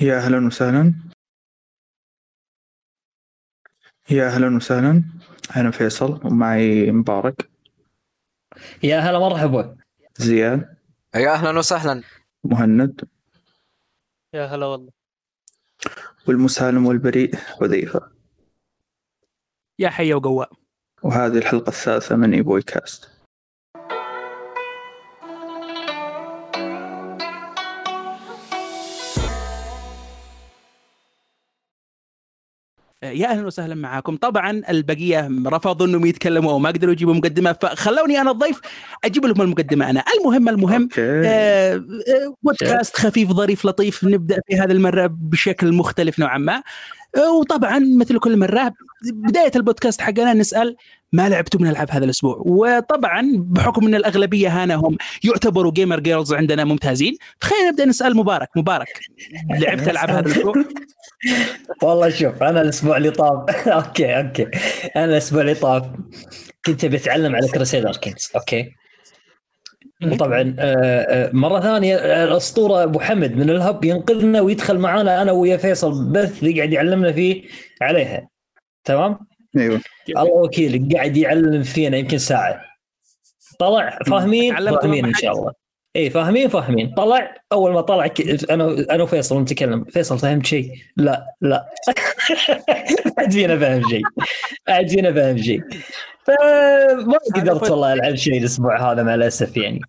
يا أهلا وسهلا. يا أهلا وسهلا. أنا فيصل ومعي مبارك. يا هلا مرحبا زياد. يا أهلا وسهلا. مهند. يا هلا والله. والمسالم والبريء حذيفة يا حي وقواء وهذه الحلقة الثالثة من إيبوي كاست. يا أهلا وسهلا معاكم. طبعا البقية رفضوا إنهم يتكلموا أو ما قدروا يجيبوا مقدمة فخلوني أنا الضيف أجيب لهم المقدمة أنا. المهم المهم. آه، آه، بودكاست خفيف ظريف لطيف نبدأ في هذه المرة بشكل مختلف نوعا ما. وطبعا مثل كل مرة بداية البودكاست حقنا نسأل ما لعبتوا من ألعاب هذا الأسبوع؟ وطبعا بحكم إن الأغلبية هنا هم يعتبروا gamer girls عندنا ممتازين فخلينا نبدأ نسأل مبارك. مبارك لعبت ألعاب هذا الأسبوع؟ والله شوف أنا الأسبوع اللي طاف. أوكي أوكي. أنا الأسبوع اللي طاف كنت بتعلم على كرسيدر كينجز أوكي. وطبعا آه، آه، مرة ثانية آه، الأسطورة أبو حمد من الهب ينقذنا ويدخل معانا أنا ويا فيصل بث يقعد يعلمنا فيه عليها. تمام؟ أيوه. الله وكيلك قاعد يعلم فينا يمكن ساعة. طلع فاهمين؟ فاهمين إن شاء الله. اي فاهمين؟ فاهمين. طلع أول ما طلع ك- أنا أنا وفيصل نتكلم. فيصل فهمت شيء؟ لا لا. ما حد فينا فاهم شيء. ما حد فينا فاهم شيء. فما قدرت والله ألعب شيء الأسبوع هذا مع الأسف يعني.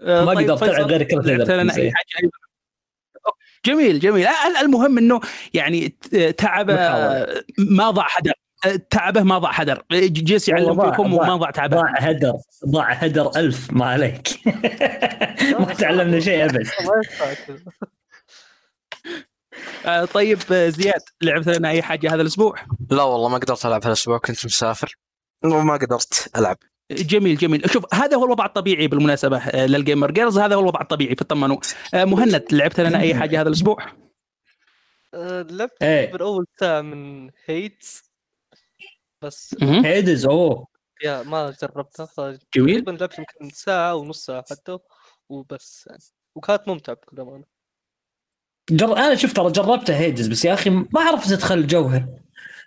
آه، ما طيب قدرت ألعب غير أيضاً. جميل جميل. آه، المهم إنه يعني ت- تعبه محاولة. ما ضاع حدر آه، تعبه ما ضاع حدر جلس يعلم والله ضاع- فيكم ضاع- وما ضاع تعبه. ضاع هدر ضاع هدر ألف ما عليك. ما تعلمنا شيء أبد. آه، طيب آه، زياد لعبت لنا أي حاجة هذا الأسبوع؟ لا والله ما قدرت ألعب هالأسبوع كنت مسافر. وما قدرت ألعب. جميل جميل. شوف هذا هو الوضع الطبيعي بالمناسبة آه، لل gamer. girls هذا هو الوضع الطبيعي فطمنوا آه، مهند لعبت لنا أي حاجة هذا الأسبوع؟ آه، لعبت إيه. من اول ساعه من Hades بس. Hades أوه. يا ما جربتها جميل. لعبت يمكن ساعة ونص ساعة حتى وبس يعني. وكانت ممتعة بكل أمانة. جر... أنا شفت ترى جربتها Hades بس يا أخي ما عرفت ادخل جوها.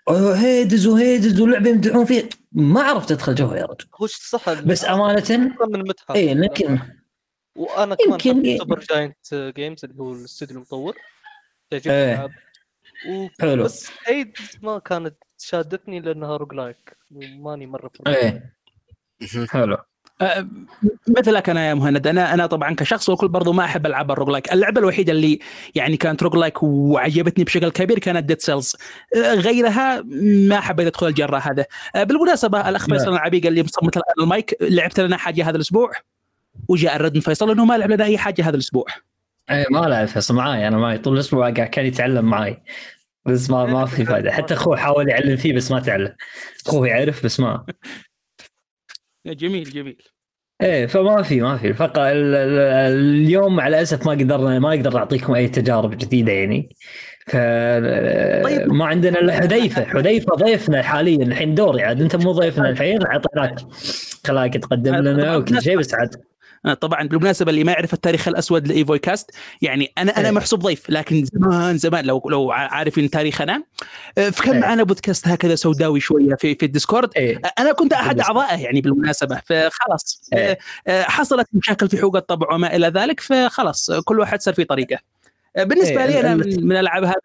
Hades و Hades ولعبة يمدحون فيها. ما عرفت أدخل جوها يا رجل. هو صح بس أمانة من المتحف اي يمكن وأنا كمان يمكن- سوبر جاينت جيمز اللي هو الاستوديو المطور. تعجبني إيه. الألعاب. و- حلو. بس Hades ما كانت شادتني لأنها roguelike ماني مرة في إيه. حلو. مثلك أنا يا مهند. أنا أنا طبعا كشخص وكل برضو ما أحب العاب ال roguelike. اللعبة الوحيدة اللي يعني كانت roguelike وعجبتني بشكل كبير كانت Dead Cells غيرها ما حبيت أدخل الجنرة هذا. آه، بالمناسبة الاخ نعم. فيصل العبي قال لي مصمت المايك لعبت لنا حاجة هذا الأسبوع؟ وجاء الرد من فيصل إنه ما لعب لنا أي حاجة هذا الأسبوع. إيه ما لعب فيصل معاي. أنا معي طول الأسبوع قاعد كان يتعلم معاي. بس ما ما في فائده حتى أخوه حاول يعلم فيه بس ما تعلم. أخوه يعرف بس ما. جميل جميل. إيه فما في ما في. فقط ال- ال- اليوم مع الأسف ما قدرنا ما أقدر أعطيكم أي تجارب جديدة يعني. ف طيب. ما عندنا إلا حذيفة. حذيفة ضيفنا حاليا الحين دوري عاد. أنت مو ضيفنا الحين أعطيناك خلاك تقدم لنا وكل شيء بس عاد. طبعا بالمناسبة اللي ما يعرف التاريخ الأسود لإيفوي كاست يعني أنا أنا إيه. محسوب ضيف لكن زمان زمان لو لو عارفين تاريخنا آه، فكان إيه. معنا بودكاست هكذا سوداوي شوية في في الديسكورد إيه آه، أنا كنت أحد. أعضائه يعني بالمناسبة فخلاص إيه. آه، آه، حصلت مشاكل في حقوق الطبع وما إلى ذلك فخلاص آه، كل واحد صار في طريقه آه، بالنسبة إيه، لي أنا من من ألعاب هذا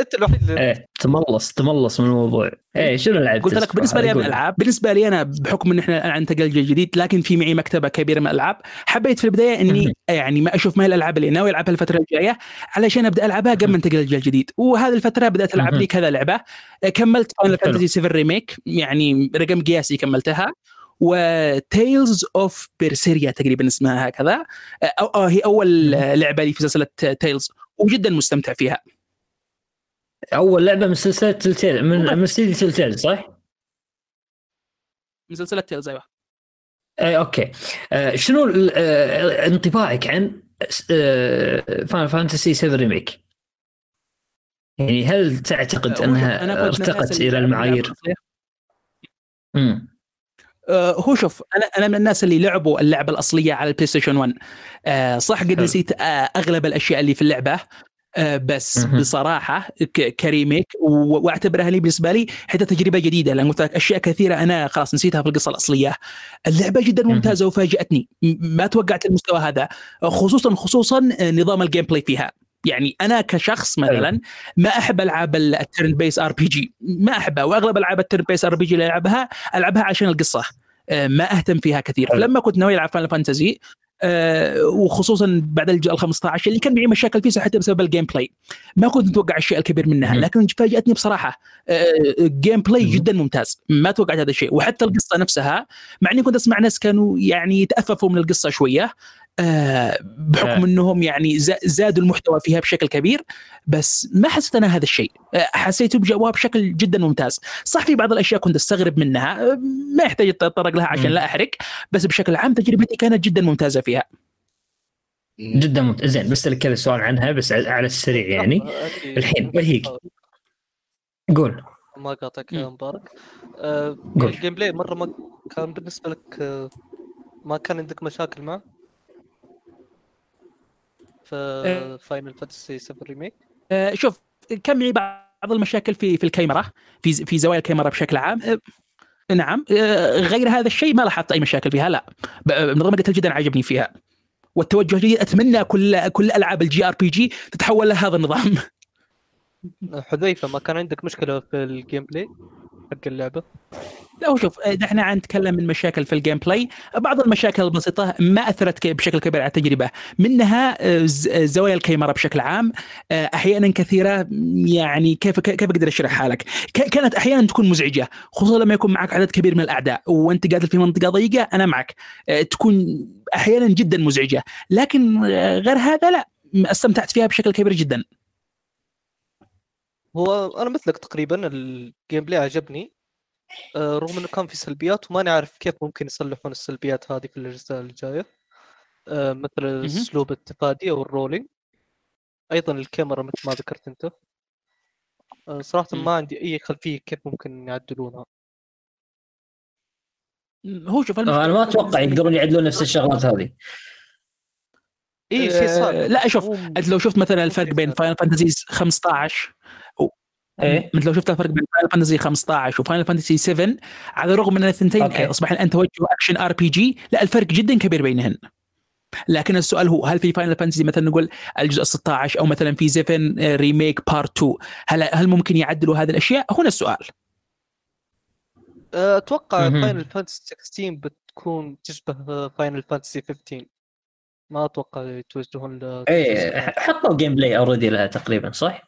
انت الوحيد إيه تملص تملص من الموضوع. إيه شنو لعبت قلت لك بالنسبة لي؟ من. الالعاب بالنسبة لي أنا بحكم إن إحنا الآن انتقل جيل جديد لكن في معي مكتبة كبيرة من الألعاب. حبيت في البداية إني يعني ما أشوف ما هي الألعاب اللي ناوي ألعبها الفترة الجاية علشان أبدأ ألعبها قبل ما انتقل للجيل الجديد وهذه الفترة بدأت ألعب لي كذا لعبة. كملت Final. Fantasy 7 Remake يعني رقم قياسي كملتها. و Tales of Berseria تقريبا اسمها هكذا. أو أو هي أول لعبة لي في سلسلة Tales وجدا مستمتع فيها. أول لعبة من سلسلة Telltale من من استديو Telltale صح؟ من سلسلة Tales أيوه. اي okay. آه شنو آه انطباعك عن Final Fantasy 7 Remake؟ يعني هل تعتقد أنها ارتقت إلى المعايير؟ امم آه، هو شوف أنا أنا من الناس اللي لعبوا اللعبة الأصلية على ال PlayStation 1 آه، صح قد. نسيت آه، أغلب الأشياء اللي في اللعبة آه، بس. بصراحة ك remake وأعتبرها لي بالنسبة لي حتى تجربة جديدة لأن قلت لك أشياء كثيرة أنا خلاص نسيتها في القصة الأصلية. اللعبة جدا. ممتازة وفاجأتني ما توقعت المستوى هذا خصوصا خصوصا نظام ال gameplay فيها. يعني أنا كشخص مثلا ما أحب ألعاب ال turn-based RPG ما أحبها وأغلب ألعاب ال turn-based RPG اللي ألعبها ألعبها عشان القصة. آه، ما أهتم فيها كثير. فلما كنت ناوي ألعب Fantasy آه، وخصوصا بعد الجزء ال 15 اللي كان معي مشاكل فيه حتى بسبب ال gameplay ما كنت متوقع الشيء الكبير منها. لكن فاجأتني بصراحة. ال gameplay مم. جدا ممتاز. ما توقعت هذا الشيء. وحتى القصة نفسها مع إني كنت أسمع ناس كانوا يعني يتأففوا من القصة شوية آه، بحكم آه. إنهم يعني زا- زادوا المحتوى فيها بشكل كبير بس ما حسيت أنا هذا الشيء آه، حسيته بجوها بشكل جدا ممتاز صح في بعض الأشياء كنت أستغرب منها آه، ما يحتاج اتطرق لها عشان. لا أحرق بس بشكل عام تجربتي كانت جدا ممتازة فيها جدا ممتاز زين بسالك كذا سؤال عنها بس على السريع يعني الحين، وهيك؟ قول ما قاطعك. يا مبارك آه،. ال gameplay مرة ما كان بالنسبة لك آه، ما كان عندك مشاكل معه في آه. Final Fantasy 7 Remake آه، شوف كان معي بعض المشاكل في في الكاميرا في في زوايا الكاميرا بشكل عام. آه، نعم آه، غير هذا الشيء ما لاحظت أي مشاكل فيها لا. نظام القتال جدا عجبني فيها. والتوجه الجديد أتمنى كل كل ألعاب ال JRPG تتحول لهذا النظام. حذيفة ما كان عندك مشكلة في ال gameplay حق اللعبة؟ لا شوف إحنا عن نتكلم من مشاكل في ال gameplay بعض المشاكل البسيطة ما أثرت بشكل كبير على التجربة. منها آه، آه، زوايا الكاميرا بشكل عام آه، أحيانا كثيرة يعني كيف كيف أقدر اشرحها لك ك- كانت أحيانا تكون مزعجة خصوصا لما يكون معك عدد كبير من الأعداء وأنت قاعد في منطقة ضيقة أنا معك. تكون أحيانا جدا مزعجة. لكن غير هذا لا استمتعت فيها بشكل كبير جدا. هو أنا مثلك تقريبا ال gameplay عجبني. آه، رغم إنه كان في سلبيات وماني عارف كيف ممكن يصلحون السلبيات هذه في الاجزاء الجاية. آه، مثل اسلوب التفادي أو ال rolling أيضا الكاميرا مثل ما ذكرت أنت. آه، صراحة. ما عندي أي خلفية كيف ممكن يعدلونها. هو شوف أنا ما أتوقع يقدرون يعدلون نفس الشغلات هذه. اي شيء آه، لا شوف أنت لو شفت مثلا الفرق بين. Final Fantasy 15 إيه انت لو شفت الفرق بين Final Fantasy 15 و Final Fantasy 7 على الرغم من إن الثنتين. اصبح الان توجه action RPG لا الفرق جدا كبير بينهن لكن السؤال هو هل في Final Fantasy مثلا نقول الجزء 16 أو مثلا في 7 Remake Part 2 هل هل ممكن يعدلوا هذه الأشياء؟ هنا السؤال آه، أتوقع. Final Fantasy 16 بتكون تشبه Final Fantasy 15 ما أتوقع يتوجهون ل إيه حطوا gameplay already لها تقريبا صح؟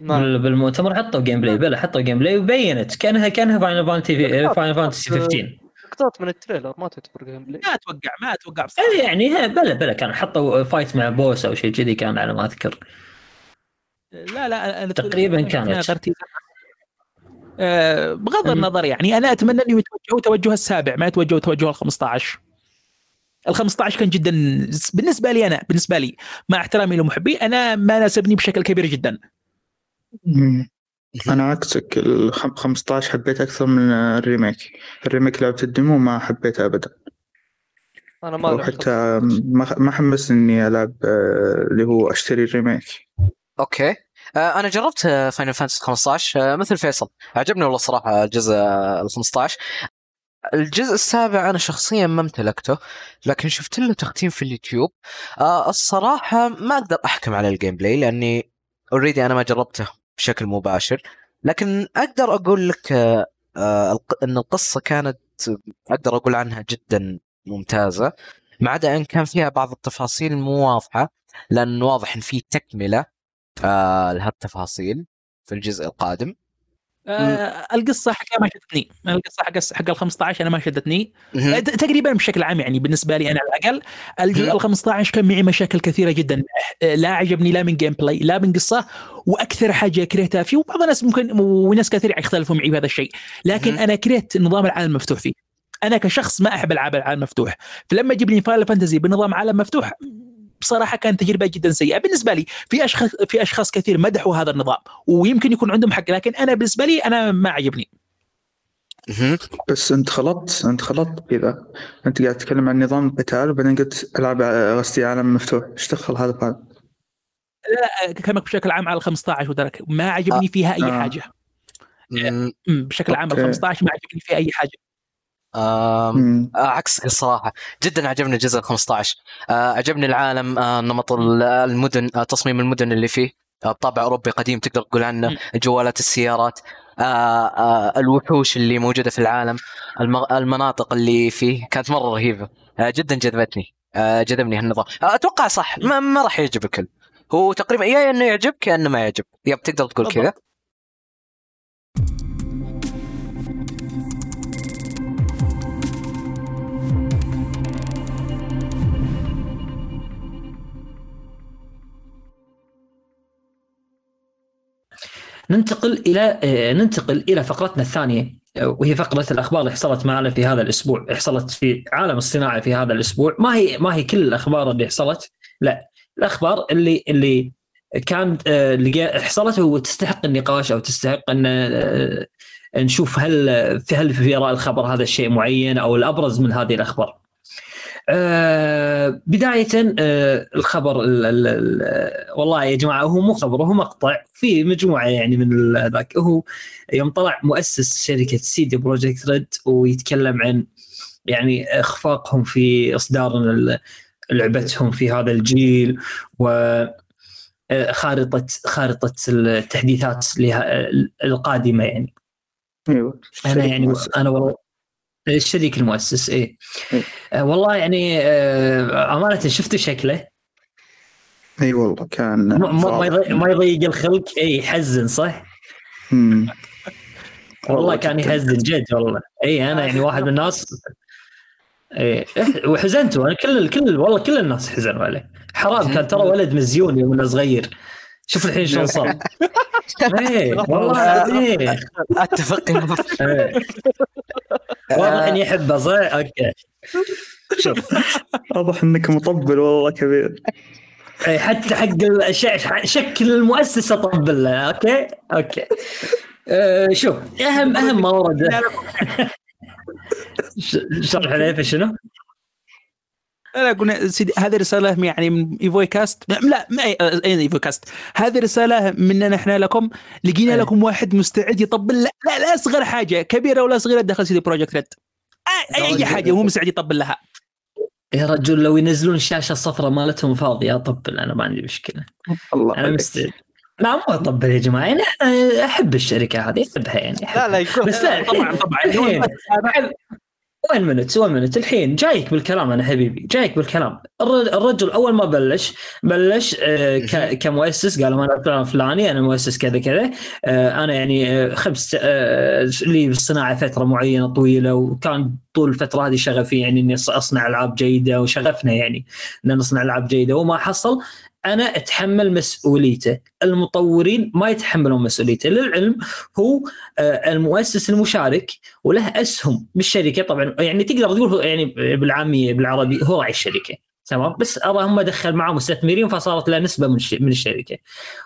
نعم. بال- بالمؤتمر حطوا gameplay بلا حطوا gameplay وبينت. كأنها كأنها Final Fantasy Final Fantasy 15 لقطات من ال trailer ما تعتبر gameplay ما أتوقع ما أتوقع بصراحة. إيه يعني ها بلا بلا كان حطوا fight مع boss أو شيء كذي كان على ما أذكر. لا لا أنا تقريباً أنا كانت. آه، بغض. النظر يعني أنا أتمنى إنهم يتوجهوا توجه السابع ما يتوجهوا توجه ال 15 ال 15 كان جدا بالنسبة لي أنا بالنسبة لي مع احترامي لمحبي أنا ما ناسبني بشكل كبير جدا. أنا عكسك ال 15 حبيت أكثر من ال remake. ال remake لعبت ال demo ما حبيته ابدا. أنا ما لعبت وحتى ما حمسني إني ألعب آه، اللي هو أشتري ال remake. Okay. آه أنا جربت Final Fantasy 15 آه مثل فيصل. عجبني والله صراحة الجزء ال 15 الجزء السابع أنا شخصيا ما امتلكته لكن شفت له تختيم في اليوتيوب. آه الصراحة ما أقدر أحكم على ال gameplay لأني already أنا ما جربته. بشكل مباشر. لكن أقدر أقول لك آه آه إن القصة كانت أقدر أقول عنها جدا ممتازة ما عدا إن كان فيها بعض التفاصيل مو واضحة لأن واضح إن في تكملة آه لهالتفاصيل في الجزء القادم. آه القصة حقها ما شدتني. القصة حق حق ال 15 أنا ما شدتني. تقريبا بشكل عام يعني بالنسبة لي أنا على الأقل الجزء. ال 15 كان معي مشاكل كثيرة جدا. آه، لا عجبني لا من gameplay لا من قصة وأكثر حاجة كرهتها فيه وبعض الناس ممكن وناس كثير يختلفوا معي بهذا الشيء. لكن. أنا كرهت نظام العالم المفتوح فيه. أنا كشخص ما أحب العاب العالم المفتوح. فلما يجيب لي Final Fantasy بنظام عالم مفتوح بصراحة كانت تجربة جدا سيئة بالنسبة لي في أشخاص في أشخاص كثير مدحوا هذا النظام ويمكن يكون عندهم حق لكن أنا بالنسبة لي أنا ما عجبني. بس أنت خلطت أنت خلطت كذا أنت قاعد تتكلم عن نظام القتال وبعدين قلت العاب قصدي عالم مفتوح إيش دخل هذا بهذا؟ لا كلامك بشكل عام على ال 15 ودرك ما عجبني فيها أي آه. حاجة بشكل عام ال أوكي. 15 ما عجبني فيها أي حاجة. آه، عكسك الصراحة. جدا عجبني الجزء ال 15 آه، عجبني العالم آه، نمط ال- المدن آه، تصميم المدن اللي فيه. آه، بطابع أوروبي قديم تقدر تقول عنه. جوالات السيارات آه، آه، الوحوش اللي موجودة في العالم الم- المناطق اللي فيه. كانت مرة رهيبة. آه، جدا جذبتني. آه، جذبني هالنظام. آه، أتوقع صح. ما, ما راح يعجب الكل هو تقريبا يا إنه يعجبك يا إنه ما يعجب يب تقدر تقول. كذا. ننتقل إلى آه، ننتقل إلى فقرتنا الثانية وهي فقرة الأخبار اللي حصلت معنا في هذا الأسبوع حصلت في عالم الصناعة في هذا الأسبوع ما هي ما هي كل الأخبار اللي حصلت لا الأخبار اللي اللي كانت آه، حصلت وتستحق النقاش أو تستحق أن آه، نشوف هل في هل في راء الخبر هذا الشيء معين أو الأبرز من هذه الأخبار. آه، بداية آه، الخبر ال ال ال والله يا جماعة هو مو خبر هو مقطع في مجموعة يعني من ذاك هو يوم طلع مؤسس شركة CD Projekt Red ويتكلم عن يعني إخفاقهم في إصدار لعبتهم في هذا الجيل و آه، خارطة خارطة التحديثات لها القادمة يعني. أيوه. أنا يعني أنا والله الشريك المؤسس إيه إيه. آه والله يعني آه أمانة شفت شكله إي والله كان ما. يضيق- الخلق إي يحزن صح؟ مم. والله كان. يحزن جد والله إي أنا يعني واحد من الناس إيه وحزنت أنا كل كل والله كل الناس حزنوا عليه حرام كان ترى ولد مزيون يوم صغير شوف الحين شلون صار. إيه والله إيه أتفق إيه. واضح إني أحبه صح؟ أوكي. شوف. واضح إنك مطبل والله كبير. إيه، حتى حق الش- شكل المؤسسه طبل له أوكي؟ أوكي. أه شوف اهم أهم ما ورد. ش- شرح عليه شنو؟ لا قلنا سيدي هذه رسالة يعني من إيفوي كاست. لا ما أين إيفوي كاست؟ هذه رسالة مننا إحنا لكم. لقينا إيه. لكم واحد مستعد يطبل. لا لا, لا اصغر حاجة كبيرة ولا صغيرة دخل سيدي بروجكت ريد أي, أي, حاجة هو مستعد يطبل لها. يا رجل لو ينزلون الشاشه الصفراء مالتهم فاضية أطبل. أنا ما عندي مشكلة. الله أنا. مستعد. لا مو أطبل يا جماعة. يعني أحب الشركة هذه أحبها يعني أحبها. لا لا يقول بس لا. طبعا طبعا. الحين وين منت؟ وين منت؟ الحين جايك بالكلام أنا حبيبي جايك بالكلام. الر- الرجل أول ما بلش بلش آه، كمؤسس قال أنا فلان فلاني أنا مؤسس كذا كذا آه، أنا يعني آه، خمس لي بالصناعة فترة معينة طويلة وكان طول الفترة هذه شغفي يعني إني أصنع ألعاب جيدة وشغفنا يعني إن نصنع ألعاب جيدة وما حصل. أنا أتحمل مسؤوليته. المطورين ما يتحملون مسؤوليته. للعلم هو آه، المؤسس المشارك وله أسهم بالشركة. طبعا يعني تقدر تقول هو يعني بالعامية بالعربي هو راعي الشركة. تمام؟ بس ارى هم دخل معه مستثمرين فصارت له نسبة من الش- من الشركة.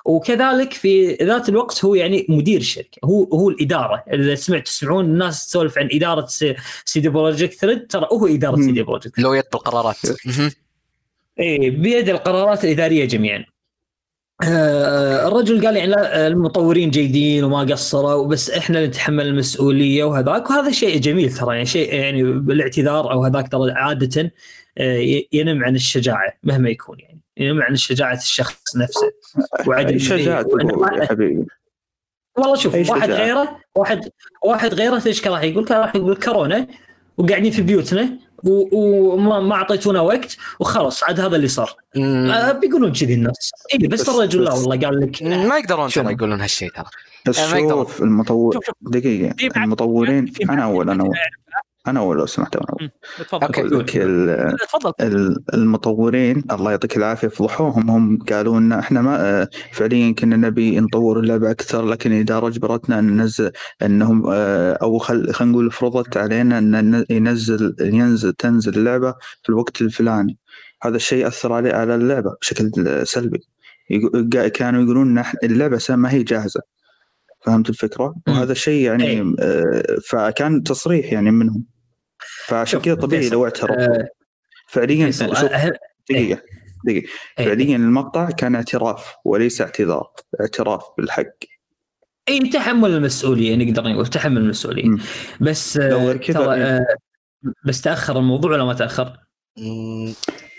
وكذلك في ذات الوقت هو يعني مدير الشركة. هو هو الإدارة. إذا سمعت تسمعون الناس تسولف عن إدارة سي دي بروجكت ريد ترى هو إدارة. سي دي بروجكت. لو يد بالقرارات إيه بيد القرارات الإدارية جميعا. آه، الرجل قال يعني المطورين جيدين وما قصروا بس إحنا نتحمل المسؤولية وهذاك وهذا شيء جميل ترى يعني شيء يعني بالاعتذار أو هذاك ترى عادة آه، ينم عن الشجاعة مهما يكون يعني ينم عن شجاعة الشخص نفسه وعدم ما- يا حبيبي والله شوف واحد. غيره واحد واحد غيره إيش راح يقول؟ راح يقول كورونا وقاعدين في بيوتنا وما ما أعطيتونا وقت وخلاص عاد هذا اللي صار. آه بيقولون كذي الناس. اي بس, بس- الرجل لا والله قال لك. ما يقدرون؟ ترى يقولون هالشيء ترى. بس. شوف المطور بعد- المطورين في أنا بعد- أول. أنا أول أنا أول لو سمحت أنا أول. تفضل. تفضل. ال- المطورين الله يعطيك العافية فضحوهم. هم قالوا إن إحنا ما آه، فعليا كنا نبي نطور اللعبة أكثر لكن الاداره اجبرتنا أن ننزل إنهم آه، أو خل خلينا نقول فرضت علينا أن ن- ينزل ينزل تنزل اللعبة في الوقت الفلاني. هذا الشيء أثر عليه على اللعبة بشكل سلبي. يقو- قا- كانوا يقولون إن اللعبة ما هي جاهزة. فهمت الفكرة؟ وهذا الشيء يعني إيه. آه، فكان تصريح يعني منهم. فعشان كذا طبيعي لو اعترفوا آه، فعليا أه- دقيقة دقيقة. إيه. فعليا المقطع كان اعتراف وليس اعتذار اعتراف بالحق اي تحمل المسؤولية نقدر نقول تحمل المسؤولية مم. بس لو آه، ترى إيه. آه، بس تأخر الموضوع ولا ما تأخر؟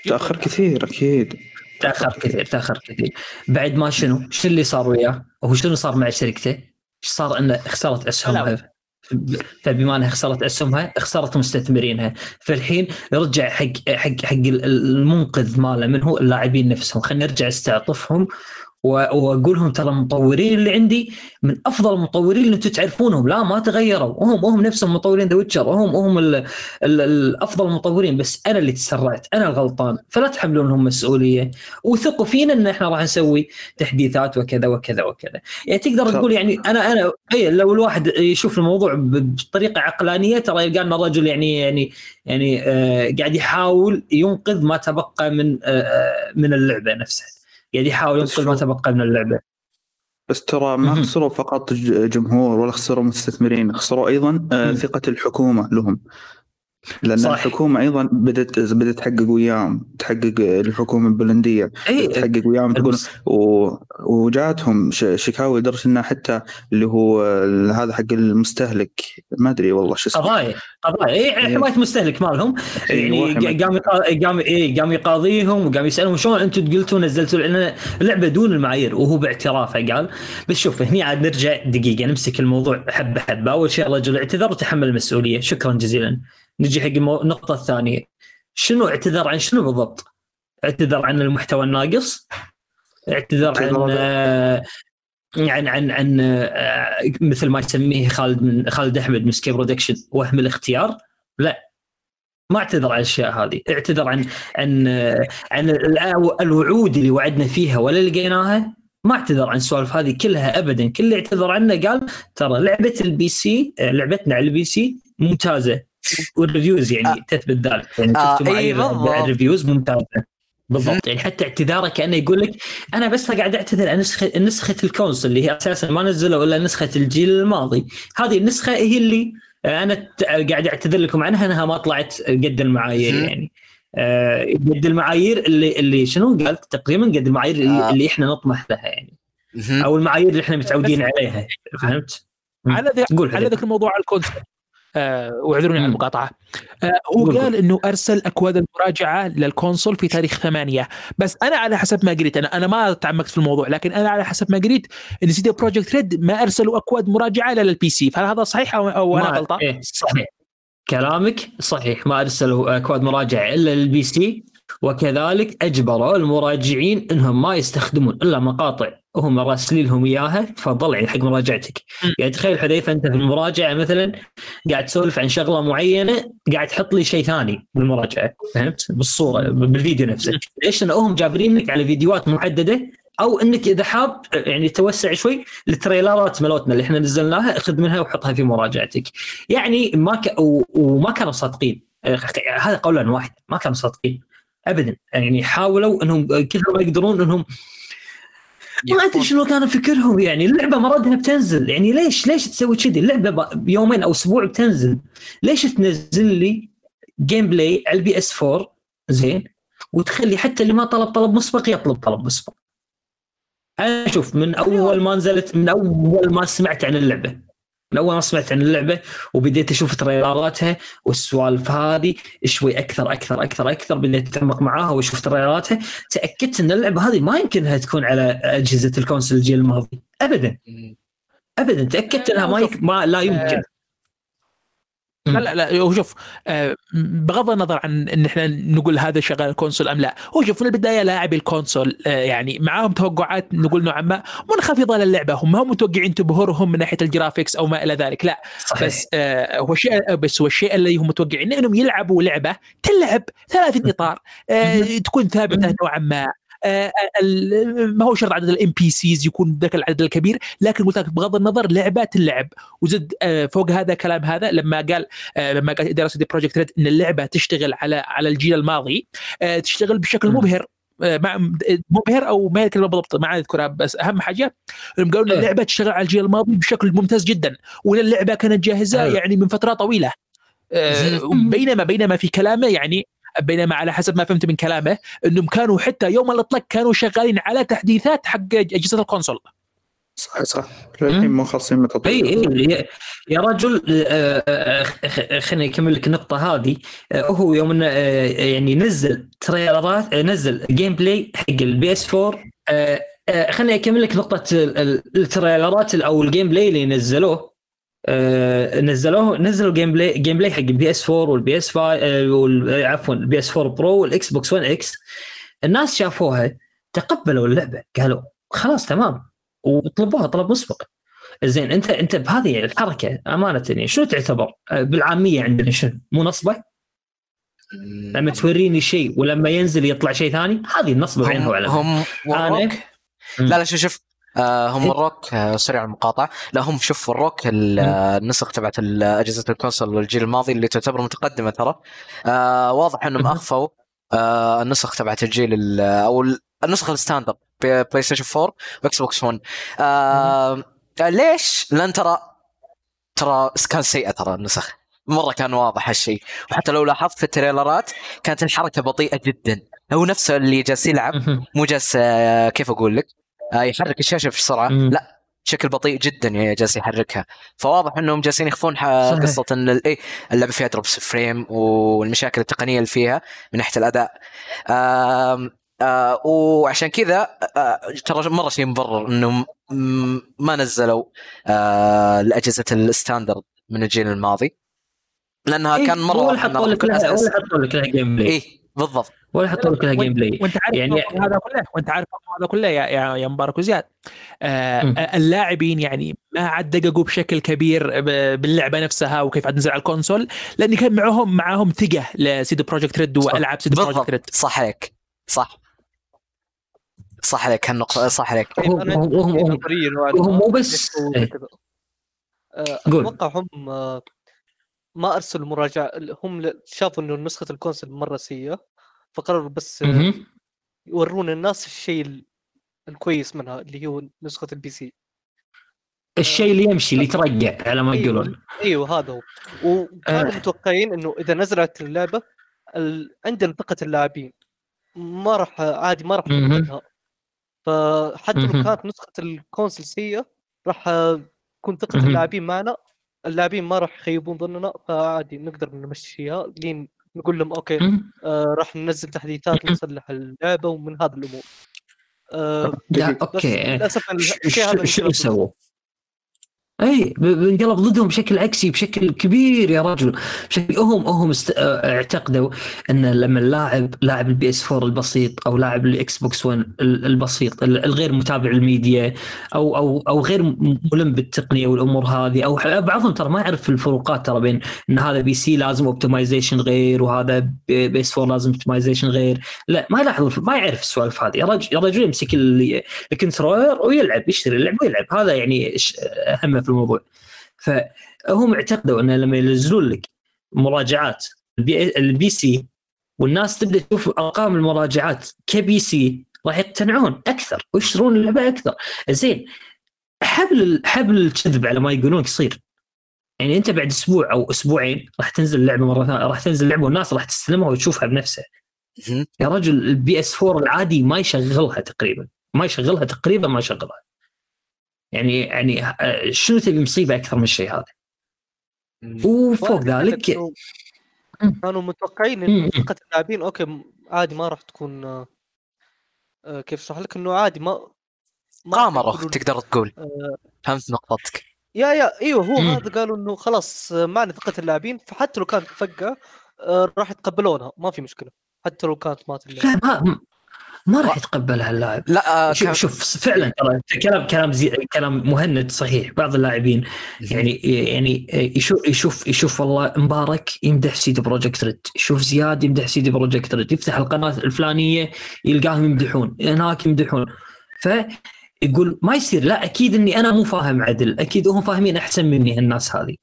تأخر كثير أكيد تأخر كثير تأخر كثير بعد ما شنو؟ شو اللي صار وياه؟ هو شنو صار مع شركته؟ إيش صار إنه خسرت اسهمها فبما انها خسرت أسهمها خسرت مستثمرينها. فالحين رجع حق حق حق المنقذ ماله من هو اللاعبين نفسهم. خلينا نرجع استعطفهم. واقول لهم ترى المطورين اللي عندي من أفضل المطورين اللي أنتم تعرفونهم. لا ما تغيروا. وهم هم نفسهم مطورين ذا ويتشر وهم هم ال ال الافضل المطورين بس أنا اللي تسرعت. أنا الغلطان. فلا تحملونهم مسؤولية. وثقوا فينا إن إحنا راح نسوي تحديثات وكذا وكذا وكذا. يعني تقدر. تقول يعني أنا أنا إي لو الواحد يشوف الموضوع بطريقة عقلانية ترى يلقى ان الرجل يعني يعني يعني آه قاعد يحاول ينقذ ما تبقى من آه آه، من اللعبة نفسها. قاعد يحاول بس ينقذ ما تبقى من اللعبة بس ترى ما. خسروا فقط ج- جمهور ولا خسروا مستثمرين خسروا أيضا آه،. ثقة الحكومة لهم لأن صح. الحكومة أيضا بدات بدأت تحقق وياهم تحقق الحكومة البولندية اي تحقق وياهم تقول و... وجاتهم ش... شكاوي لدرجة انها حتى اللي هو هذا حق المستهلك ما أدري والله شو اسمه قضايا قضايا اي إيه. حماية مستهلك مالهم يعني أيوة، حماية. قام قام اي قام يقاضيهم وقام يسألهم شلون أنتم قلتوا نزلتوا لأن اللعبه دون المعايير وهو باعترافه قال بس شوف هني عاد نرجع دقيقة نمسك الموضوع حبة حبة أول شيء الرجل اعتذر وتحمل المسؤولية شكرا جزيلا نجي حق النقطة الثانية. شنو اعتذر عن شنو بالضبط؟ اعتذر عن المحتوى الناقص؟ اعتذر عن اعتذر- آه، عن عن عن آه، مثل ما يسميه خالد من خالد أحمد من سكي production وهم الاختيار؟ لا. ما اعتذر عن الأشياء هذه. اعتذر عن عن آه، عن الوعود اللي وعدنا فيها ولا لقيناها؟ ما اعتذر عن السوالف هذه كلها ابدا. كل اللي اعتذر عنه قال ترى لعبة ال PC لعبتنا على ال PC ممتازة. وال reviews يعني آه. تثبت ذلك يعني آه، إي معايير بالضبط. ال reviews ممتازة بالضبط يعني حتى اعتذاره كأنه يقول لك أنا بس قاعد أعتذر عن نسخه نسخة ال console اللي هي أساسا ما نزلوا إلا نسخة الجيل الماضي هذه النسخة هي اللي أنا قاعد أعتذر لكم عنها أنها ما طلعت قد المعايير. يعني آه، قد المعايير اللي اللي شنو قال تقريبا قد المعايير اللي, آه. اللي إحنا نطمح لها يعني. أو المعايير اللي إحنا متعودين عليها فهمت؟ على قول على على الكونسول آه واعذروني على. المقاطعة آه هو قال. إنه أرسل أكواد المراجعة للكونسول في تاريخ ثمانية بس أنا على حسب ما قريت أنا أنا ما تعمقت في الموضوع لكن أنا على حسب ما قريت إن سي دي بروجكت ريد ما أرسلوا أكواد مراجعة الا لل PC فهل هذا صحيح أو, أو أنا غلطان؟ إيه صحيح كلامك صحيح ما أرسلوا أكواد مراجعة الا لل PC وكذلك أجبروا المراجعين إنهم ما يستخدمون إلا مقاطع هم راسلين لهم إياها تفضل يعني حق مراجعتك. يعني تخيل حذيفه أنت في المراجعة مثلا قاعد تسولف عن شغلة معينة قاعد تحط لي شيء ثاني بالمراجعة فهمت؟ بالصورة بالفيديو نفسه ليش؟ لأن هم جابرينك على فيديوهات محددة أو إنك إذا حاب يعني توسع شوي التريلرات مالتنا اللي إحنا نزلناها خذ منها وحطها في مراجعتك. يعني ما ك... و... وما كانوا صادقين. هذا قولا واحد ما كانوا صادقين. ابدا. يعني حاولوا إنهم كثر ما يقدرون إنهم ما أدري شنو كان فكرهم يعني. اللعبة مردها بتنزل. يعني ليش ليش تسوي كذي؟ اللعبة بيومين أو أسبوع بتنزل. ليش تنزل لي gameplay على ال PS 4 زين. وتخلي حتى اللي ما طلب طلب مسبق يطلب طلب مسبق. أنا أشوف من أول ما نزلت من أول ما سمعت عن اللعبة. من اول ما سمعت عن اللعبة وبديت أشوف trailer اتها والسوالف هذه شوي أكثر أكثر أكثر أكثر بديت أتعمق معاها وأشوف trailer اتها. تأكدت إن اللعبة هذه ما يمكن إنها تكون على أجهزة ال console الجيل الماضي. ابدا. ابدا. تأكدت إنها ما, يك... ما لا يمكن. لا لا لا هو شوف آه، بغض النظر عن إن إحنا نقول هذا شغال ال console أم لا هو شوف من البداية لاعبي ال console آه، يعني معاهم توقعات نقول نوعا ما منخفضة للعبة هم هم متوقعين تبهرهم من ناحية ال graphics أو ما إلى ذلك لا صحيح. بس آه هو شيء بس هو الشيء اللي هم متوقعين إنهم يلعبوا لعبة تلعب 30 إطار آه تكون ثابتة نوعا ما. ما هو شرط عدد ال NPCs يكون ذاك العدد الكبير لكن قلت لك بغض النظر لعبه تلعب وزد آه فوق هذا كلام هذا لما قال آه لما قال إدارة دي بروجكت ريد إن اللعبة تشتغل على على الجيل الماضي آه تشتغل بشكل. مبهر آه، مع مبهر أو ما الكلمة بالضبط ما اذكرها بس أهم حاجة انهم قالوا إن إيه. اللعبة تشتغل على الجيل الماضي بشكل ممتاز جدا وإن اللعبة كانت جاهزة أيوة. يعني من فترة طويلة آه،. بينما بينما في كلامه يعني بينما على حسب ما فهمت من كلامه إنهم كانوا حتى يوم الإطلاق كانوا شغالين على تحديثات حق أجهزة ال console. صح صح للحين مو خالصين من اي التطوير اي يا- يا رجل آه، آه، خ- خليني أكمل لك النقطة هذه. آه، هو يوم إنه، آه، يعني نزل trailer ات نزل gameplay حق ال PS 4 آه، آه، خليني أكمل لك نقطة ال- ال- ال trailer ات أو ال gameplay اللي نزلوه. آه، نزلوه نزلوا gameplay gameplay حق ال PS 4 وال PS 5 عفوا ال PS 4 Pro والاكس بوكس 1 X الناس شافوها تقبلوا اللعبة قالوا خلاص تمام وطلبوها طلب مسبق. زين انت انت بهذه الحركة أمانة يعني شنو تعتبر؟ آه، بالعامية عندنا شنو؟ مو نصبة؟ لما توريني شيء ولما ينزل يطلع شيء ثاني هذه النصبة بينها هم وبين هم والروك أنا- لا لا شوف شوف. آه هم إيه. الروك آه سريع المقاطعة لا هم شوف الروك ال- النسخ تبعت أجهزة الكونسول والجيل الماضي اللي تعتبر متقدمة ترى آه واضح إنهم. أخفوا آه النسخ تبعت الجيل ال- أو ال- النسخ ال standard بي- بلاي ستيشن 4 واكس بوكس 1 آه ليش؟ لأن ترى ترى كان سيئة ترى النسخ مرة كان واضح هالشيء وحتى لو لاحظت في ال trailer ات كانت الحركة بطيئة جدا هو نفسه اللي جالس يلعب. مو جالس كيف أقول لك يحرك الشاشة بسرعة مم. لا بشكل بطيء جدا يعني جالس يحركها فواضح إنهم جالسين يخفون. قصة إن إيه اللعبة فيها drops frame والمشاكل التقنية اللي فيها من ناحية الأداء آه وعشان كذا آه ترى مرة شيء مبرر انهم ما نزلوا آه الأجهزة ال standard من الجيل الماضي لأنها إيه، كان مرة ولا حطوا لك لها. ولا حطوا لك لها gameplay إيه بالضبط ولا حطوا لك gameplay وأنت عارف يعني- هذا كله وأنت عارف هذا كله يا يا, يا مبارك وزياد آه. اللاعبين يعني ما عاد دققوا بشكل كبير ب- باللعبة نفسها وكيف عاد تنزل على ال console لأن كان معهم معهم ثقة ل CD Projekt Red. وألعاب CD Projekt بالضبط Red صح عليك صح صح عليك هالنقطة صح عليك نوعاً وهو ما. مو بس. أتوقع هم ما ارسلوا مراجعة هم شافوا إنه نسخة ال console مرة سيئة فقرروا بس آه،. يورون الناس الشيء ال- الكويس منها اللي هو نسخة ال PC الشيء اللي يمشي اللي يترقع على ما أيوه. يقولون أيوه هذا هو وكانوا آه. متوقعين إنه إذا نزلت اللعبة ال... عندنا ثقه اللاعبين ما راح عادي ما راح. نفقدها فحتى لو. كانت نسخة ال console سيئة راح تكون ثقه. اللاعبين معنا اللاعبين ما راح يخيبون ظننا فعادي نقدر نمشيها. لين نقول لهم okay. آه راح ننزل تحديثات نصلح اللعبة ومن هذا الأمور. آه okay. للأسف الشيء هذا ش- شنو انقلب سووا؟ إي بنقلب ضدهم بشكل عكسي بشكل كبير يا رجل بشكل هم هم است... آه، اعتقدوا أن لما اللاعب لاعب ال PS 4 البسيط أو لاعب ال Xbox 1 ال- البسيط ال- الغير متابع الميديا أو أو أو غير ملم بالتقنية والأمور هذه أو بعضهم ترى ما يعرف الفروقات ترى بين إن هذا PC لازم optimization غير وهذا PS 4 لازم optimization غير لا ما يلاحظ ما يعرف السوالف هذه. يا رجل يا رجل يمسك ال- ال controller ويلعب يشتري اللعبه ويلعب. هذا يعني أهم في الموضوع. فهم اعتقدوا أن لما ينزلون لك مراجعات ال P, ال PC والناس تبدأ تشوف أرقام المراجعات ك PC راح يقتنعون أكثر ويشترون اللعبة أكثر. زين حبل حبل الكذب على ما يقولون قصير يعني أنت بعد أسبوع أو أسبوعين راح تنزل اللعبه مرة ثانية راح تنزل اللعبه والناس راح تستلمها وتشوفها بنفسها. يا رجل ال PS 4 العادي ما يشغلها تقريبا. ما يشغلها تقريبا ما يشغلها. يعني يعني آه، شنو تبي مصيبة أكثر من الشيء هذا؟ وفوق ذلك كانوا متوقعين. إنه ثقة اللاعبين okay عادي ما راح تكون آه، آه، كيف أشرح لك؟ إنه عادي ما ما راح قامروا يقولوا- تقدر تقول. آه، فهمت نقطتك. يا يا أيوه هو. هذا قالوا إنه خلاص معنا ثقة اللاعبين فحتى لو كانت فقة آه، راح يتقبلونها ما في مشكلة حتى لو كانت مات لا ما ما راح يتقبلها اللاعب لا آه شوف كان- شوف فعلا ترى كلام كلام زي كلام مهند صحيح. بعض اللاعبين يعني يعني يشوف يشوف يشوف والله مبارك يمدح سيدي بروجكت ريد. يشوف زياد يمدح سيدي بروجكت ريد. يفتح القناة الفلانية يلقاهم يمدحون. هناك يمدحون. فيقول ما يصير. لا أكيد إني أنا مو فاهم عدل. أكيد هم فاهمين أحسن مني الناس هذه.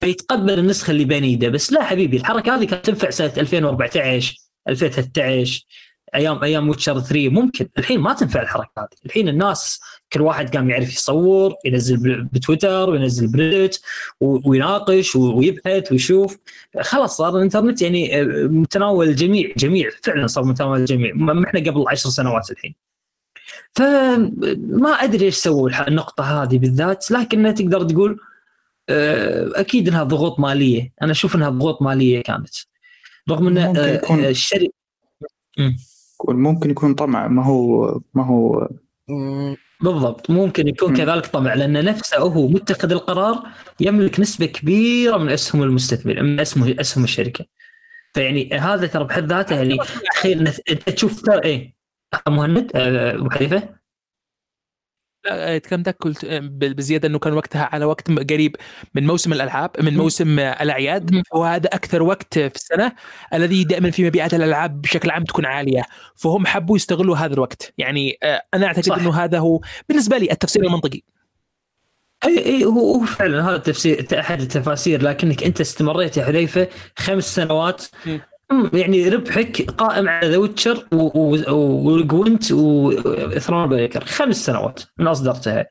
فيتقبل النسخة اللي بين إيده. بس لا حبيبي الحركة هذه كانت تنفع سنة 2014 2013 أيام أيام ويتشر 3 ممكن. الحين ما تنفع الحركة هذه. الحين الناس كل واحد قام يعرف يصور ينزل ب- بتويتر وينزل بريدت ويناقش ويبحث ويشوف. خلاص صار الإنترنت يعني آه، متناول الجميع جميع. فعلا صار متناول الجميع. ما إحنا قبل عشر سنوات الحين. فما أدري إيش سووا النقطة هذه بالذات. لكنها تقدر تقول آه، أكيد إنها ضغوط مالية. أنا أشوف إنها ضغوط مالية كانت. رغم إن آه، الشركة ممكن يكون طمع ما هو ما هو بالضبط. ممكن يكون مم. كذلك طمع لأن نفسه هو متخذ القرار يملك نسبة كبيرة من أسهم المستثمر من اسهم أسهم الشركة. فيعني هذا ترى بحد ذاته يعني تخيل أنت تشوف ترى إيه مهند آه، أبو حذيفه لا كلامك قلت آه، ب- بزيادة إنه كان وقتها على وقت قريب من موسم الألعاب من موسم آه، الأعياد. وهذا أكثر وقت في السنة الذي دائما في مبيعات الألعاب بشكل عام تكون عالية. فهم حبوا يستغلوا هذا الوقت. يعني آه، أنا أعتقد صح. إنه هذا هو بالنسبة لي التفسير المنطقي. أي أي هو فعلا هذا التفسير أحد التفاسير لكنك أنت استمريت يا حذيفة خمس سنوات يعني ربحك قائم على ذا ويتشر وجوينت وثرون بريكر خمس سنوات من أصدرتها.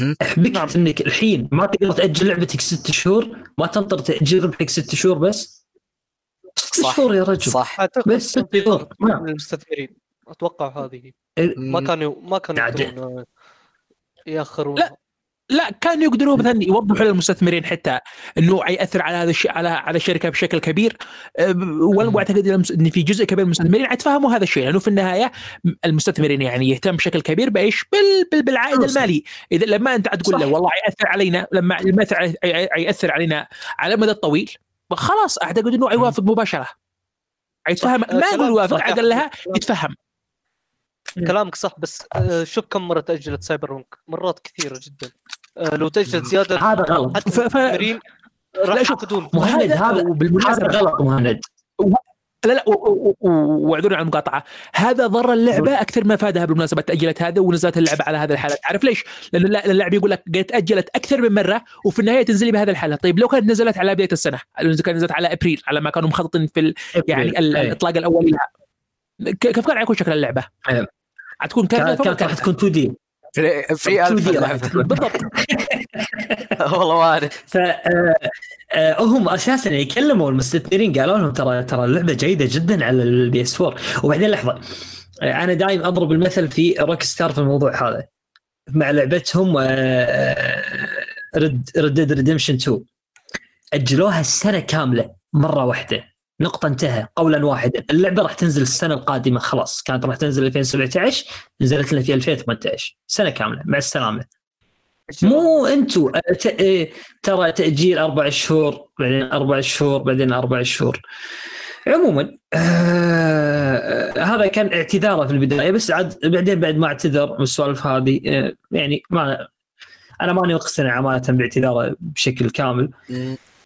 مهم. احبكت نعم. إنك الحين ما تقدر تأجل لعبتك ست شهور ما تنطر تاجل ربحك ست شهور بس. ست صح. شهور يا رجل. صح. بس ست شهور نعم. من المستثمرين. أتوقع هذه. ما كانوا ما كانوا ياخرون. لا. لا كانوا يقدروا مثلا يوضحوا للمستثمرين حتى إنه يأثر على هذا الشيء على على الشركة بشكل كبير وأنا واعتقد إن في جزء كبير من المستثمرين يتفهموا هذا الشيء لأنه في النهاية المستثمرين يعني يهتم بشكل كبير بإيش؟ بال بال بالعائد. المالي إذا لما أنت تقول له. والله يأثر علينا لما يأثر علينا على المدى الطويل خلاص أعتقد إنه يوافق مباشرة يتفهم. ما كلام يقول يوافق. أقل لها يتفهم كلامك صح بس آه، شوف كم مره تاجلت Cyberpunk مرات كثيرة جدا لو تاجلت زيادة هذا غلط. حتى ف- ف- المستثمرين راح لا، شوف، يعقدون مهند هذا- هذا غلط مهند. لا لا و- و- و- واعذروني على المقاطعة. هذا ضر اللعبة أكثر ما فادها بالمناسبة تأجلت هذا ونزلت اللعبة على هذه الحالات عارف ليش؟ لأن الل- اللاعب يقول لك قد تاجلت أكثر من مرة وفي النهاية تنزلي بهذه الحالة. طيب لو كانت نزلت على بداية السنة لو كانت نزلت على أبريل على ما كانوا مخططين في ال- يعني ال-. الإطلاق الاولي لها. ك- كيف كان حيكون شكل اللعبة؟ حتكون كانت كانت راح تكون 2 دي فري فري 2 ألف دي راح اللعبة. تكون بالضبط. والله ما اعرف ف آه، آه، هم أساسا يكلموا المستثمرين قالوا لهم ترى ترى اللعبة جيدة جدا على البي اس 4 وبعدين لحظة آه، أنا دايم أضرب المثل في روك ستار في الموضوع هذا. مع لعبتهم ريد ديد ريدمشن 2 أجلوها السنة كاملة مرة واحدة. نقطة انتهى. قولا واحدا اللعبة راح تنزل السنة القادمة. خلاص كانت راح تنزل 2017 نزلت لنا في 2018 سنة كاملة. مع السلامة. مو انتو إيه، ترى تأجيل أربع شهور بعدين أربع شهور بعدين أربع شهور. عموما آه هذا كان اعتذاره في البداية. بس عاد بعدين بعد ما اعتذر من السوالف هذه آه يعني ما أنا ماني مقتنع امانه باعتذاره بشكل كامل.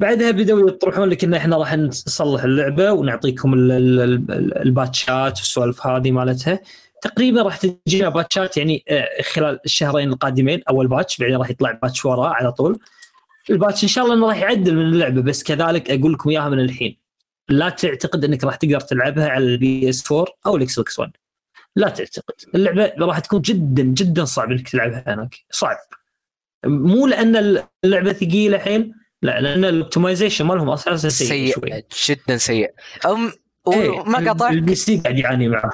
بعدها بدأوا يطرحون لك ان إحنا راح نصلح اللعبة ونعطيكم ال- ال- ال- ال patchات والسوالف هذه مالتها. تقريبا راح تجينا patchات يعني آه، خلال الشهرين القادمين أول patch بعدين راح يطلع patch وراه على طول. ال patch إن شاء الله إنه راح يعدل من اللعبة بس كذلك أقول لكم إياها من الحين. لا تعتقد إنك راح تقدر تلعبها على ال PS 4 أو ال Xbox 1 لا تعتقد. اللعبة راح تكون جدا جدا صعب إنك تلعبها هناك. صعب. مو لأن اللعبة ثقيلة حيل لا لأن ال optimization مالهم أساسا سيء شوي. سيء جدا سيء. أم إيه، وما قاطعك؟ ال PC قاعد يعاني معه.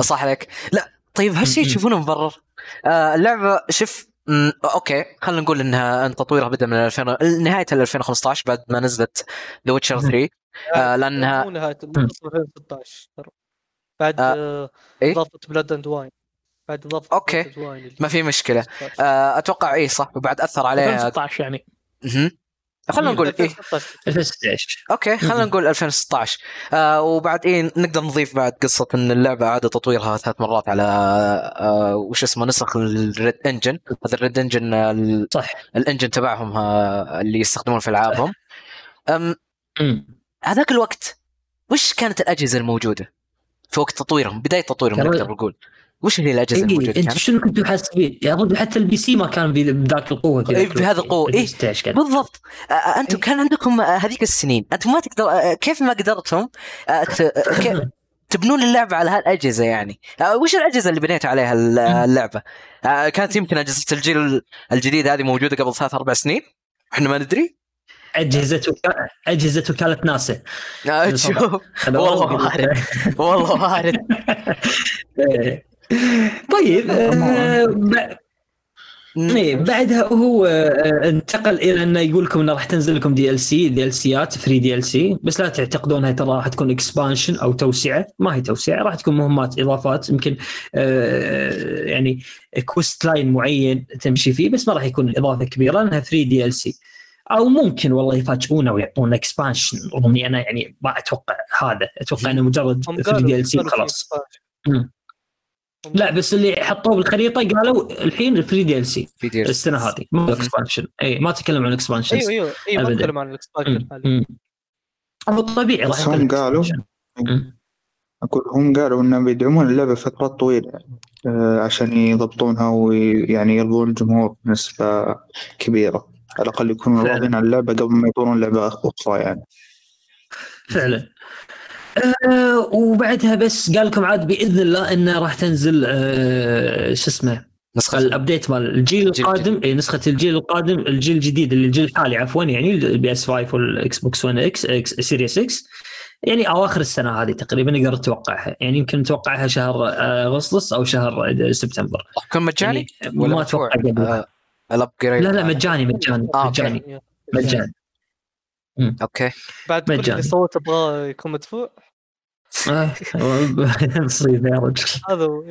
صح عليك. لا طيب هالشيء. تشوفونه مبرر؟ آه اللعبة شوف okay خلينا نقول إنها أن تطويرها بدا من 2000 نهاية 2015 بعد ما نزلت The Witcher 3 آه لأنها مو نهاية منتصف 2016 ترى. بعد آه، إيه؟ إضافة Blood and Wine بعد إضافة اللي ما في مشكلة. 2016. آه أتوقع اي صح وبعد أثر عليها. 2016 يعني. خلينا نقول إيه. 2016. 2016 أوكي خلينا نقول 2016 آه وبعد إيه نقدر نضيف بعد قصة إن اللعبة اعاد تطويرها ثلاث مرات على آه وش اسمه نسخ ال REDengine. هذا ال REDengine صح. ال engine تبعهم آه اللي يستخدمون في ألعابهم. هذاك الوقت وش كانت الأجهزة الموجودة في وقت تطويرهم بداية تطويرهم نقدر نقول؟ وش هي الاجهزه الموجوده إيه أنتم كانت شنو كنتوا حاسبين؟ يا رجل حتى ال PC ما كان بذ- بذاك القوة في إيه، بهذا. القوة، إيه. 2016 كان بالضبط. أنتم إيه. كان عندكم آه، هذيك السنين. أنتم ما تقدر آه، كيف ما قدرتم آه، كيف تبنون اللعبة على هالأجهزة يعني. وش الأجهزة اللي بنيت عليها ال- اللعبة؟ كانت يمكن أجهزة الجيل الجديد هذه موجودة قبل ثلاث أربع سنين؟ إحنا ما ندري. أجهزة وكا... أجهزة وكالة ناسا. شوف. والله وارد والله وارد إيه. طيب آه، إيه، بعدها هو آه، انتقل إلى أنه يقول لكم إنه راح تنزل لكم دي ال سي دي ال سيات 3 دي ال سي بس لا تعتقدونها ترى راح تكون expansion أو توسعة. ما هي توسعة راح تكون مهمات إضافات. يمكن آه، يعني quest line معين تمشي فيه بس ما راح يكون إضافة كبيرة لأنها 3 DLC أو ممكن والله يفاجئونا ويعطونا expansion اني أنا يعني ما أتوقع هذا. أتوقع إنه مجرد 3 DLC خلاص. لا بس اللي حطوه بالخريطة قالوا الحين 3 DLC السنة هذه مو expansion اي ما تكلم عن expansion أيوه أيوه أيوه ما. نتكلم عن ال expansion حاليا. هو طبيعي راح هم قالوا. أقول هم قالوا إنهم بيدعمون اللعبة فترات طويلة آه، عشان يضبطونها ويعني يرضون الجمهور بنسبة كبيرة. على الأقل يكونوا. راضين عن اللعبة قبل ما يطورون لعبة أخرى يعني. فعلا. آه وبعدها بس قال لكم عاد بإذن الله إنه راح تنزل آه شو اسمه؟ نسخة. ال update مال الجيل القادم. إي نسخة الجيل القادم الجيل الجديد اللي الجيل الحالي عفوا يعني ال PS 5 وال Xbox 1 X X Series X يعني أواخر السنة هذه تقريبا نقدر نتوقعها يعني يمكن نتوقعها شهر آه، أغسطس أو شهر آه، سبتمبر. راح يكون مجاني؟ يعني ولا ما؟ أتوقع قبل. آه، ال upgrade لا لا مجاني مجاني آه،. مجاني. مجاني. أوكي. بعد كل مجاني. اللي سوته ابغاه يكون مدفوع؟ آه، مصيبه يا رجل هذا هو.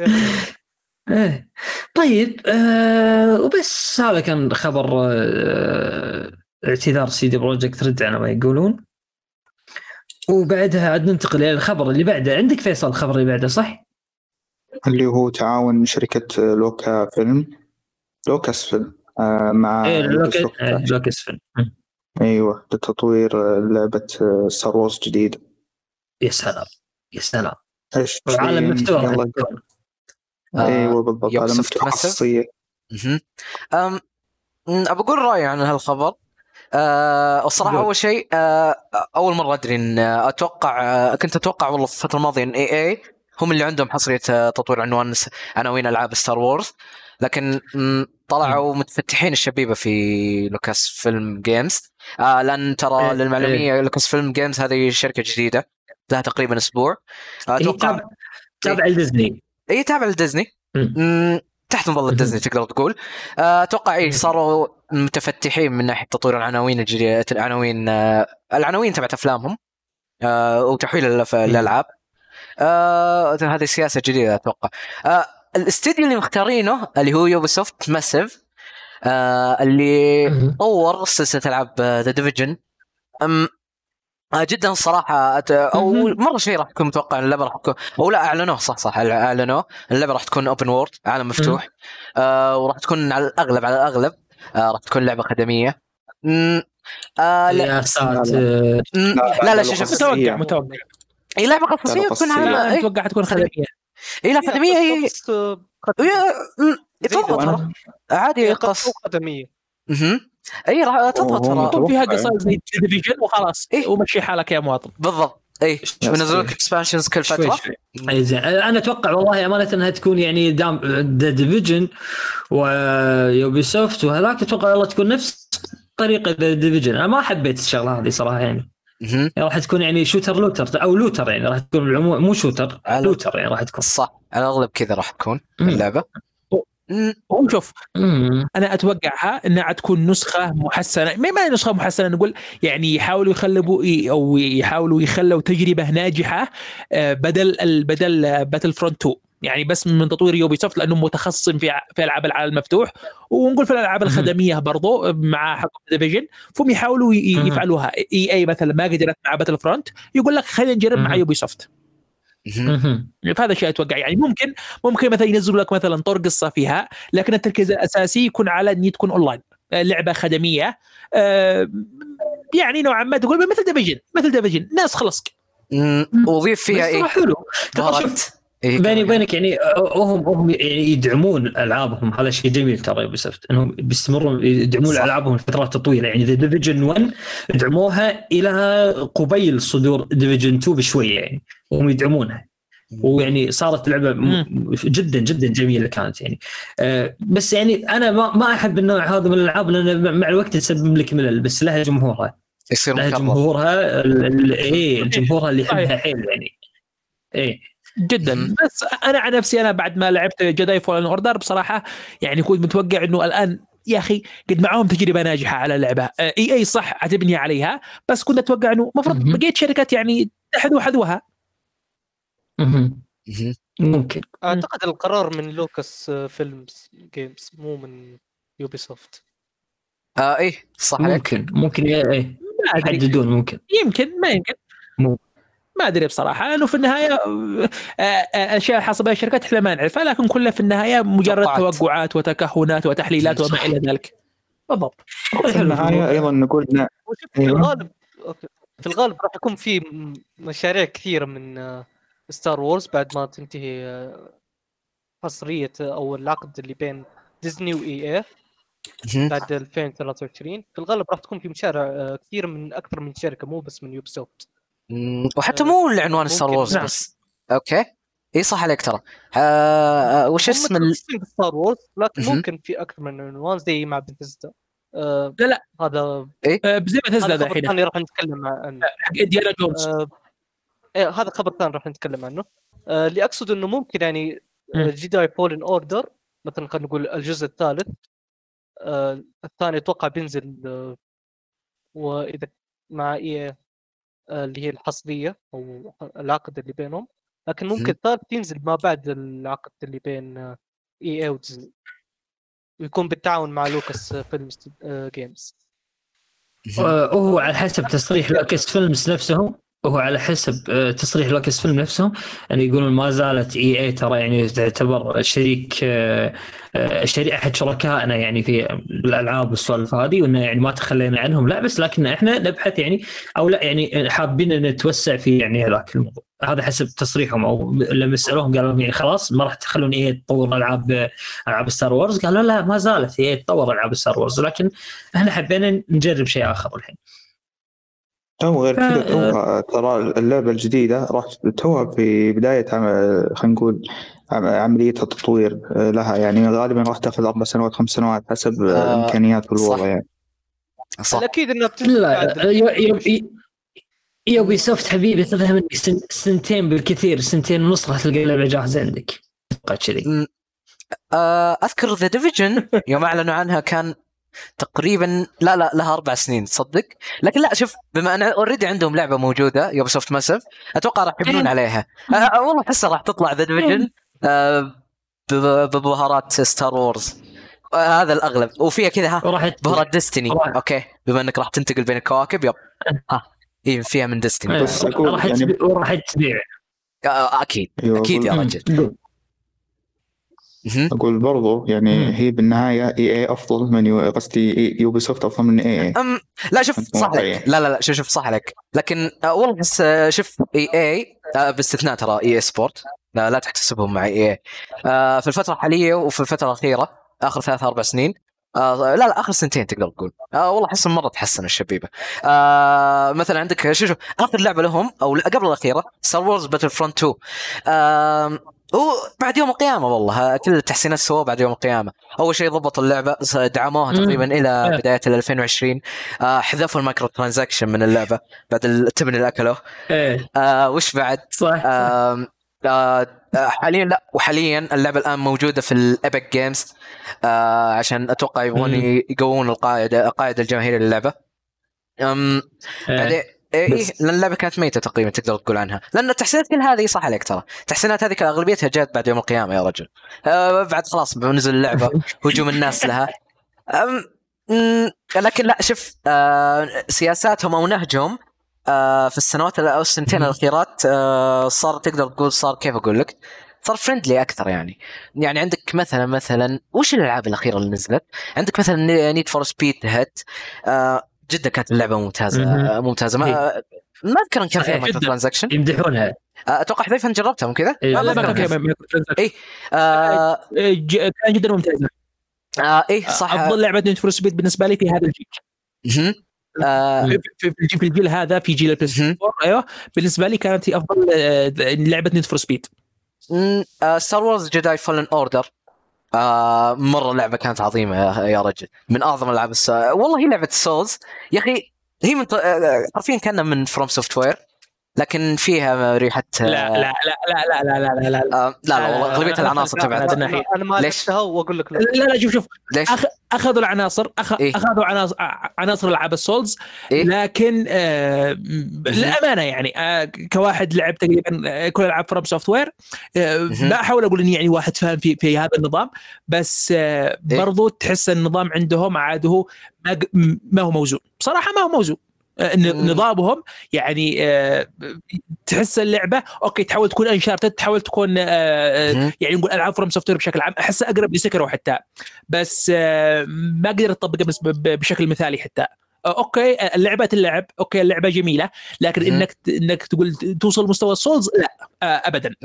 إيه طيب آه وبس هذا كان خبر آه اعتذار CD Projekt Red على ما يقولون وبعدها عاد ننتقل إلى الخبر اللي بعده عندك فيصل الخبر اللي بعده صح؟ اللي هو تعاون شركة Luca film Lucasfilm آه، مع إيه. إيه، Lucasfilm مم. أيوة لتطوير آه، لعبة Star Wars جديدة يا سلام يا سلام. إيش؟ عالم مفتوح. حيكون. آه، أيوه بالضبط عالم مفتوح؟ خاصية ابى أقول رأيي عن هالخبر. أه الصراحة. أول شيء أه أول مرة أدري إن أتوقع أه كنت أتوقع والله في الفترة الماضية إن EA هم اللي عندهم حصرية آه، تطوير عنوان عناوين ألعاب Star Wars. لكن طلعوا متفتحين الشبيبة في Lucasfilm Games. آه لأن ترى إيه، للمعلومية Lucasfilm Games هذه شركة جديدة. لها تقريبا أسبوع. آه، أتوقع تابع تابع لديزني. اي تابع لديزني. تحت مظلة ديزني تقدر تقول. آه، أتوقع اي صاروا متفتحين من ناحية تطوير العناوين الجديدة العناوين آه، العناوين تبعت أفلامهم وتحويل الألعاب. هذه سياسة جديدة أتوقع. الاستديو اللي مختارينه اللي هو Ubisoft Massive اللي. طور سلسلة ألعاب The Division جدا صراحة أت- أو. مرة شيء راح تكون متوقع إن اللعبة راح تكون أو لا أعلنوه صح صح أعلنوه اللعبة راح تكون اوبن وورد عالم مفتوح. آه وراح تكون على الأغلب على الأغلب آه راح تكون لعبة خدمية. مم، آه لا. يا ساتر. مم، لا، لا لا لا، شوف. متوقع متوقع. إي لعبة قصصية لعبة تكون قصصية. على أنا إي. أتوقع لا خدمية هي اي آه، إي، خدمية. مم، تضبط عادي هي قص قص خدميه مهم. إي راح تضبط هو ترى. يكون فيها قصائد زي ديفيجن وخلاص إيه. ومشي حالك يا مواطن بالضبط إي. بينزلوا لك expansions كل فترة شوي زين أنا أتوقع والله أمانة إنها تكون يعني دام The Division و Ubisoft وهذاك أتوقع والله تكون نفس طريقة The Division أنا ما حبيت الشغلة هذه صراحة يعني. يعني راح تكون يعني shooter looter أو looter يعني راح تكون مو shooter looter يعني راح تكون صح على الأغلب كذا راح تكون. اللعبة. هو شوف. أنا أتوقعها إنها تكون نسخة محسنة ما هي نسخة محسنة نقول يعني يحاولوا يخلبوا أو يحاولوا يخلوا تجربة ناجحة آه، بدل بدل Battlefront 2 يعني بس من تطوير Ubisoft لانهم متخصصين في في ألعاب العالم المفتوح ونقول في الألعاب. الخدمية برضو مع حق Division فهم يحاولوا. يفعلوها EA مثلا ما قدرت مع Battlefront يقول لك خلينا نجرب مع. Ubisoft. فهذا الشيء أتوقع. يعني ممكن ممكن مثلا ينزلوا لك مثلا طور قصة فيها لكن التركيز الأساسي يكون على ان تكون أونلاين. آه، لعبة خدمية. آه، يعني نوعا ما تقول مثل Division مثل Division ناس خلص مم. وضيف فيها إيه؟ حلو بهارات إيه بيني كمان. وبينك يعني هم هم يعني يدعمون ألعابهم. هذا شيء جميل ترى Ubisoft إنهم بيستمرون يدعمون صح. ألعابهم لفترات طويلة. يعني The Division 1 دعموها إلى قبيل صدور Division 2 بشويه يعني وهم يدعمونها. ويعني صارت لعبة م- جدا جدا جميلة كانت يعني. آه، بس يعني أنا ما ما أحب النوع هذا من الألعاب لأن مع الوقت تسبب لك ملل بس لها جمهورها. يصير لها جمهورها ال- ال- إيه جمهورها اللي يحبها حيل يعني. إيه. جدا. بس أنا عن نفسي أنا بعد ما لعبت Jedi Fallen Order بصراحة يعني كنت متوقع إنه الآن يا أخي قد معاهم تجربة ناجحة على اللعبة EA صح عتبني عليها بس كنت أتوقع إنه المفروض. بقيت شركات يعني تحذو حذوها. ممكن أعتقد القرار من Lucas آه، Films Games مو من Ubisoft آه إيه صح عليك ممكن ممكن إيه إيه. أدري يحددون ممكن يمكن ما يمكن مو. ما أدري بصراحة لأنه في النهاية آه، آه، أشياء حاصله بها الشركات إحنا ما نعرفها لكن كلها في النهاية مجرد توقعات. توقعات وتكهنات وتحليلات وما إلى ذلك بالضبط في النهاية أيضا نقول إن- وشوف في أيوة. الغالب أوكي. في الغالب راح يكون في مشاريع كثيرة من Star Wars بعد ما تنتهي آه، حصريه آه، أو العقد اللي بين Disney و EA. بعد 2023 في الغالب راح تكون في مشاريع آه، كثير من أكثر من شركة مو بس من Ubisoft مم، وحتى مو العنوان Star ممكن. Wars نعم. بس أوكي إي صح عليك ترى آه آه، وش اسم ال... Star Wars لكن. ممكن في أكثر من عنوان زي مع بنتزدا آه لا، لا. هذا آه، زي ما خبر الحين ثاني راح نتكلم عنه حق Indiana Jones آه، إيه هذا خبر ثاني راح نتكلم عنه آه، اللي اقصد إنه ممكن يعني مم. Jedi Fallen Order مثلا خلينا نقول الجزء الثالث آه، الثاني أتوقع بينزل آه، وإذا مع EA اللي هي الحصرية أو العقد اللي بينهم. لكن ممكن مم. الثالث ينزل ما بعد العقد اللي بين EA و Disney ويكون بالتعاون مع Lucasfilm Games. آه، وهو على حسب تصريح Lucasfilms نفسهم. وهو على حسب آه، تصريح Lucasfilm نفسهم. يعني يقولون ما زالت EA ترى يعني تعتبر شريك آه، آه، شريك أحد شركائنا يعني في الألعاب والسوالف هذه وإنه يعني ما تخلينا عنهم. لا بس لكن إحنا نبحث يعني أو لا يعني حابين إن نتوسع في يعني هذاك الموضوع. هذا حسب تصريحهم أو لما سألوهم قالوا يعني خلاص ما راح تخلون EA تطور ألعاب ألعاب Star Wars. قالوا لا ما زالت هي تطور ألعاب Star Wars. لكن إحنا حبينا نجرب شيء آخر الحين. تو غير كذا ف- توها ترى اللعبة الجديدة راح توها في بداية عم- خلينا نقول عم- عملية التطوير لها. يعني غالبا راح تاخذ أربع سنوات خمس سنوات حسب آه، الامكانيات والوضع صح. يعني. صح. الاكيد إنها لا يو- يو- Ubisoft حبيبي خذها مني سن- سنتين بالكثير سنتين ونص راح تلقى اللعبة جاهزة عندك. أتوقع كذي. آه، أذكر ذا ديفيجن يوم أعلنوا عنها كان تقريبا لا لا لها أربع سنين تصدق؟ لكن لا شوف بما أن already عندهم لعبة موجودة Ubisoft Massive أتوقع راح يبنون عليها. آه والله احسها راح تطلع The Division ب- ببهارات Star Wars آه هذا الأغلب. وفيها كذا ها وراح بهارات Destiny راح- أوكي. بما أنك راح تنتقل بين الكواكب yep. ها. إيه فيها من Destiny بس أقول راح يعني- تبيع. وراح تبيع. آه أكيد. أكيد يا رجل. أقول برضو يعني. هي بالنهاية EA أفضل من يو- قصدي Ubisoft أفضل من EA. أم لا شوف صح. عليك لا لا لا شوف شوف صح عليك لكن آه، والله بس آه، شوف EA آه، باستثناء ترى EA Sports. لا, لا تحتسبهم مع EA. في الفترة الحالية وفي الفترة الأخيرة آخر ثلاث أربع سنين آه لا لا آخر سنتين تقدر تقول. آه والله أحسهم مرة تحسن الشبيبة. آه مثلا عندك شوف شوف آخر لعبة لهم أو قبل الأخيرة Star Wars Battlefront 2 آه هو بعد يوم القيامة والله كل التحسينات سووها بعد يوم القيامة. أول شيء ضبطوا اللعبة دعموها. تقريبا إلى آه. بداية ال 2020 آه حذفوا ال micro transaction من اللعبة بعد التبن اللي أكلوه. إيه. آه وش بعد؟ صح آه آه، حاليا لا وحاليا اللعبة الآن موجودة في ال Epic Games آه عشان أتوقع يبغون يقوون القاعدة القاعده الجماهيريه للعبة. أم بعدين إيه. إيه بس- لأن اللعبة كانت ميتة تقريبا تقدر تقول عنها. لأن التحسينات كل هذه صح عليك ترى. التحسينات هذه اغلبيتها جات بعد يوم القيامة يا رجل. آه بعد خلاص بنزل اللعبة هجوم الناس لها. لكن لا شوف آه سياساتهم أو نهجهم آه في السنوات أو السنتين. الأخيرات آه صار تقدر تقول صار كيف أقول لك؟ صار فريندلي أكثر يعني. يعني عندك مثلا مثلا وش الألعاب الأخيرة اللي نزلت؟ عندك مثلا Need for Speed Heat جدا كانت اللعبة ممتازة. آه ممتازة ما ما أذكر إن كان فيها مايكرو جداً. transaction يمدحونها آه، أتوقع حذيفة جربتها مو كذا؟ إيه، ما لا ما كان. فيها micro transaction. آه آه، ج- كان جدا ممتازة آه إيه صح أفضل لعبة Need for Speed بالنسبة لي في هذا الجيل. آه في, في, في الجيل هذا في جيل ال PlayStation 4 أيوه بالنسبة لي كانت هي أفضل لعبة Need for Speed Star Wars Jedi Fallen Order آه مرة لعبه كانت عظيمة يا, رجل. من أعظم ألعاب الس... والله هي لعبة Souls يا أخي هي من حرفيا كأنها من FromSoftware لكن فيها ريحه لا لا لا لا لا لا لا لا لا آه لا لا والله اغلبيه العناصر تبعت أنا ما ليش؟ لعبتها واقول لك لا لا لا شوف شوف ليش؟ أخ... اخذوا العناصر أخ... إيه؟ اخذوا عناصر عناصر العاب ال Souls إيه؟ لكن آه... للامانه يعني آه... كواحد لعب تقريبا آه، كل العاب FromSoftware آه... لا احاول أقول اني يعني واحد فاهم في في هذا النظام بس آه... إيه؟ برضو تحس النظام عندهم عاد هو ما, ما هو موزون بصراحه ما هو موزون آه،. نظامهم يعني آه، تحس اللعبة أوكي تحاول تكون Uncharted تحاول تكون آه، آه،. يعني نقول ألعاب FromSoft بشكل عام أحسها أقرب لسيكيرو حتى. بس آه، ما أقدر أطبقها بشكل مثالي حتى. آه، أوكي آه، اللعبة تلعب أوكي اللعبة جميلة لكن. إنك إنك تقول توصل مستوى ال Souls لا آه، ابدا.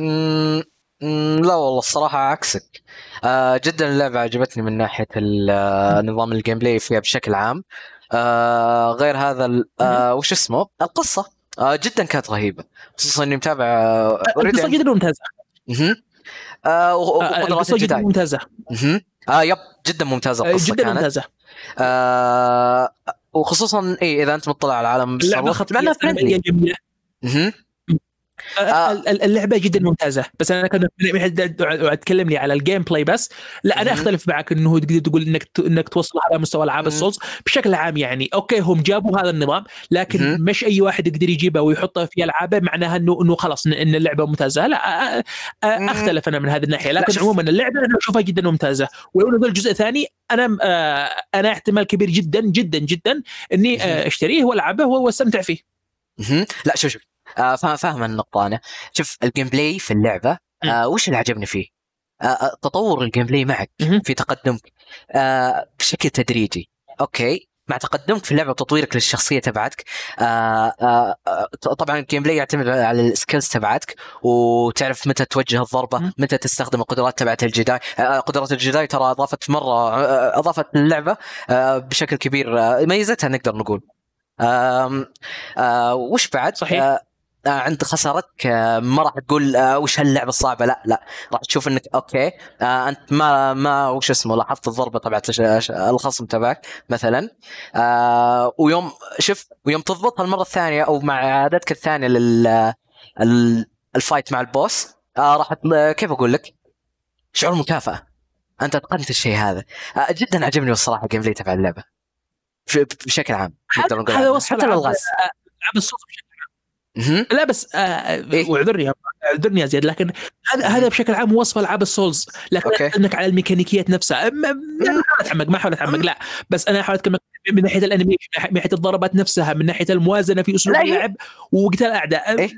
لا والله الصراحة عكسك. آه جدا اللعبة عجبتني من ناحية آه، نظام ال gameplay فيها بشكل عام. آه غير هذا آه وش اسمه؟ القصة. آه جدا كانت رهيبة. خصوصا إني متابع آه القصة Raiden. جدا ممتازة. آه آه، القصة جدا ممتازة. آه yep جدا ممتازة آه، القصة جدا كانت. ممتازة. آه وخصوصا إي إذا أنت مطلع على عالم Star Wars اللعبه الخطيه مع انها مهم. آه، آه. ال- اللعبة جدا ممتازة بس أنا تكلمني على ال gameplay بس لا أنا. أختلف معك إنه تقدر تقول إنك إنك توصل على مستوى العاب. ال Souls بشكل عام يعني أوكي هم جابوا هذا النظام لكن. مش أي واحد يقدر يجيبه ويحطه في ألعابه معناها انه إنه خلاص ان اللعبة ممتازة لا. أختلف أنا من هذه الناحية لكن. عموما اللعبة أنا أشوفها جدا ممتازة ولو نزل جزء ثاني أنا آه، أنا احتمال كبير جدا جدا جدا إني أشتريه وألعبه وأستمتع فيه. لا شوف شوف آه فاهم النقطة أنا شوف ال gameplay في اللعبة آه وش اللي عجبني فيه؟ آه آه، تطور ال gameplay معك. في تقدمك آه بشكل تدريجي أوكي مع تقدمك في اللعبة وتطويرك للشخصية تبعتك آه آه آه طبعا ال gameplay يعتمد على ال skills تبعتك وتعرف متى توجه الضربة. متى تستخدم القدرات تبعت ال Jedi آه قدرات ال Jedi ترى أضافت مرة آه أضافت للعبة آه بشكل كبير آه ميزتها نقدر نقول آم، آه وش بعد صحيح. آه آه عند خسارتك آه ما راح تقول آه وش هاللعبة الصعبة؟ لا لا. راح تشوف انك أوكي انت ما ما وش اسمه لاحظت الضربة تبعت الخصم تبعك مثلا. ويوم شوف ويوم تضبطها المره الثانية أو مع إعادتك الثانية لل ال- ال fight مع ال boss راح كيف أقول لك؟ شعور مكافأة. أنت أتقنت الشيء هذا. جدا عجبني الصراحة ال gameplay تبع اللعبة. بشكل عام هذا. وصف حتى الالغاز العاب ال Souls مهم. لا بس آه إيه؟ واعذرني يا- اعذرني يا زياد لكن هذا هذا بشكل عام وصف العاب ال Souls. لكن أوكي. انك على الميكانيكيات نفسها. ما احاول اتعمق ما احاول اتعمق لا. بس أنا احاول أتكلم من ناحية ال animation من ناحية الضربات نفسها من ناحية الموازنة في أسلوب اللعب وقتال الأعداء. إيه؟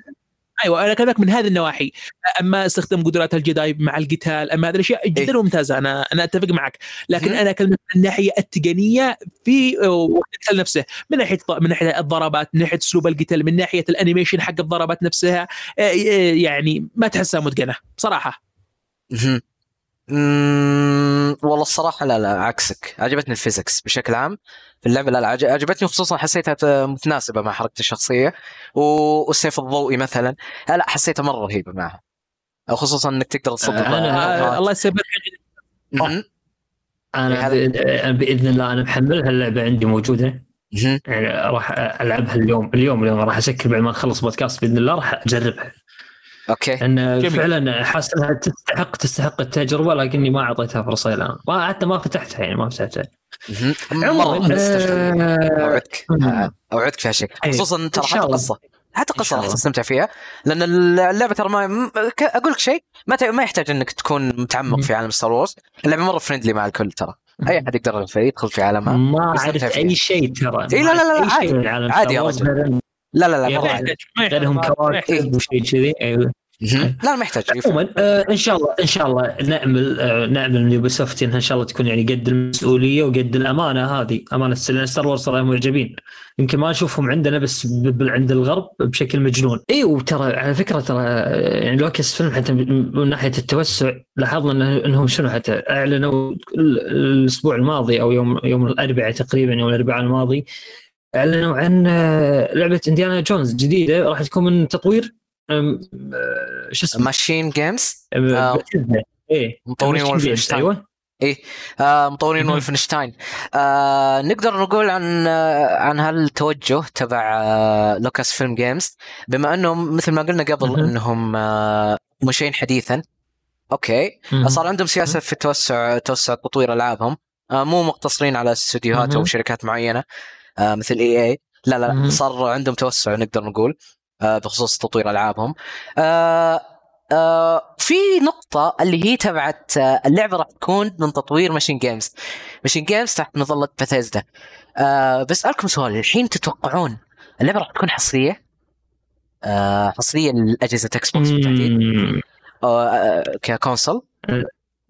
أيوه أنا اكلمك من هذه النواحي أما استخدام قدرات ال Jedi مع القتال أما هذه الأشياء جدا إيه؟ ممتازة أنا أنا أتفق معك لكن. أنا أكلمك من الناحية التقنية في القتال نفسه من ناحية من ناحية الضربات من ناحية أسلوب القتال من ناحية ال animation حق الضربات نفسها آه، آه، يعني ما تحسها متقنة بصراحة. مم، والله الصراحة لا لا عكسك. عجبتني الفيزكس بشكل عام في اللعبة. لا لا عج- عجبتني خصوصا حسيتها متناسبة مع حركة الشخصية و- والسيف الضوئي مثلا. لا لا حسيتها مرة رهيبة معها. خصوصا إنك تقدر تصد أنا- آه، الله مهم. أنا باذن الله أنا محمل هاللعبه عندي موجودة. يعني راح ألعبها اليوم اليوم اليوم راح اسكر بعد ما نخلص بودكاست بإذن الله راح أجربها. أوكي لأن جميل. فعلا حاسس انها تستحق تستحق التجربة لكني ما أعطيتها فرصة الآن ما حتى ما فتحتها يعني ما فتحتها عموما مستشعر. آه، أوعدك مم. أوعدك في هالشيء إيه. خصوصا ترى حتى. قصة حتى قصة راح. تستمتع فيها لأن اللعبة ترى ما أقول لك شيء ما ما يحتاج إنك تكون متعمق. في عالم Star Wars اللعبة مرة friendly مع الكل ترى أي أحد يقدر يدخل في عالمها ما فيها. أي شيء ترى إيه، لا، لا، لا، عادي. عادي يا رجل. لا لا لا مرة ما يحتاج. لهم كواكب وشيء كذي. لا ما يحتاج عموما آه إن شاء الله إن شاء الله نأمل آه نأمل من Ubisoft إنها إن شاء الله تكون يعني قد المسؤولية وقد الأمانة هذه أمانة Star Wars صراحة معجبين يمكن ما نشوفهم عندنا بس عند الغرب بشكل مجنون إي وترى على فكرة ترى يعني Lucasfilm حتى من ناحية التوسع لاحظنا إنهم شنو حتى أعلنوا ال- الأسبوع الماضي أو يوم يوم الأربعاء تقريبا يوم الأربعاء الماضي اعلنوا عن آه، لعبة Indiana Jones جديدة راح تكون من تطوير آه، شو اسمه؟ MachineGames آه، Bethesda. إيه مطورين Wolfenstein أيوه. آه مطورين. Wolfenstein آه نقدر نقول عن آه عن هالتوجه تبع آه Lucasfilm Games بما إنهم مثل ما قلنا قبل مهم. إنهم آه منشئين حديثا. أوكي. مهم. صار عندهم سياسة في توسع توسع تطوير ألعابهم. آه مو مقتصرين على استديوهات أو. شركات معينة. مثل EA لا لا مهم. صار عندهم توسع نقدر نقول آه بخصوص تطوير ألعابهم. آه آه في نقطة اللي هي تبعت آه اللعبة راح تكون من تطوير MachineGames MachineGames تحت مظلة بثيزدا آه بسألكم سؤال الحين تتوقعون اللعبة راح تكون حصرية؟ آه حصرية لأجهزة Xbox بالتحديد. آه آه ك console؟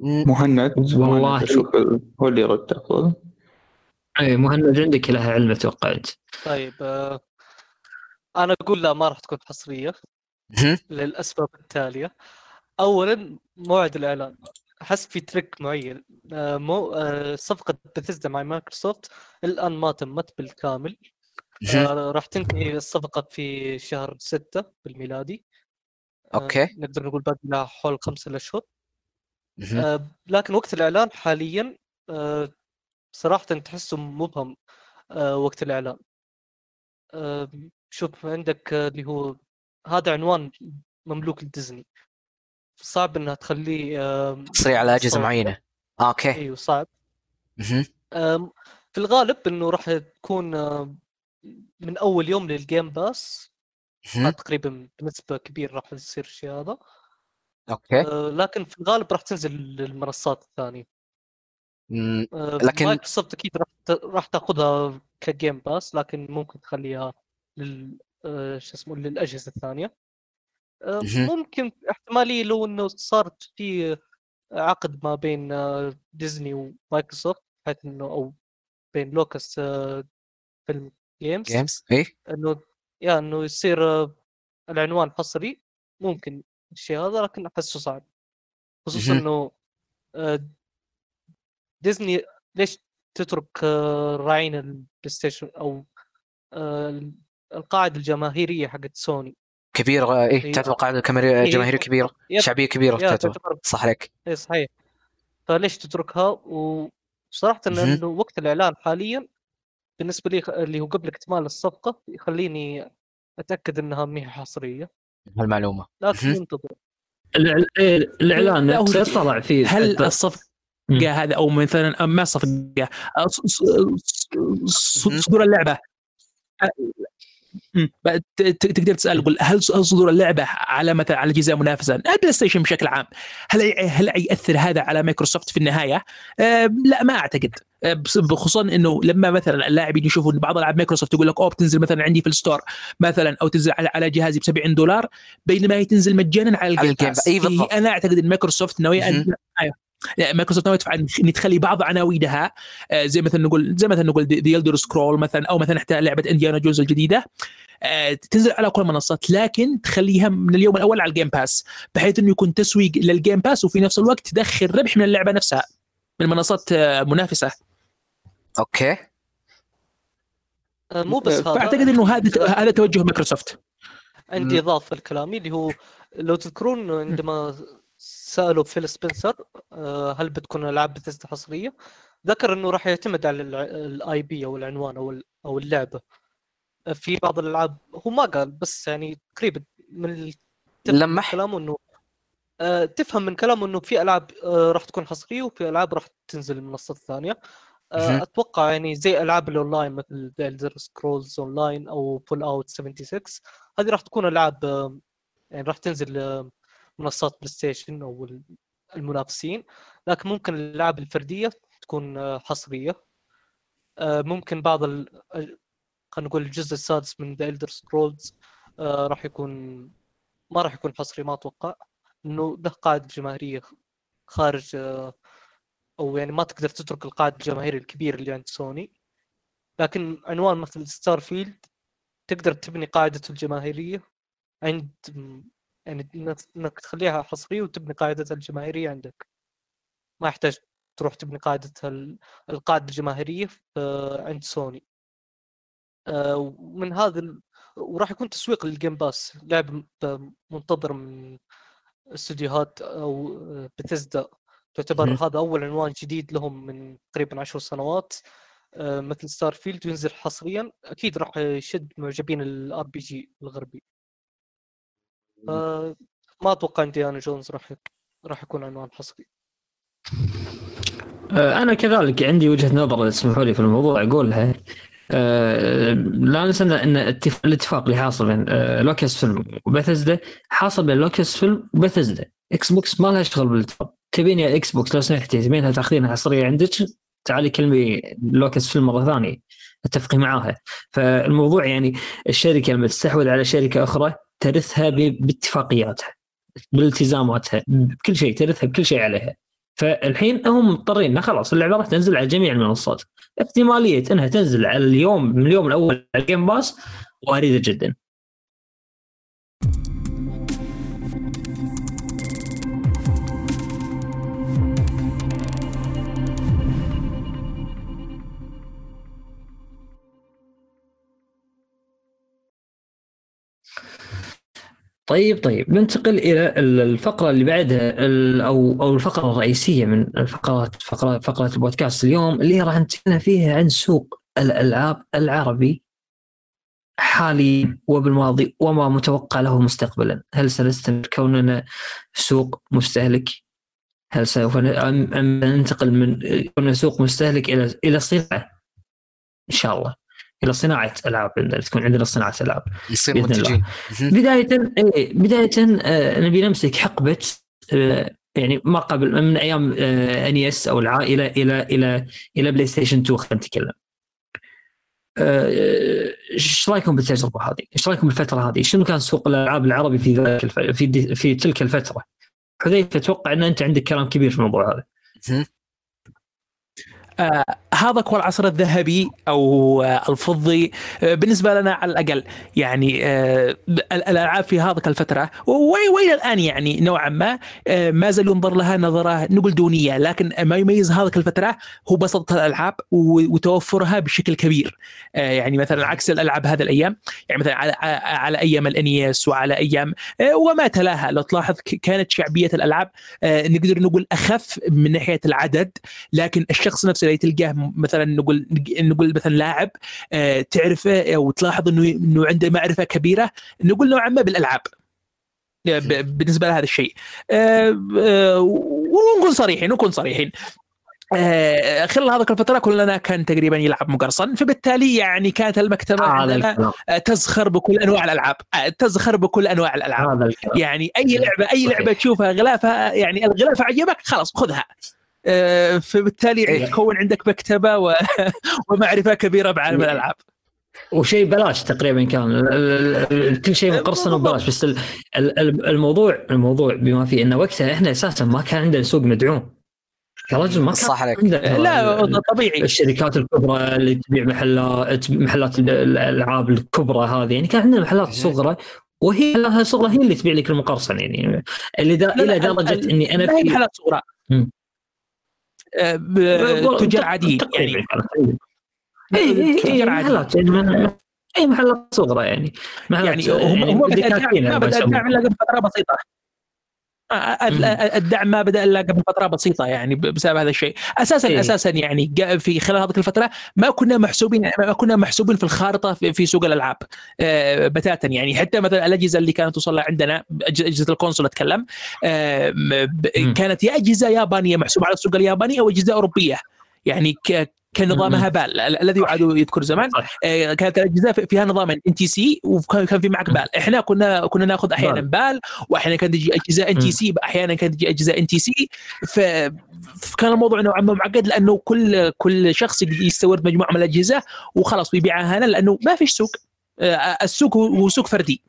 مهند. والله. هو اللي يرد افضل اي مهند عندك لها علم أتوقع أنت. طيب آه، أنا أقول لا ما راح تكون حصرية. للأسباب التالية. اولا موعد الإعلان. أحس في trick معين. آه، مو آه، صفقة بثزدا مع مايكروسوفت الآن ما تمت بالكامل. آه، راح تنتهي الصفقة في شهر 6 بالميلادي. okay. نقدر نقول باقي لها حول خمسة اشهر لكن وقت الإعلان حاليا صراحة تحسه مبهم آه، وقت الإعلان. شوف عندك اللي هو هذا عنوان مملوك لديزني. صعب إنها تخليه حصرية على مستوى. معينة. آه، okay. إيوه صعب. في الغالب إنه راح تكون من أول يوم لل Game Pass تقريبا بنسبة كبيرة راح يصير الشيء هذا. okay. آه، لكن في الغالب راح تنزل للمنصات الثانية. لكن- مايكروسوفت أكيد راح تاخذها ك Game Pass لكن ممكن تخليها لل آه، شو اسمه للأجهزة الثانية آه،. ممكن احتمالية لو إنه صارت في عقد ما بين آه، ديزني ومايكروسوفت بحيث إنه أو بين Lucas آه، film Games Games اي إنه يا إنه يصير آه، العنوان حصري ممكن الشيء هذا لكن أحسه صعب خصوصا. إنه آه، ديزني ليش تترك آه، راعين ال PlayStation أو آه، القاعدة الجماهيرية حقت سوني كبيرة اي هي- تعتبر كبيرة هي- جماهيرية كبيرة yep. شعبية كبيرة yeah تعتبر صح عليك اي صحيح فليش تتركها وصراحة مهم. انه وقت الإعلان حاليا بالنسبة لي اللي هو قبل اكتمال الصفقة يخليني أتأكد إنها ما هي حصرية هالمعلومة لكن. ننتظر إيه، الإعلان طلع فيه هل الصفقه. هذا أو مثلا ما صفقه مهم. صدور اللعبة أ- مم. ت- ت- تقدر تسأل قل هل صدور اللعبة على مثلا على اجهزه منافسه ال PlayStation بشكل عام هل هل يأثر هذا على مايكروسوفت في النهاية؟ لا ما أعتقد خصوصا إنه لما مثلا اللاعبين يشوفوا بعض ألعاب مايكروسوفت تقول لك أوه بتنزل مثلا عندي في ال store مثلا أو تنزل على على جهازي ب 70 دولار بينما هي تنزل مجانا على ال Game Pass. أنا أعتقد إن مايكروسوفت ناويه. ان مايكروسوفت تفعل إن تخلي بعض عناوينها آه، زي مثلا نقول زي مثلا نقول The Elder Scroll مثلا أو مثلا حتى لعبة انديانا جونز الجديدة آه، تنزل على كل المنصات لكن تخليها من اليوم الأول على ال Game Pass بحيث إنه يكون تسويق لل Game Pass وفي نفس الوقت تدخل ربح من اللعبة نفسها من منصات آه، منافسة. okay. مو بس هذا. فأعتقد إنه هذا هذا توجه مايكروسوفت. عندي إضافة لكلامي اللي هو لو تذكرون عندما سألوا فيل سبنسر آه، هل بتكون العاب بتستا حصرية؟ ذكر إنه راح يعتمد على ال IP أو العنوان أو أو اللعبة في بعض الألعاب هو ما قال بس يعني تقريبا من لمح. كلامه إنه آه، تفهم من كلامه إنه في ألعاب آه، راح تكون حصرية وفي ألعاب راح تنزل المنصات الثانية. أتوقع يعني زي ألعاب الاونلاين مثل The Elder Scrolls Online أو Fallout 76 هذه راح تكون ألعاب يعني راح تنزل منصات PlayStation أو ال- المنافسين. لكن ممكن الالعاب الفردية تكون آه، حصرية. آه، ممكن بعض ال... ال- خلينا نقول الجزء السادس من The Elder Scrolls راح يكون ما راح يكون حصري ما أتوقع. إنه له قاعدة جماهيرية خارج آه، أو يعني ما تقدر تترك القاعدة الجماهيرية الكبيرة اللي عند سوني لكن عنوان مثل Starfield تقدر تبني قاعدته الجماهيرية عند يعني انك تخليها حصرية وتبني قاعدتها الجماهيرية عندك. ما يحتاج تروح تبني قاعدتها ال- القاعده الجماهيرية عند سوني. آه، ومن هذا ال... وراح يكون تسويق لل Game Pass لعب منتظر من استديوهات أو بثزدا تعتبر مم. هذا أول عنوان جديد لهم من تقريبا عشر سنوات. آه، مثل Starfield وينزل حصريا أكيد راح يشد معجبين ال RPG الغربي. آه، ما أتوقع إنديانا جونز راح راح يكون عنوان حصري. آه، أنا كذلك عندي وجهة نظر اسمحوا لي في الموضوع أقولها. آه، لا ننسى إن الاتف- الاتفاق اللي حاصل بين آه، Lucasfilm و Bethesda حاصل بين Lucasfilm و Bethesda Xbox ما لها شغل بالاتفاق. تبين يا Xbox لو سمحتي تبينها تاخذينها حصرية عندك تعالي كلمي Lucasfilm مرة ثانية اتفقي معاها. فالموضوع يعني الشركة لما تستحوذ على شركة أخرى ترثها باتفاقياتها بالتزاماتها بكل شيء ترثها بكل شيء عليها. فالحين هم مضطرين إنه خلاص اللعبة راح تنزل على جميع المنصات. احتمالية إنها تنزل على اليوم من اليوم الأول على الجيم باس وارده جدا. طيب طيب. ننتقل إلى الفقرة اللي بعدها أو أو الفقرة الرئيسية من الفقرات فقره فقرة البودكاست اليوم اللي راح نتكلم فيها عن سوق الألعاب العربي حالي وبالماضي وما متوقع له مستقبلا. هل سنستمر كوننا سوق مستهلك؟ هل سوف ننتقل من كوننا سوق مستهلك إلى إلى صناعة؟ إن شاء الله. إلى صناعة ألعاب عندنا تكون عندنا صناعة ألعاب يصير. منتجين مهم. بداية إيه بداية آه، نبي نمسك حقبة آه، يعني ما قبل من أيام NES أو العائله إلى إلى إلى PlayStation 2 خلينا نتكلم. آه، إيش رأيكم بالتجربة هذه؟ إيش رأيكم بالفترة هذه؟ شنو كان سوق الألعاب العربي في ذلك الف... في دي... في تلك الفترة؟ حذيفة أتوقع إن أنت عندك كلام كبير في الموضوع هذا. مهم. هذا هو العصر الذهبي أو آه، الفضي آه، بالنسبة لنا على الأقل يعني آه، الألعاب في هذه الفترة وإلى الآن يعني نوعا ما آه، ما زال ينظر لها نظرة نقول دونية لكن ما يميز هذه الفترة هو بساطة الألعاب وتوفرها بشكل كبير آه، يعني مثلا عكس الألعاب هذه الأيام يعني مثلا على على أيام الإنيس وعلى أيام آه، وما تلاها لو تلاحظ كانت شعبية الألعاب آه، نقدر نقول أخف من ناحية العدد لكن الشخص نفسه اللي تلقاه مثلا نقول نقول مثلا لاعب آه، تعرفه وتلاحظ انه إنه عنده معرفة كبيرة نقول نوعا ما بالألعاب. بالنسبة لهذا الشيء. آه، آه، ونكون صريحين نكون صريحين. آه، خلال هذه الفترة كلنا كان تقريبا يلعب مقرصن فبالتالي يعني كانت المكتبة هذا آه، تزخر بكل أنواع الألعاب. آه، تزخر بكل أنواع الألعاب. هذا يعني أي لعبه أي. لعبة تشوفها غلافها يعني الغلاف عجبك خلاص خذها. فبالتالي إيه. تكون عندك مكتبة و... ومعرفة كبيرة بعالم إيه. الألعاب وشيء بلاش تقريبا كان كل شيء مقرصن وبلاش بس ال- ال- الموضوع الموضوع بما فيه إنه وقتها إحنا أساسا ما كان عندنا سوق مدعوم يا رجل ما كان صح عليك. لا طبيعي الشركات الكبرى اللي تبيع محلات محلات ال- الألعاب الكبرى هذه يعني كان عندنا محلات صغرى وهي لها صغرى هي اللي تبيع لك المقرصن يعني اللي دا إلى ال- درجة إني أنا في محلات صغرى. آه، تجار عاديين يعني. اي اي اي عاديين. محلات يعني اي محلات صغرى يعني محلات يعني هم هم دكاكين الدعم يسمونها. الدعم قبل فتره بسيطة آه، الدعم ما بدأ إلا قبل فترة بسيطة يعني بسبب هذا الشيء أساسا إيه. أساسا يعني في خلال هذه الفترة ما كنا محسوبين ما كنا محسوبين في الخارطة في, سوق الألعاب آه، بتاتا يعني حتى مثلا الأجهزة اللي كانت توصل عندنا أجهزة ال console أتكلم آه،. كانت يا أجهزة يابانية محسوبة على السوق الياباني أو أجهزة أوروبية يعني ك كنظامها PAL ال- الذي يعاد يذكر زمان. آه، كانت الأجهزة في- فيها نظاما NTSC وكان كان في معك PAL. إحنا كنا كنا ناخذ أحيانا PAL واحيانا كانت تجي أجهزة NTSC أحيانا كانت تجي أجهزة NTSC فكان الموضوع نوعا ما معقد لأنه كل كل شخص يستورد مجموعة من الأجهزة وخلاص ويبيعها هنا لأنه ما فيش سوق. آه، السوق هو سوق فردي.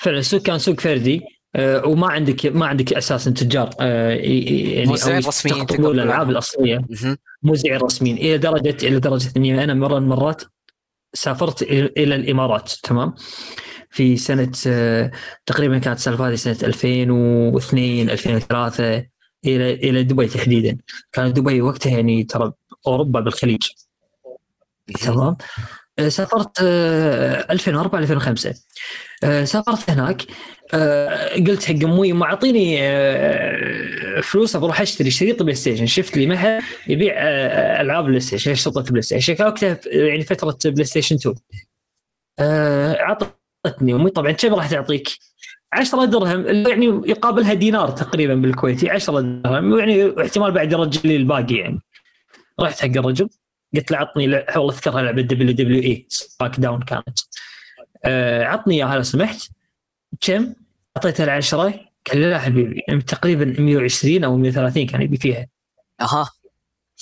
فعلا السوق كان سوق فردي. آه، وما عندك ما عندك أساسا تجار ي- يعني موزعين رسميين تقول الألعاب. الأصلية. موزعين رسميين إلى درجه إلى درجة إني أنا مرة من المرات سافرت إلى الإمارات تمام؟ في سنة آه، تقريبا كانت السالفه هذه سنة 2002 2003 إلى إلى دبي تحديدا. كانت دبي وقتها يعني ترى أوروبا بالخليج تمام؟ سافرت آه، 2004 2005 آه، سافرت هناك. آه، قلت حق أمي ما أعطيني آه، فلوس بروح أشتري. شريط PlayStation. شفت لي محل يبيع آه، ألعاب PlayStation أشرطة PlayStation. كان وقتها يعني فترة PlayStation 2 آه، عطتني أمي طبعا كم راح تعطيك؟ 10 درهم يعني يقابلها دينار تقريبا بالكويتي. 10 درهم يعني احتمال بعد يرجع لي الباقي يعني. رحت حق الرجل. قلت له عطني والله أذكرها لعبة WWE SmackDown كانت. آه، عطني إياها لو سمحت. كم؟ اعطيته العشرة قال لي لا حبيبي تقريبا 120 أو 130 كان يبي فيها. أها.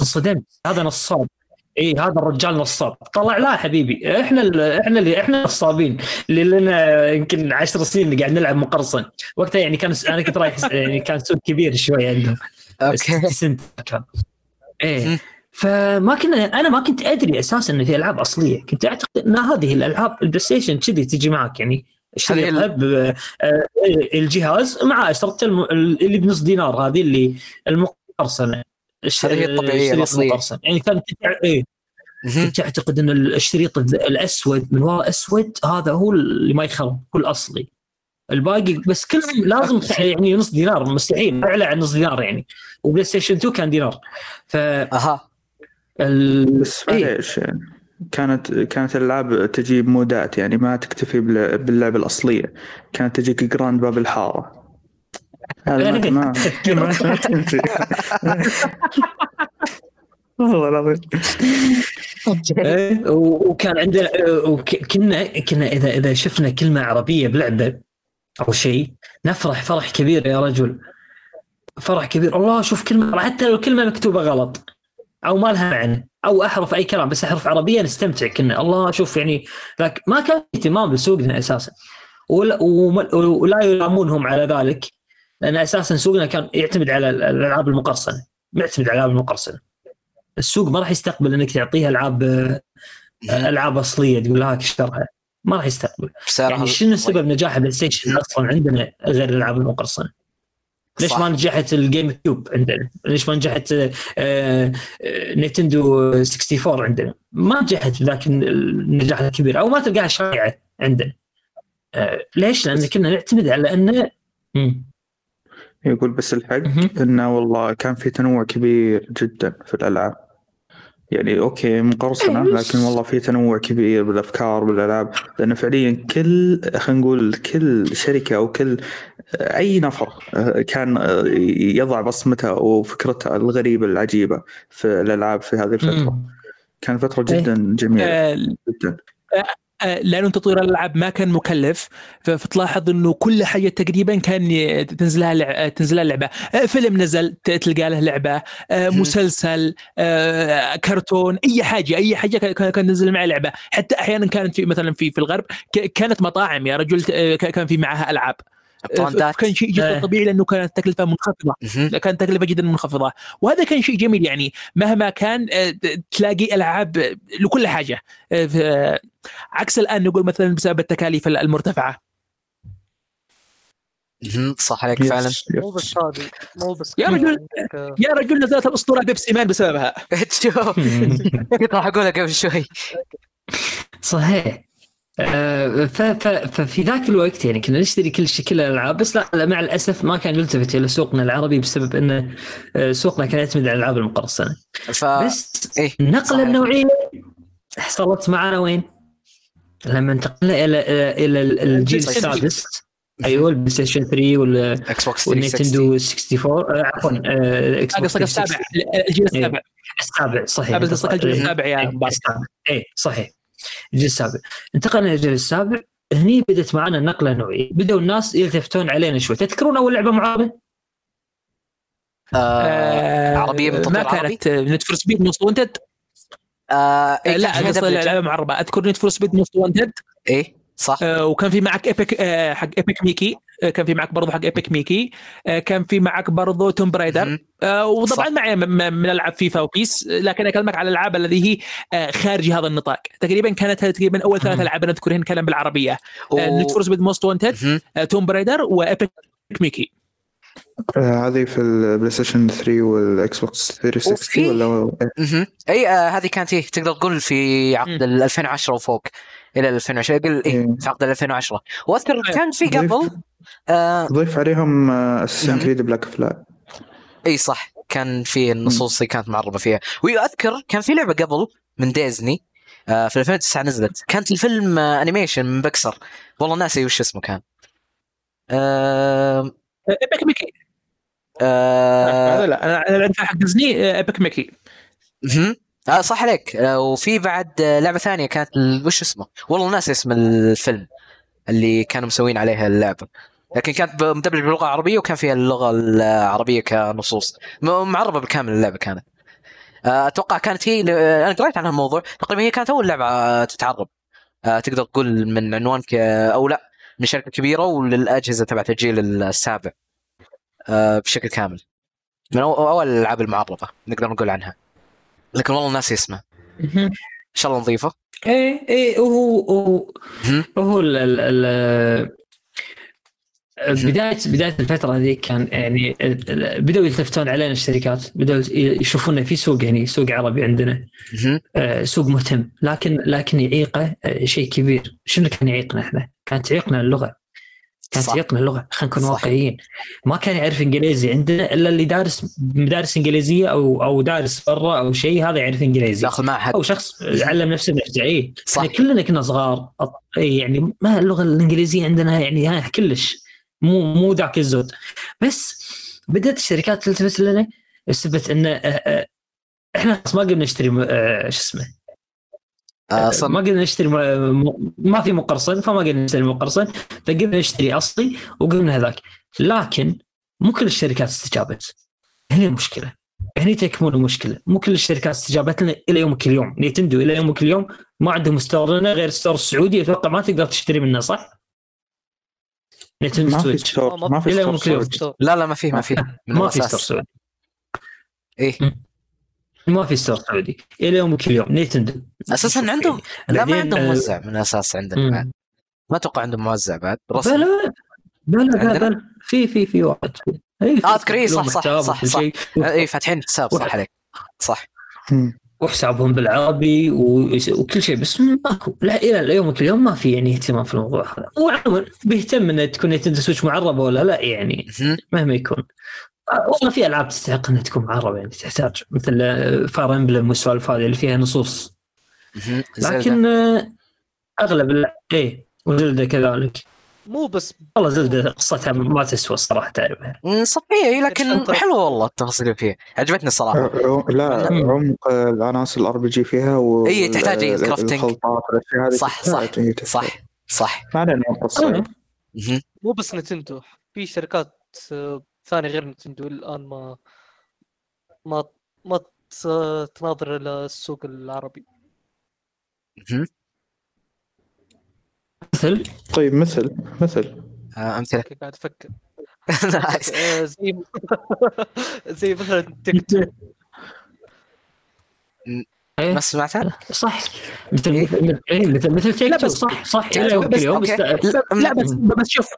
انصدمت. هذا نصاب. إي هذا الرجال نصاب. طلع لا حبيبي إحنا ال- إحنا اللي إحنا نصابين. اللي لنا يمكن 10 سنين قاعد نلعب مقرصن. وقتها يعني كان أنا كنت رايح يعني كان سوق كبير شوي عندهم. أوكي. 60 سنت كان. إيه. فما كنا أنا ما كنت أدري أساسا ان في ألعاب أصلية. كنت أعتقد إن هذه الألعاب ال PlayStation كذي تجي معك يعني اشتريها هذه ال- ب- آه، الجهاز مع اشتريت الم- اللي بنص دينار هذه اللي المقرصنة. هذه الأصلية. المقرصن. يعني كان كنت أع- إيه. كنت أعتقد إن الشريط الأسود من وراء اسود هذا هو اللي ما يخرب هو الأصلي. الباقي بس كلهم لازم يعني نص دينار مستحيل أعلى عن نص دينار يعني. و PlayStation 2 كان دينار. ف أها. ال... بس إيه. كانت كانت الالعاب تجي بمودات يعني ما تكتفي بال- باللعبه الأصلية. كانت تجيك Grand باب الحارة. هذا ما ما تمشي. والله العظيم. إيه، وكان عندنا وكنا كنا إذا إذا شفنا كلمة عربية بلعبة أو شيء نفرح فرح كبير يا رجل. فرح كبير. الله شوف كلمة حتى لو كلمة مكتوبة غلط. أو ما لها معنى أو أحرف أي كلام بس أحرف عربيه نستمتع كنا. الله شوف يعني لك ما كان اهتمام بسوقنا أساسا. ولا, ولا يلامونهم على ذلك لأن أساسا سوقنا كان يعتمد على الألعاب المقرصنة معتمد على الألعاب المقرصنة. السوق ما راح يستقبل إنك تعطيه ألعاب ألعاب أصلية تقول لها اشترها ما راح يستقبل. يعني شنو سبب نجاح ال PlayStation أصلا عندنا غير الألعاب المقرصنة؟ ليش. ما نجحت ال GameCube عندنا؟ ليش ما نجحت آه، آه، Nintendo 64 عندنا؟ ما نجحت بذاك النجاح الكبير أو ما تلقاها شائعة عندنا. آه، ليش؟ لأن كنا نعتمد على انه. يقول بس الحق. انه والله كان في تنوع كبير جدا في الألعاب يعني أوكي مقرصنة إيه، لكن والله في تنوع كبير بالأفكار بالألعاب لأنه فعليا كل خلينا نقول كل شركة أو كل أي نفر كان يضع بصمته وفكرته الغريبة العجيبة في الألعاب في هذه الفترة. مم. كان فترة جدا جميلة آه، جدا. آه، لأنه تطوير الألعاب ما كان مكلف فتلاحظ إنه كل حاجة تقريبا كان تنزلها تنزلها لعبة. آه، فيلم نزل تلقى له لعبة آه،. مسلسل آه، كرتون أي حاجة أي حاجة كان- تنزل معها لعبة. حتى أحيانا كانت في مثلا في في الغرب كانت مطاعم يا رجل آه، كان في معها ألعاب. كان شيء جدا آه. طبيعي لأنه كانت التكلفة منخفضة. كانت تكلفه جدا منخفضة وهذا كان شيء جميل يعني مهما كان آه، تلاقي ألعاب لكل حاجة آه، عكس الآن نقول مثلا بسبب التكاليف المرتفعة. صح عليك فعلا مو. بس هذه مو بس يا رجل. يا رجل نزلت الأسطورة بيبسي مان بسببها شوف كنت راح أقولها قبل شوي صحيح ففي ذاك الوقت يعني كنا نشتري كل شيء كل الألعاب بس لا مع الأسف ما كان يلتفت إلى سوقنا العربي بسبب إن آه، سوقنا كان يعتمد على الألعاب المقرصنة ف بس إيه، النقله. النوعيه حصلت معنا وين؟ لما انتقلنا إلى إلى إلى الجيل السادس أيوه ال PlayStation 3 وال- Xbox 360 وال Nintendo 64 آه، عفوا آه، Xbox السابع 360. الجيل إيه. السابع السابع صحيح قصدك الجيل إيه. السابع يا إيه، السابع اي صحيح الجيل السابع. انتقلنا إلى الجيل السابع. هني بدت معنا النقله النوعيه بدأوا الناس يلتفتون علينا شوي. تذكرون أول لعبة معارضه؟ آه، عربية من ما؟ كانت نت فور سبيد موست وانتد آه، إيه، لا قصدي. لعبة معربه أذكر Need for Speed Most Wanted إيه صح. وكان في معك Epic آه، حق Epic Mickey آه، كان في معك برضه حق Epic Mickey آه، كان في معك برضه Tomb Raider. آه، وطبعا. معي من ألعاب FIFA و PES آه، لكن أكلمك على الألعاب الذي هي آه، خارج هذا النطاق تقريبا كانت هذه تقريبا أول ثلاث. ألعاب نذكرهن كلام بالعربية Need for Speed Most Wanted. Tomb Raider و Epic Mickey آه، هذه في ال PlayStation 3 وال Xbox 360 وفي- ولا. أي آه هذه كانت إيه تقدر تقول في عقد ال 2010 وفوق إلى ال 2010 قل اي إيه. في عقد ال 2010 واذكر كان في ضيف- قبل آه ضيف عليهم Assassin's مهم. Creed Black Flag. إي صح كان في النصوص اللي كانت معربة فيها. وأذكر كان في لعبة قبل من ديزني آه في 2009 نزلت. كانت الفيلم آه animation من بكسر. والله ناسي وش اسمه كان. آه ايبك ميكي آه هذا لا أنا أنا عندي حق ديزني ايبك ميكي. آه صح عليك. آه وفي بعد آه لعبة ثانية كانت وش اسمه؟ والله ناسي اسم الفيلم اللي كانوا مسوين عليها اللعبة. لكن كانت مدبلجة باللغة العربية وكان فيها اللغة العربية كنصوص. معربة بالكامل اللعبة كانت. آه، أتوقع كانت هي أنا قريت عنها الموضوع. تقريبا هي كانت أول لعبة تتعرب. تقدر تقول من عنوان. أو لا من شركة كبيرة وللأجهزة تبعت الجيل السابع. بشكل كامل. من أول الألعاب المعربة نقدر نقول عنها. لكن والله ناسي اسمه إن شاء الله نضيفه. إيه إيه وهو هو مهم. هو ال ال ال بداية بداية الفترة هذه كان يعني بدأوا يلتفتون علينا الشركات بدأوا يشوفون في سوق يعني سوق عربي عندنا. آه، سوق مهتم لكن لكن يعيقه آه، شيء كبير. شنو كان يعيقنا إحنا؟ كانت تعيقنا اللغة. كانت صح. تعيقنا اللغة خلينا نكون. واقعيين. ما كان يعرف إنجليزي. عندنا إلا اللي دارس مدارس إنجليزية أو أو دارس برا أو شيء هذا يعرف إنجليزي. داخل معهد أو شخص علم نفسه بنفسه اي صح. إحنا كلنا كنا صغار. يعني ما اللغة الإنجليزية عندنا يعني كلش. مو مو ذاك الزود. بس بدأت الشركات تلتفت لنا بسبب إن إحنا ما قمنا نشتري شو اسمه آه، صم- ما قمنا نشتري م- م- ما في مقرصن فما قمنا نشتري مقرصن فقمنا نشتري أصلي وقمنا هذاك. لكن مو كل الشركات استجابت. هنا المشكلة. هني تكمن المشكلة. مو كل الشركات استجابت لنا إلى يومك اليوم Nintendo إلى يومك اليوم ما عندهم store لنا غير store السعودي أتوقع ما تقدر تشتري منه صح؟ Nintendo Switch. ما في store. لا لا ما فيه ما فيه من ما في store سعودي. إيه. ما في store سعودي إلى يومك اليوم Nintendo أساسا عندهم. لا ما عندهم آه، موزع من الاساس عندنا. بعد ما أتوقع عندهم موزع بعد رسمي بلا بلا بلا عندنا؟ بلا في في في واحد في- آه، أذكر إيه، صح، صح، صح، صح. شيء. اي فاتحين حساب صح. عليك صح. وحسابهم بالعربي وكل شيء بس ماكو لا إلى يومك اليوم ما في يعني اهتمام في الموضوع هذا وعموما بيهتم ان تكون Nintendo Switch معربة ولا لا يعني مهم. مهما يكون آه، والله في ألعاب تستحق انها تكون معربه يعني تحتاج مثل Fire Emblem والسوالف هذه اللي فيها نصوص. لكن آه، أغلب لا إيه و Zelda كذلك مو بس والله Zelda قصتها ما تسوى الصراحة تعرفها مم، صفية لكن. حلوة والله التفاصيل اللي فيها عجبتني عم- لا. عمق العناصر ال RPG فيها و إي، تحتاج crafting. الخلطات والأشياء هذه صح، صح،. صح صح ما علينا. آه. مو بس نتندو في شركات ثانية غير نتندو الآن ما ما ما تناظر السوق العربي. مثل؟ طيب مثل مثل. آه، أوكي، قاعد أفكر. آه، زي زي مثلا تيك توك إيه. ما سمعتها؟ صح. مثل مثل مثل مثل Take لا، Two بس- صح صح. إلى يوم اليوم لا بس بس شوف.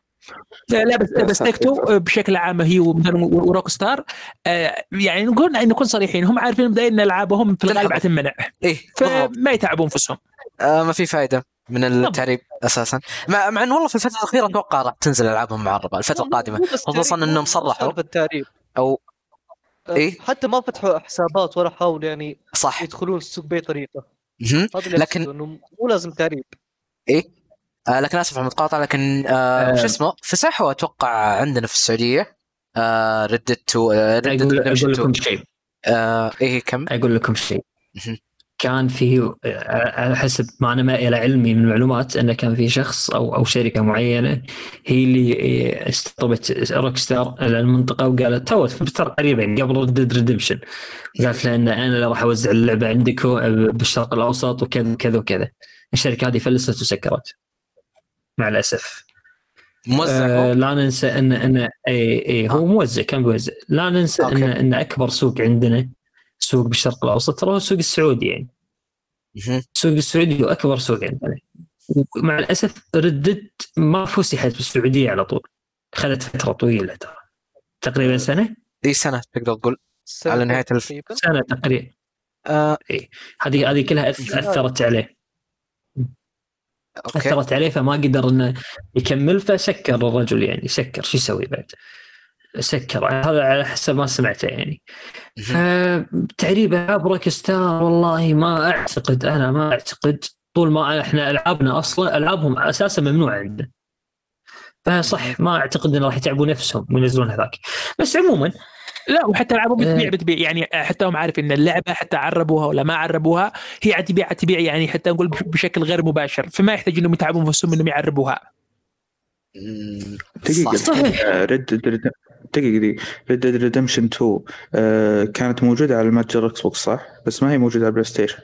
لا بس بس Take-Two بشكل عام هي و Rockstar آه، يعني نقول نكون صريحين هم عارفين مبدئيا إن ألعابهم في الغالب إيه بالضبط. فما يتعبوا انفسهم آه ما في فائدة من التعريب أساسا. مع, مع انه والله في الفترة الأخيرة أتوقع راح تنزل ألعابهم القادمة مو بس خصوصاً مو صرحوا. سالفة التعريب. أو آه، إيه؟ حتى ما فتحوا حسابات ولا حاولوا يعني صح. يدخلون السوق بأي طريقة. لكن- مو لازم تعريب. إيه؟ آه لكن آسف على المقاطعة لكن آه وش اسمه؟ فسحوا أتوقع عندنا في السعودية آه Red Dead two آه Red Dead أقول Redemption لكم 2 شيء. آه إيه كم؟ أقول لكم شيء. كان في على حسب ما أنا ما إلى علمي من المعلومات انه كان في شخص أو أو شركة معينة هي اللي استقطبت Rockstar المنطقة وقالت تو قريبا يعني قبل Red Redemption قالت له إن أنا اللي راح أوزع اللعبة عندكم بالشرق الأوسط وكذا وكذا وكذا. الشركة هذه فلست وسكرت. مع الأسف. موزع آه هو؟ لا ننسى ان ان اي اي هو موزع كان بيوزع لا ننسى okay. إن ان أكبر سوق عندنا سوق بالشرق الأوسط ترى هو السوق السعودي يعني. السوق السعودي هو أكبر سوق عندنا. ومع الأسف Red Dead ما فسحت بالسعودية على طول. اخذت فترة طويلة ترى. تقريبا سنة؟ إي سنة تقدر تقول. على نهاية الف-. سنة تقريبا. آه. هذه هذه كلها أثرت عليه. okay. أثرت عليه فما قدر إنه يكمل فسكر الرجل يعني سكر. شو يسوي بعد؟ سكر. هذا على حسب ما سمعته يعني. فتعريب العاب Rockstar والله ما أعتقد أنا ما أعتقد. طول ما إحنا ألعابنا أصلا ألعابهم أساسا ممنوع عندنا. فسح ما أعتقد انه راح يتعبوا نفسهم وينزلون هذاك. بس عموما لا وحتى العابهم بتبيع آه. بتبيع. يعني حتى هم عارف إن اللعبة حتى عربوها ولا ما عربوها هي عتبيع تبيع يعني حتى نقول بش- بشكل غير مباشر. فما يحتاج إنهم يتعبوا نفسهم إنهم يعربوها. دقيقة. Red دقيقة دقيقة. Red Dead Redemption 2 آه، كانت موجودة على المتجر Xbox صح؟ بس ما هي موجودة على ال PlayStation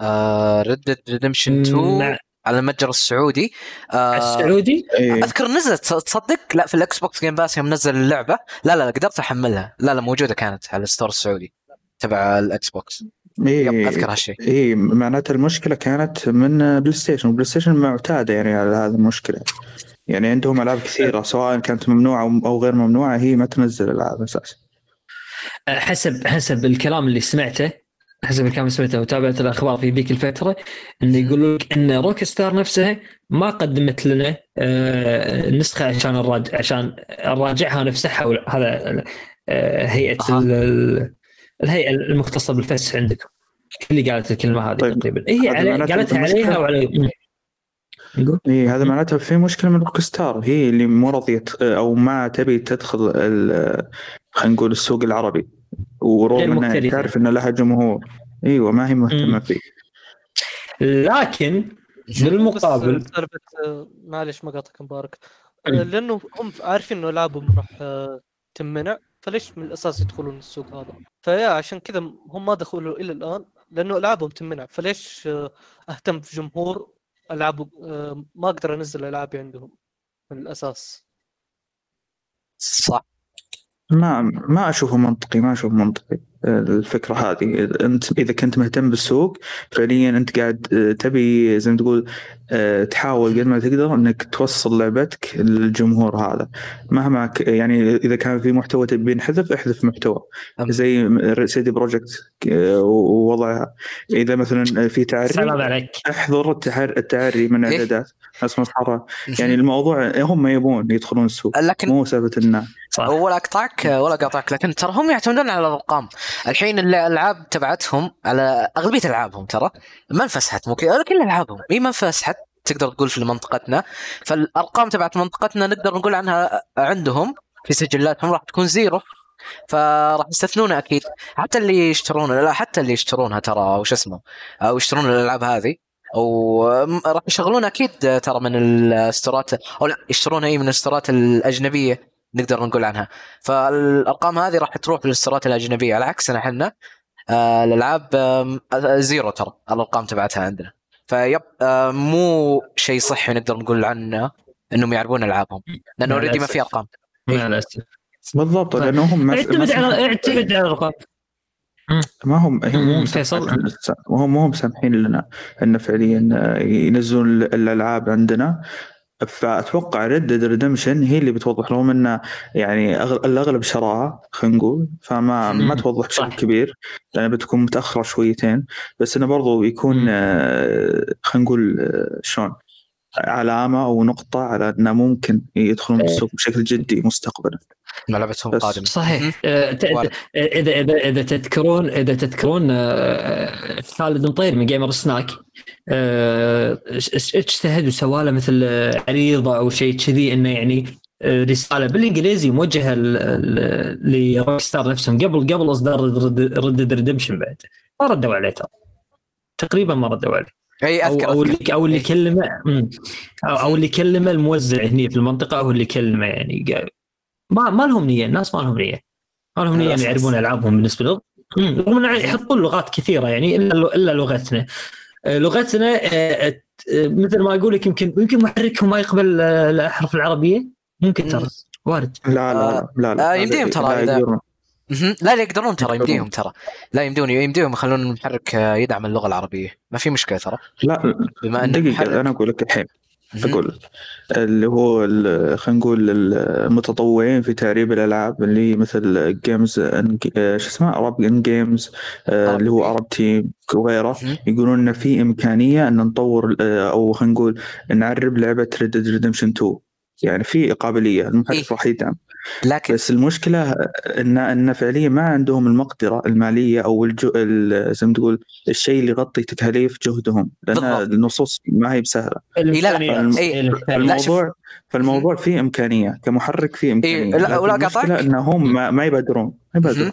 آه Red Redemption 2 مع على المتجر السعودي. آه السعودي؟ إيه. أذكر نزلت تصدق؟ لا في ال Xbox Game Pass يوم نزل اللعبة. لا لا قدرت أحملها. لا لا موجودة كانت على ال store السعودي تبع ال Xbox. إيه. أذكر هالشيء. إيه معناتها المشكلة كانت من PlayStation. و PlayStation معتادة يعني على هذه المشكلة. يعني عندهم ألعاب كثيرة سواء كانت ممنوعة أو- أو غير ممنوعة هي ما تنزل العاب أساسا. حسب حسب الكلام اللي سمعته حسب الكلام اللي سمعته وتابعت الأخبار في ذيك الفترة انه يقول لك إن Rockstar نفسها ما قدمت لنا آه، نسخة عشان نراجع عشان نراجعها نفسها هذا آه، هيئة. ال- ال- الهيئة المختصة بالفسح عندكم. اللي قالت الكلمة هذه طيب، تقريبا. هي هذا علي قالتها عليها وعلى إيه هذا معناته في مشكلة من Rockstar هي اللي مو راضية أو ما تبي تدخل خلينا نقول السوق العربي. ورغم انها. تعرف إن لها جمهور إيوه ما هي مهتمة مم. فيه لكن بالمقابل آه، معلش ما قاطعك مبارك آه، مم. لأنه هم عارفين إنه العابهم راح آه، تمنع فليش من الأساس يدخلون السوق هذا؟ فيا عشان كذا هم ما دخلوا إلى الآن لأنه العابهم تمنع فليش أهتم في جمهور ألعاب ما أقدر أنزل ألعابي عندهم من الأساس صح ما ما أشوفه منطقي ما أشوفه منطقي الفكرة هذه. انت إذا كنت مهتم بالسوق فعليا أنت قاعد آه، تبي زي ما تقول آه، تحاول قد ما تقدر إنك توصل لعبتك للجمهور هذا. مهما يعني إذا كان في محتوى تبي ينحذف احذف محتوى. زي سيدي بروجكت آه، ووضعها. إذا مثلا في سلام تعري عليك. احذر التحر- التعري من إيه؟ ناس مسخره يعني الموضوع هم يبون يدخلون السوق. لكن مو سالفه صح. ولا اقطعك ولا قاطعك لكن ترى هم يعتمدون على الأرقام. الحين الألعاب تبعتهم على أغلبية ألعابهم ترى ما انفسحت. مو كل ألعابهم. هي ما انفسحت. تقدر تقول في منطقتنا. فالأرقام تبعت منطقتنا نقدر نقول عنها عندهم. في سجلاتهم راح تكون زيرو. فراح يستثنونها أكيد. حتى اللي يشترون لا حتى اللي يشترونها ترى وش اسمه أو يشترون الألعاب هذه. أو راح يشغلون أكيد ترى من الاستورات أو لا يشترونها اي من الاستورات الاجنبيه نقدر نقول عنها فالارقام هذه راح تروح للاستورات الاجنبيه على عكسنا إحنا آه الالعاب آه، zero ترى الارقام تبعتها عندنا فيب آه مو شيء صحي نقدر نقول عنه انهم يعربون العابهم لأنه already ما. في ارقام مع الاسف بالضبط طيب. لأنه هم اعتمد على اعتمد على الارقام ما هم هم فيصل. مسامحين مو مسامحين لنا إن فعليا ينزلون الألعاب عندنا. فأتوقع Red Dead Redemption هي اللي بتوضح لهم انه يعني أغل- الأغلب شراها خلينا نقول. فما ما توضح بشكل. كبير. لأن بتكون متأخرة شويتين. بس إنه برضو يكون. آه، خلينا نقول آه، شلون؟ علامة أو نقطة على أنه ممكن يدخلون إيه. السوق بشكل جدي مستقبلا. بس. قادمة. صحيح. ت- اذا اذا إذا تذكرون إذا تذكرون آه، خالد مطير من Gamer Snack اج- اجتهد وسوى له مثل عريضة أو شيء كذي إنه يعني آه، رسالة بالإنجليزي موجهة ل Rockstar نفسهم. قبل قبل إصدار Red Redemption بعد. ما ردوا عليه ترى. تقريبا ما ردوا عليه. أي أذكر أو أذكر. اللي أو اللي كلمة. أو, أو اللي كلمة الموزع هني في المنطقة هو اللي كلمة يعني ما ما لهم نية الناس ما لهم نية. ما لهم نية. يعرفون ألعابهم بالنسبة لهم. رغم إنه يحطون لغات كثيرة يعني إلا إلا لغتنا. آه، لغتنا آه، آه، مثل ما أقول لك يمكن يمكن محركهم ما يقبل الأحرف العربية. ممكن ترى. وارد. لا لا لا لا, لا آه، يمديهم ترى لا. لا يقدرون ترى. يمديهم ترى. لا يمدون يمديهم يخلون المحرك آه، يدعم اللغة العربية. ما في مشكلة ترى. لا بما انه دقيقة محرك أنا أقول لك الحين. أقول اللي هو ال- خلينا نقول المتطوعين في تعريب الألعاب اللي مثل Games شو اسمه ان Games اللي هو Arab Team وغيره. يقولون إن في إمكانية إن نطور آه، أو خلينا نقول نعرب لعبة Red Dead Redemption 2 يعني في قابلية المحرك إيه. راح يدعم. لكن بس المشكلة ان إن فعليا ما عندهم المقدرة المالية أو الجو ال- زي ما تقول الشيء اللي يغطي تكاليف جهدهم لأن بالضبط. النصوص ما هي بسهله لا،. إيه. الإمكانيات. فالموضوع فالموضوع فيه امكانيه كمحرك فيه امكانيه إيه، لا، ولا. إنهم ما, ما يبادرون ما يبادرون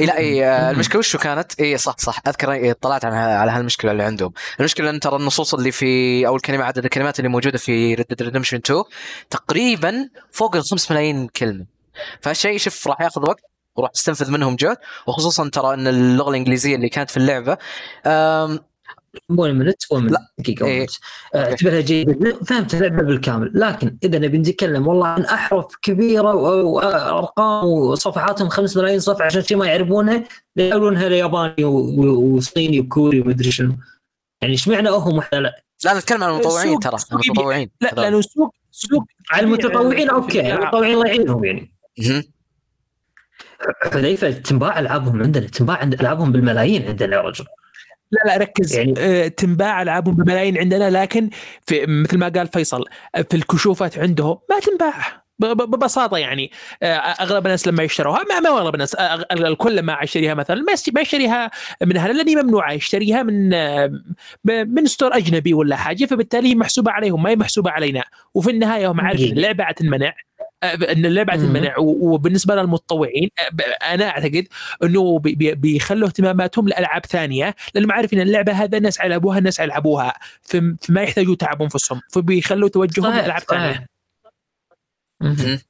إيه لا إيه آه،. المشكلة وشو كانت؟ اي صح صح أذكر إيه طلعت على على هالمشكلة اللي عندهم، المشكلة إن ترى النصوص اللي في أو الكلمات عدد الكلمات اللي موجودة في Red Dead Redemption 2 تقريبا فوق ال 5 ملايين كلمة. فهالشيء شوف راح ياخذ وقت وراح تستنفذ منهم جهد وخصوصا ترى إن اللغة الإنجليزية اللي كانت في اللعبة آم، ون منت ون منت لا. دقيقه إيه. اعتبرها جيده فهمت اللعبه بالكامل. لكن إذا نبي نتكلم والله عن أحرف كبيرة وأرقام وصفحاتهم 5 ملايين صفحة عشان شيء ما يعرفونها يقولونها ياباني وصيني وكوري ومدري شنو. يعني إيش معنى هم وإحنا لا. لا نتكلم عن المتطوعين ترى. المتطوعين لا. لأنه سوق سوق على المتطوعين أوكي المتطوعين الله يعينهم يعني. حذيفه تنباع ألعابهم عندنا؟ تنباع عند ألعابهم بالملايين عندنا يا رجل. لا لا ركز. يعني- يعني تنباع ألعابهم بملايين عندنا لكن في مثل ما قال فيصل في الكشوفات عندهم ما تنباع. ببساطة يعني. آه، أغلب الناس لما يشتروها ما ما أغلب الناس أغ- الكل لما يشتريها مثلا ما يشتريها من هنا لاني ممنوعة. يشتريها من آه، من store أجنبي ولا حاجة فبالتالي هي محسوبة عليهم ما هي محسوبة علينا. وفي النهاية هم عارفين. اللعبة تنمنع. آه، إن اللعبة. تنمنع و- وبالنسبة للمتطوعين أنا أعتقد إنه بي- بي- بيخلوا اهتماماتهم لألعاب ثانية لأنهم عارفين إن اللعبة هذا الناس يلعبوها الناس يلعبوها فم- فما يحتاجوا تعب أنفسهم فبيخلوا توجههم لألعاب صحيح. ثانية.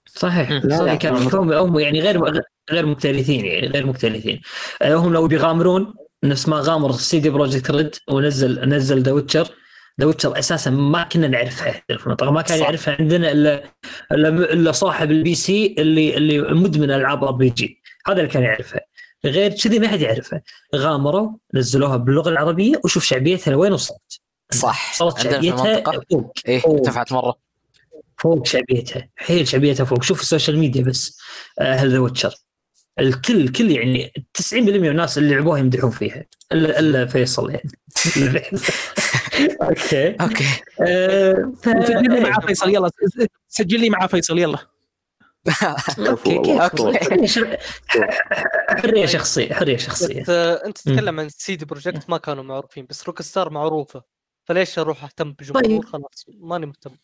صحيح. صحيح كلامك هم يعني غير غير مكترثين يعني غير مكترثين آه، هم لو بيغامرون نفس ما غامر CD Projekt Red ونزل نزل The Witcher The Witcher أساسا ما كنا نعرفها في المنطقة ما كان. يعرفها عندنا إلا إلا صاحب ال PC اللي اللي مدمن ألعاب RPG هذا اللي كان يعرفها غير كذي ما حد يعرفها غامروا نزلوها باللغة العربية وشوف شعبيتها لوين وصلت. صح. في شعبيتها فوق. إيه. ارتفعت مرة. فوق شعبيتها. حيل شعبيتها فوق. شوف ال social media بس آه، هل The Witcher. الكل الكل يعني 90% من الناس اللي لعبوها يمدحون فيها. الا إلا فيصل يعني. okay. okay. آه، ف- سجل لي مع إيه. فيصل يلا. سجل لي مع فيصل يلا. okay شر- حرية شخصية حرية شخصية. آه، أنت تتكلم عن CD Projekt ما كانوا معروفين بس Rockstar معروفة. فليش أروح أهتم بجمهور؟ طيب. خلاص ماني مهتم.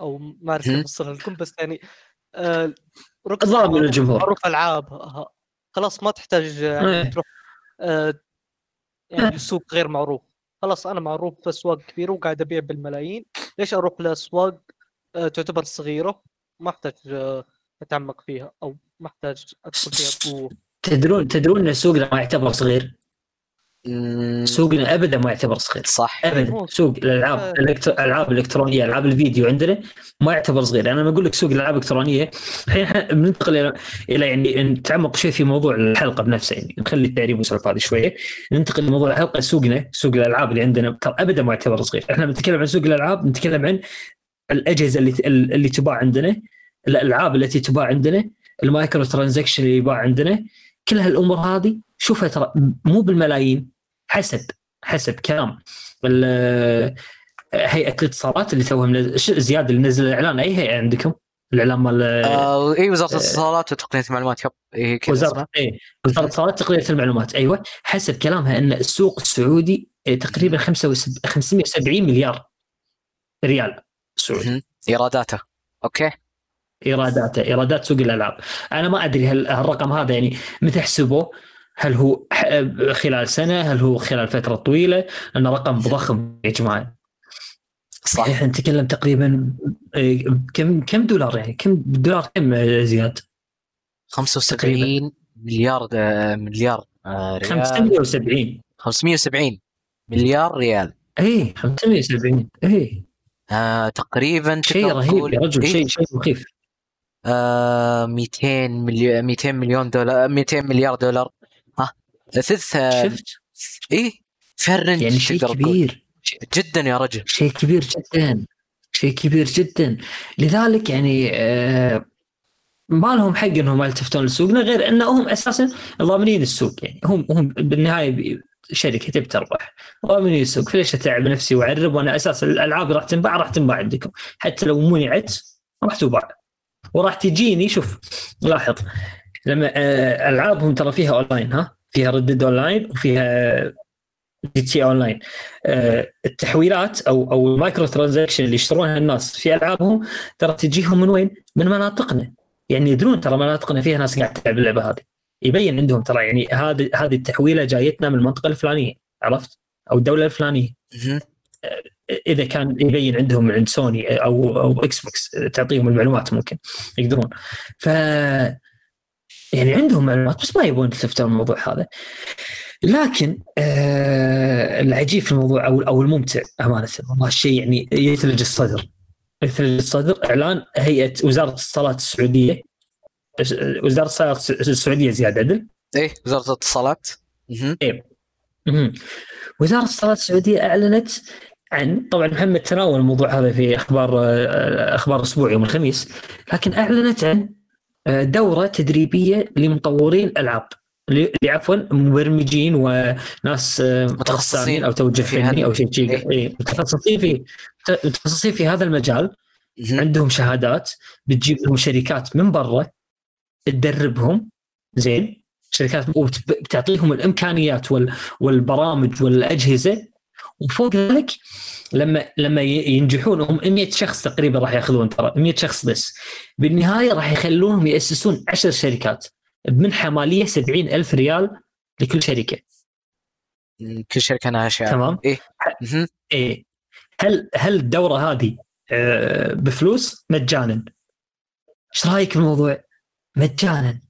أو ما أعرف كيف. اوصلها لكم بس يعني آه روك ضرب من الجمهور. معروف ألعاب. خلاص ما تحتاج إيه. يعني تروح آه يعني لسوق غير معروف. خلاص أنا معروف في أسواق كبيرة وقاعد أبيع بالملايين. ليش أروح لأسواق آه تعتبر صغيرة؟ ما أحتاج آه أتعمق فيها أو ما أحتاج أدخل فيها بقوه تدرون تدرون إن سوقنا ما يعتبر صغير؟ سوقنا ابدا ما يعتبر صغير. صح. ابدا. سوق الألعاب آه. الالكترو... الألعاب الإلكترونية ألعاب الفيديو عندنا ما يعتبر صغير. أنا لما أقول لك سوق الألعاب الإلكترونية. الحين إحنا بننتقل إلى إلى يعني نتعمق شوي في موضوع الحلقة بنفسه يعني. نخلي التعريف والسالفه هذه شوية. ننتقل لموضوع الحلقة سوقنا سوق الألعاب اللي عندنا. ترى ابدا ما يعتبر صغير. إحنا بنتكلم عن سوق الألعاب نتكلم عن الأجهزة اللي اللي تباع عندنا الألعاب التي تباع عندنا ال micro transaction اللي يباع عندنا كل هالأمور هذه شوفها ترى مو بالملايين حسب حسب كلام هيئة الاتصالات اللي توها منزل ش- زياد اللي نزل الإعلان. أي هيئة عندكم؟ الإعلان مال آه إي وزارة الاتصالات وتقنية المعلومات. yep إيه وزاره. إي وزارة الاتصالات تقنيه المعلومات. أيوه حسب كلامها إن السوق السعودي تقريبا 75 570 مليار ريال سعودي. إيراداته. okay. إيراداته إيرادات سوق الألعاب. أنا ما أدري هل هالرقم هذا يعني متى حسبوه هل هو خلال سنة؟ هل هو خلال فترة طويلة؟ لأنه رقم ضخم يا جماعة. صح. إحنا نتكلم تقريبا إيه، كم كم دولار يعني؟ كم دولار كم آه، زياد؟ 75 مليار مليار آه، ريال. 570 570 مليار ريال. اي 570 اي آه تقريبا شيء رهيب يا رجل إيه، شيء شيء مخيف. آه 200 مليون 200 مليون دولار 200 مليار دولار. ها ثلث آه، شفت؟ في ال range يعني شيء. كبير. جدا يا رجل. شيء كبير جدا. شيء كبير جدا. لذلك يعني آه ما لهم حق إنهم ما يلتفتون لسوقنا غير أنهم أساسا ضامنين السوق. يعني هم هم بالنهاية بي- شركة تبي تربح ضامنين السوق. فليش أتعب نفسي وأعرب؟ وأنا أساسا الألعاب راح تنباع راح تنباع عندكم. حتى لو منعت راح تباع وراح تجيني شوف لاحظ لما آه، ألعابهم ترى فيها أونلاين ها فيها Red Dead Online وفيها GTA Online التحويلات أو أو ال micro transaction اللي يشترونها الناس في ألعابهم ترى تجيهم من وين؟ من مناطقنا يعني يدرون ترى مناطقنا فيها ناس قاعد تلعب اللعبة هذه يبين عندهم ترى يعني هذه هذه التحويلة جايتنا من المنطقة الفلانية عرفت؟ أو الدولة الفلانية. إذا كان يبين عندهم من عند سوني أو أو Xbox تعطيهم المعلومات ممكن يقدرون. ف يعني عندهم معلومات بس ما يبون يلتفتون الموضوع هذا. لكن آه العجيب في الموضوع أو أو الممتع أمانة والله الشيء يعني يثلج الصدر. يثلج الصدر. إعلان هيئة وزارة الاتصالات السعودية وزارة الاتصالات السعودية زياد عدل. إيه وزارة الاتصالات. مهم. وزارة الصلاه السعودية أعلنت عن طبعا محمد تناول الموضوع هذا في أخبار آه، أخبار أسبوع يوم الخميس لكن أعلنت عن آه، دورة تدريبية لمطورين الالعاب اللي عفوا مبرمجين وناس آه، متخصصين أو توجه. فني أو شيء شيء إيه. إيه، متخصصين في متخصصين في هذا المجال. عندهم شهادات بتجيب لهم شركات من برا تدربهم زين شركات وبتعطيهم الإمكانيات وال- والبرامج والأجهزة وفوق ذلك لما لما ينجحون هم 100 شخص تقريبا راح يأخذون ترى 100 شخص بس. بالنهاية راح يخلونهم يأسسون 10 شركات بمنحه ماليه 70 ألف ريال لكل شركة. كل شركة اشياء تمام. إيه. إيه. هل هل الدورة هذه آه، بفلوس؟ مجانا. إيش رأيك في الموضوع؟ مجانا.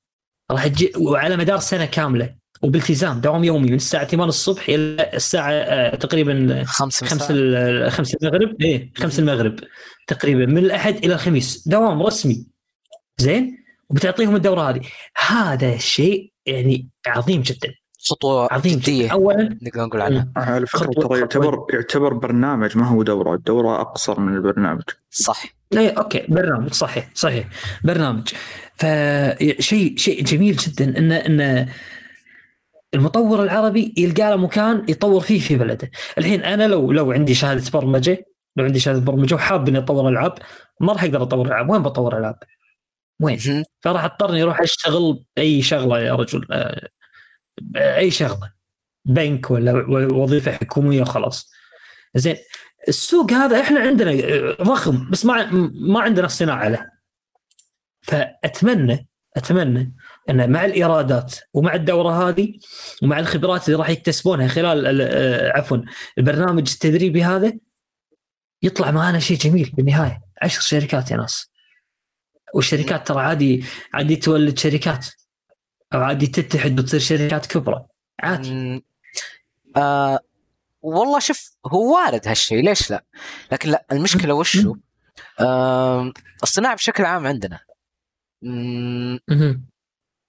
راح تجي وعلى مدار سنة كاملة. وبالتزام دوام يومي من الساعة 8 الصبح إلى الساعة آه، تقريبا خمس 5 مساء 5 المغرب. إيه 5 المغرب تقريبا من الأحد إلى الخميس. دوام رسمي. زين؟ وبتعطيهم الدورة هذه. هذا شيء يعني عظيم جدا. خطوة عظيم جدية جدا اولا نقدر نقول عنها. على فكرة ترى. يعتبر يعتبر برنامج ما هو دورة، الدورة أقصر من البرنامج. صح. إيه أوكي. برنامج. صحيح صحيح. برنامج. فشيء شيء جميل جدا ان إن المطور العربي يلقى له مكان يطور فيه في بلده، الحين أنا لو لو عندي شهادة برمجة لو عندي شهادة برمجة وحاب إني أطور ألعاب ما راح أقدر أطور ألعاب، وين بطور ألعاب؟ وين؟ فراح أضطرني أروح أشتغل بأي شغلة يا رجل آه، أي شغلة بنك ولا وظيفة حكومية وخلاص. زين السوق هذا إحنا عندنا آه، ضخم بس ما ما عندنا اصطناع له. فاتمنى أتمنى ان مع الإيرادات ومع الدورة هذه ومع الخبرات اللي راح يكتسبونها خلال ال- آه، عفوا البرنامج التدريبي هذا يطلع معنا شيء جميل بالنهاية. عشر شركات يا ناس. والشركات ترى عادي عادي تولد شركات أو عادي تتحد وتصير شركات كبرى. عادي. آه والله شوف هو وارد هالشيء ليش لا؟ لكن لا المشكلة وشو؟ آه الصناعة بشكل عام عندنا.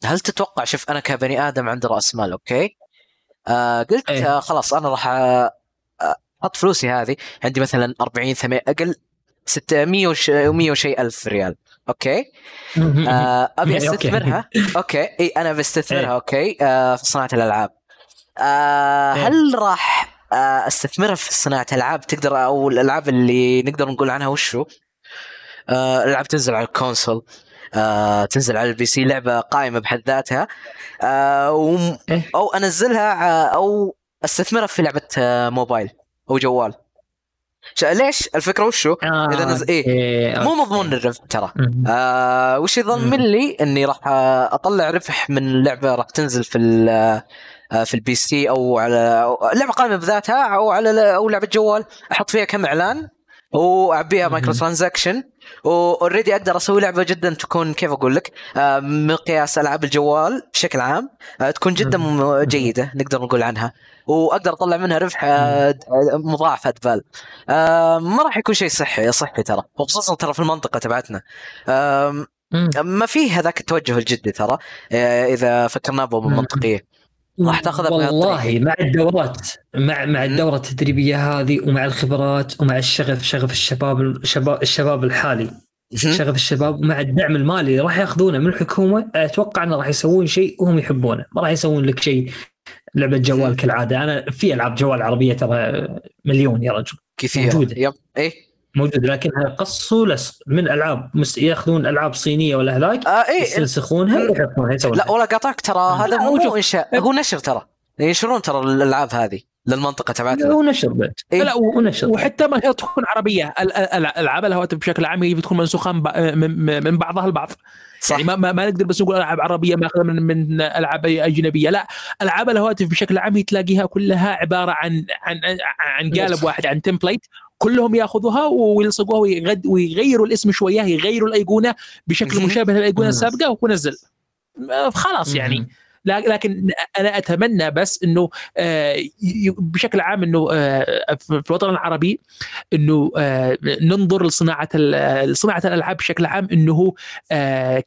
هل تتوقع شوف أنا كبني آدم عندي رأس مال أوكي آه قلت إيه. آه خلاص أنا راح آه، آه، أحط فلوسي هذه عندي مثلا 40 8 أقل 600 وش 100 وشيء ألف ريال okay. آه أبي okay. أستثمرها okay إي أنا بستثمرها إيه. okay آه في صناعة الألعاب آه إيه. هل راح آه أستثمرها في صناعة العاب تقدر أو الألعاب اللي نقدر نقول عنها وشو آه العاب تنزل على ال console آه تنزل على ال PC لعبة قائمة بحد ذاتها آه وم- إيه. أو أنزلها ع- أو أستثمرها في لعبة آه موبايل أو جوال ليش الفكرة وشو آه، إذا نز- إيه. okay. مو مضمون الربح ترى. آه وش يضمن. لي إني راح آه، أطلع ربح من لعبة راح تنزل في آه، في ال PC أو على لعبة قائمة بذاتها أو على أو لعبة جوال أحط فيها كم إعلان واعبيها. micro transaction و already أقدر أسوي لعبة جدا تكون كيف أقول لك؟ آه، مقياس ألعاب الجوال بشكل عام آه، تكون جدا جيدة نقدر نقول عنها. وأقدر أطلع منها ربح آه، بال آه، ما راح يكون شيء صحي صحي ترى. وخصوصا ترى في المنطقة تبعتنا. ما فيه هذاك التوجه الجدي ترى إذا فكرنا به. بالمنطقيه راح تاخذها. والله مع الدورات مع مع الدورة التدريبية هذه ومع الخبرات ومع الشغف شغف الشباب الشباب الشباب الحالي. شغف الشباب ومع الدعم المالي اللي راح ياخذونه من الحكومة. أتوقع إنه راح يسوون شيء وهم يحبونه. ما راح يسوون لك شيء لعبة جوال كالعادة. أنا في ألعاب جوال عربية ترى مليون يا رجل. كثير موجودة. يب. إيه؟ موجود لكنها قص ولصق من ألعاب مس- ياخذون ألعاب صينية ولا هذاك آه إيه يستنسخونها ويحطونها لا ولا قاطعك ترى هذا لا، مو موجود. مو إنشاء. هو نشر ترى. ينشرون ترى الألعاب هذه للمنطقة تبعتنا. هو نشر بعد. إيه؟ لا ونشر وحتى ما هي تكون عربية ال- ال- الالعاب الهواتف بشكل عام هي بتكون منسوخة من ب- من من بعضها البعض. صح. يعني ما, ما, ما نقدر بس نقول ألعاب عربية ماخذه من من ألعاب أجنبية لا. ألعاب الهواتف بشكل عام هي تلاقيها كلها عبارة عن عن عن قالب نسخ. واحد عن تمبليت كلهم ياخذوها ويلصقوها ويغد ويغيروا الاسم شوية يغيروا الأيقونة بشكل. مشابه للأيقونة. السابقة ونزل آه، خلاص يعني لكن أنا أتمنى بس إنه آه، بشكل عام إنه آه، في الوطن العربي إنه آه، ننظر لصناعة صناعة الألعاب بشكل عام إنه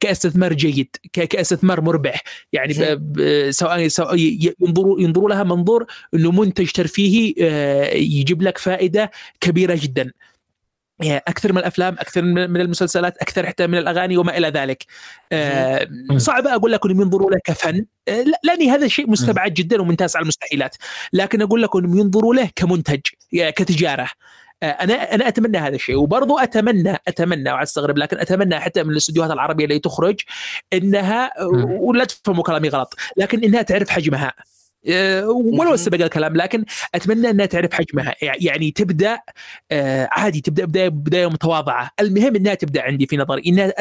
كاستثمار جيد كاستثمار مربح. يعني سواء ينظروا ينظروا لها منظور إنه منتج ترفيهي يجيب لك فائدة كبيرة جدا. أكثر من الأفلام أكثر من المسلسلات أكثر حتى من الأغاني وما إلى ذلك. آه، صعب أقول لك إنهم ينظروا له كفن. آه، لا- لأني هذا الشيء مستبعد جدا وممتاز على المستحيلات. لكن أقول لك إنهم ينظروا له كمنتج يعني كتجارة. آه، أنا أنا أتمنى هذا الشيء. وبرضو أتمنى أتمنى واستغرب لكن أتمنى حتى من الاستديوهات العربية اللي تخرج إنها. ولا تفهموا كلامي غلط لكن إنها تعرف حجمها. ولو مهم. سبق الكلام لكن أتمنى إنها تعرف حجمها. يعني تبدأ آه، عادي تبدأ بداية بداية متواضعة. المهم إنها تبدأ عندي في نظري إنها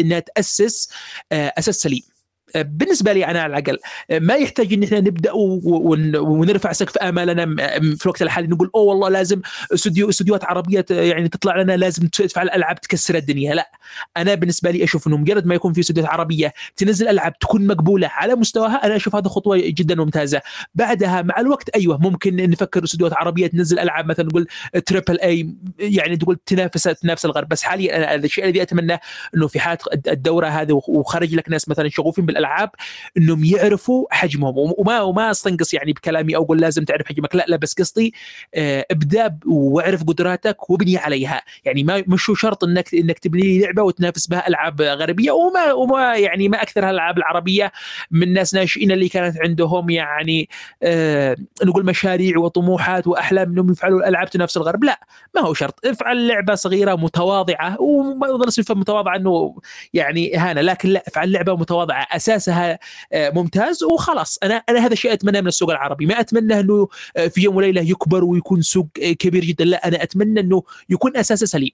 إنها تأسس آه، أساس سليم. آه، بالنسبة لي أنا على الأقل ما يحتاج إن إحنا نبدأ ونرفع سقف آمالنا في الوقت الحالي نقول أوه والله لازم استوديو استوديوهات عربية يعني تطلع لنا لازم تدفع الالعاب تكسر الدنيا. لا أنا بالنسبة لي أشوف إنه مجرد ما يكون في استوديوهات عربية تنزل ألعاب تكون مقبولة على مستواها أنا أشوف هذا خطوة جدا ممتازة. بعدها مع الوقت أيوه ممكن نفكر استوديوهات عربية تنزل ألعاب مثلا نقول triple A يعني تقول تنافس تنافس الغرب. بس حاليا أنا الشيء الذي أتمنى إنه في حاله الدورة هذه وخرج لك ناس مثلا شغوفين بالالعاب إنهم يعرفوا حجمهم. وما وما أستنقص يعني بكلامي أو أقول لازم تعرف حجمك. لا لا بس قصدي آه، ابدأ واعرف قدراتك وابني عليها. يعني ما مش شرط إنك إنك تبني لي لعبة وتنافس بها ألعاب غربية وما وما يعني ما أكثر الالعاب العربية من ناس ناشئين اللي كانت عندهم يعني آه نقول مشاريع وطموحات وأحلام إنهم يفعلوا الألعاب تنافس الغرب. لا ما هو شرط. افعل لعبة صغيرة متواضعة وما يظل متواضعة إنه يعني اهانه لكن لا افعل لعبة متواضعة. اساسها آه، ممتاز وخلاص. أنا أنا هذا الشيء اتمناه من السوق العربي. ما أتمنى إنه آه، في يوم وليلة يكبر ويكون سوق آه، كبير جدا. لا أنا أتمنى إنه يكون اساسه سليم.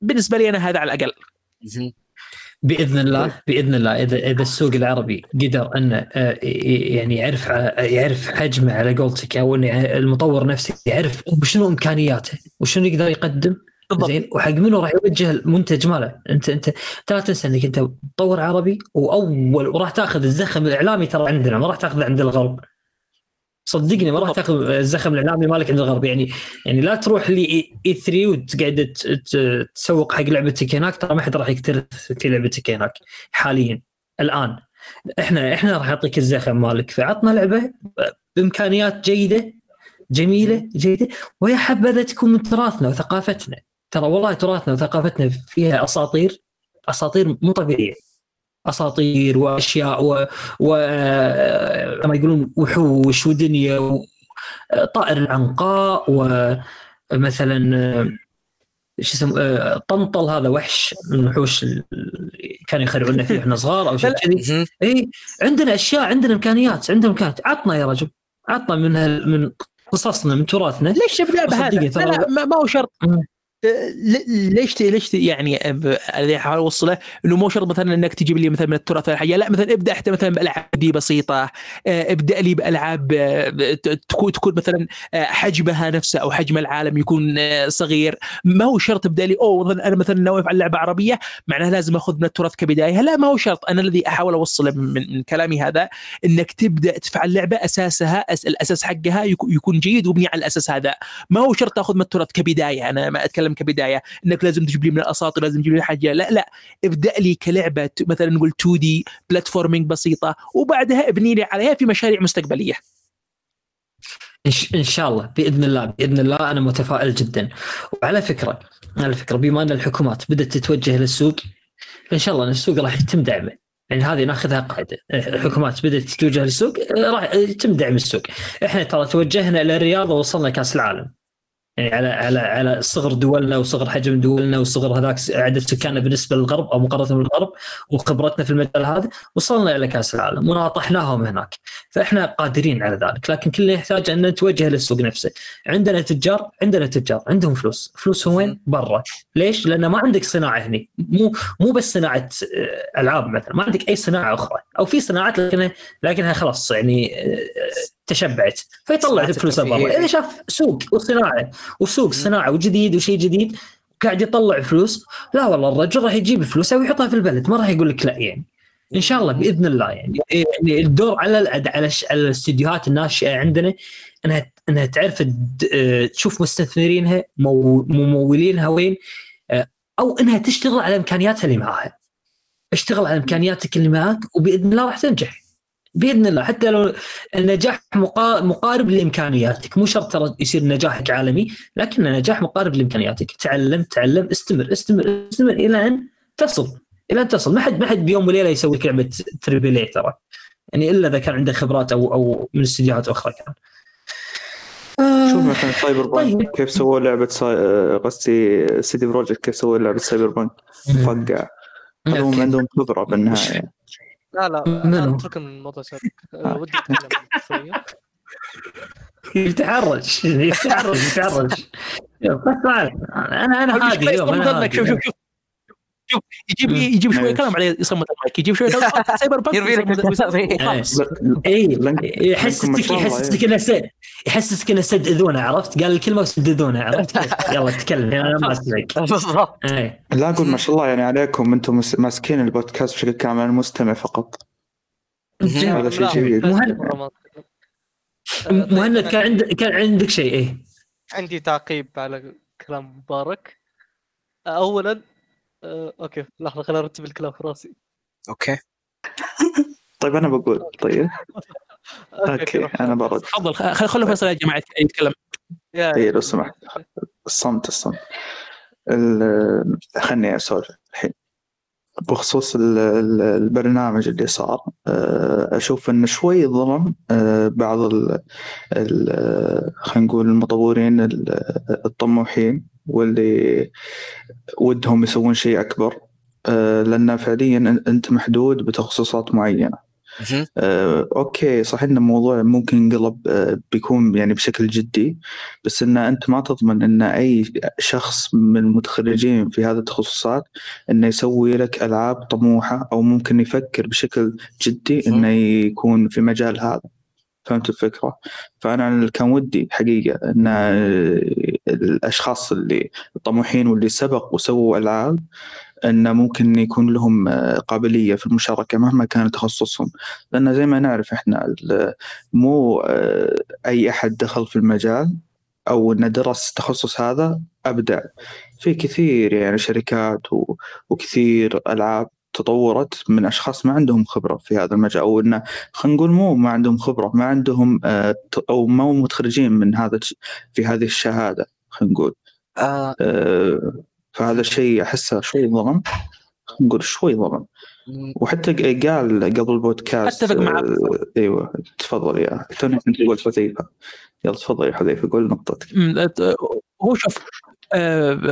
بالنسبة لي أنا هذا على الأقل. بإذن الله بإذن الله. إذا إذا السوق العربي قدر انه يعني يعرف ع- يعرف حجمه على قولتك أو انه المطور نفسه يعرف شنو إمكانياته وشنو يقدر يقدم بالضبط. زين وحق منو راح يوجه المنتج ماله؟ انت انت لا تنسى انك انت مطور عربي وأول وراح تاخذ الزخم الإعلامي ترى عندنا ما راح تاخذه عند الغرب. صدقني ما راح تاخذ الزخم الإعلامي مالك عند الغرب. يعني يعني لا تروح لي إي 3 وتقعد تسوق حق لعبتك هناك ترى ما حد راح يكترث في لعبتك هناك حاليا الآن. إحنا إحنا راح نعطيك الزخم مالك. فعطنا لعبة بإمكانيات جيدة جميلة جيدة ويا حبذا تكون من تراثنا وثقافتنا. ترى والله تراثنا وثقافتنا فيها أساطير أساطير مو طبيعية. أساطير وأشياء و, و... كما يقولون وحوش ودنيا و... طائر العنقاء ومثلا شو اسمه طنطل هذا وحش من الوحوش اللي كانوا يخرعونا فيه إحنا صغار أو شيء كذي. إي عندنا أشياء عندنا إمكانيات عندنا إمكانيات. عطنا يا رجل عطنا من من قصصنا من تراثنا. ليش بهذا؟ صدقني لا, لا ما ما هو شرط. ليش ليش يعني اللي أحاول أوصله إنه مو شرط مثلا إنك تجيب لي مثلا من التراث حاجة لا مثلا ابدأ حتى مثلا بألعاب دي بسيطة آه، ابدأ لي بألعاب آه، تكون تكون مثلا آه، حجمها نفسه أو حجم العالم يكون صغير. ما هو شرط ابدأ لي أوه أنا مثلا ناوي أفعل لعبة عربية معناها لازم أخذ من التراث كبداية. لا ما هو شرط. أنا الذي أحاول أوصله من, من كلامي هذا إنك تبدأ تفعل لعبة أساسها الأساس حقها يكو- يكون جيد وبني على الأساس هذا. ما هو شرط تاخذ من التراث كبداية. أنا ما أتكلم العالم كبداية إنك لازم تجيب لي من الأساطير لازم تجيب لي حاجة. لا لا ابدأ لي كلعبة مثلا نقول 2D platforming بسيطة وبعدها ابني لي عليها في مشاريع مستقبلية. إن شاء الله بإذن الله بإذن الله أنا متفائل جدا. وعلى فكرة على فكرة بما أن الحكومات بدأت تتوجه للسوق فان شاء الله إن السوق راح يتم دعمه. يعني هذه ناخذها قاعدة. الحكومات بدأت تتوجه للسوق راح يتم دعم السوق. إحنا ترى توجهنا إلى الرياض ووصلنا كأس العالم. يعني على على على صغر دولنا وصغر حجم دولنا وصغر هذاك عدد سكاننا بالنسبة للغرب أو مقارنة بالغرب وخبرتنا في المجال هذا وصلنا إلى كأس العالم وناطحناهم هناك. فإحنا قادرين على ذلك لكن كلنا يحتاج أن نتوجه للسوق نفسه. عندنا تجار عندنا تجار عندهم فلوس. فلوسهم وين؟ برا. ليش؟ لأن ما عندك صناعة هني. مو مو بس صناعة آه، ألعاب مثلا ما عندك أي صناعة أخرى. أو في صناعات لكنها لكنها خلاص يعني آه، تشبعت فيطلع فلوسه برا إذا شاف سوق وصناعة وسوق صناعة وجديد وشيء جديد قاعد يطلع فلوس لا والله الرجل راح يجيب فلوسه ويحطها في البلد ما راح يقول لك لا يعني. إن شاء الله بإذن الله يعني. يعني الدور على على على الاستديوهات الناشئه عندنا إنها إنها تعرف تشوف مستثمرينها ممولينها وين أو إنها تشتغل على إمكانياتها اللي معاها. اشتغل على إمكانياتك اللي معاك وبإذن الله راح تنجح. بإذن الله حتى لو النجاح مقارب لإمكانياتك. مو شرط ترى يصير نجاحك عالمي لكن النجاح مقارب لإمكانياتك. تعلم تعلم استمر استمر استمر إلى أن تصل. إلى أن تصل. ما حد ما حد بيوم وليلة يسوي لعبه triple A ترى. يعني إلا إذا كان عنده خبرات أو أو من استديوهات أخرى كان. شوف مثلا Cyberpunk كيف سووا لعبة ساي... قصدي CD Projekt كيف سووا لعبة Cyberpunk فقع. هم عندهم خبرة بالنهاية. لا لا اترك من الموضوع سابق آه، ودي أتكلم شوية. يتحرج يتحرج يتحرج أنا أنا هادي اليوم أنا شوف شوف شوف. شوف يجيب يجيب شوية كلام بعدين يصمت المايك يجيب شوية كلام. Cyberpunk يرمي لك اي يحسسك يحسسك إنه سد يحسسك إنه سددونه عرفت؟ قال الكلمة وسددونه عرفت؟ يلا تكلم أنا ما أسمعك. بالضبط. لا أقول ما شاء الله يعني عليكم أنتم ماسكين البودكاست بشكل كامل أنا مستمع فقط. هذا شيء مهند مهند كان عندك كان عندك شيء إيه؟ عندي تعقيب على كلام مبارك. اولا آه، okay. لحظة خليني أرتب الكلام في راسي. okay. طيب أنا بقول طيب. okay أنا برد. تفضل خلوا فيصل يا جماعة يتكلم. اي لو سمحت. الصمت الصمت. خلني أسولف الحين. بخصوص البرنامج اللي صار آه، أشوف انه شوي ظلم آه، بعض خلينا نقول المطورين الطموحين. واللي ودهم يسوون شيء أكبر. آه، لأن فعليا أنت محدود بتخصصات معينة. آه، أوكي صح إن الموضوع ممكن ينقلب آه، بيكون يعني بشكل جدي بس إن أنت ما تضمن إن أي شخص من المتخرجين في هذه التخصصات إنه يسوي لك ألعاب طموحة أو ممكن يفكر بشكل جدي إنه يكون في مجال هذا. فهمت الفكرة؟ فأنا كان ودي حقيقة أن الأشخاص اللي الطموحين واللي سبق وسووا ألعاب أن ممكن يكون لهم قابلية في المشاركة مهما كان تخصصهم لأن زي ما نعرف إحنا مو أي أحد دخل في المجال أو أنه درس التخصص هذا أبدع في كثير يعني شركات وكثير ألعاب تطورت من أشخاص ما عندهم خبرة في هذا المجال أو إنه خلينا نقول مو ما عندهم خبرة ما عندهم آه، أو ما متخرجين من هذا في هذه الشهادة خلينا نقول. آه. آه فهذا الشيء أحسه شوي ظلم خلينا نقول شوي ظلم. وحتى قال قبل البودكاست أتفق معك. آه إيوه تفضل يا توني كنت تقول حذيفة. يلا تفضل يا حذيفة قول نقطتك. هو شوف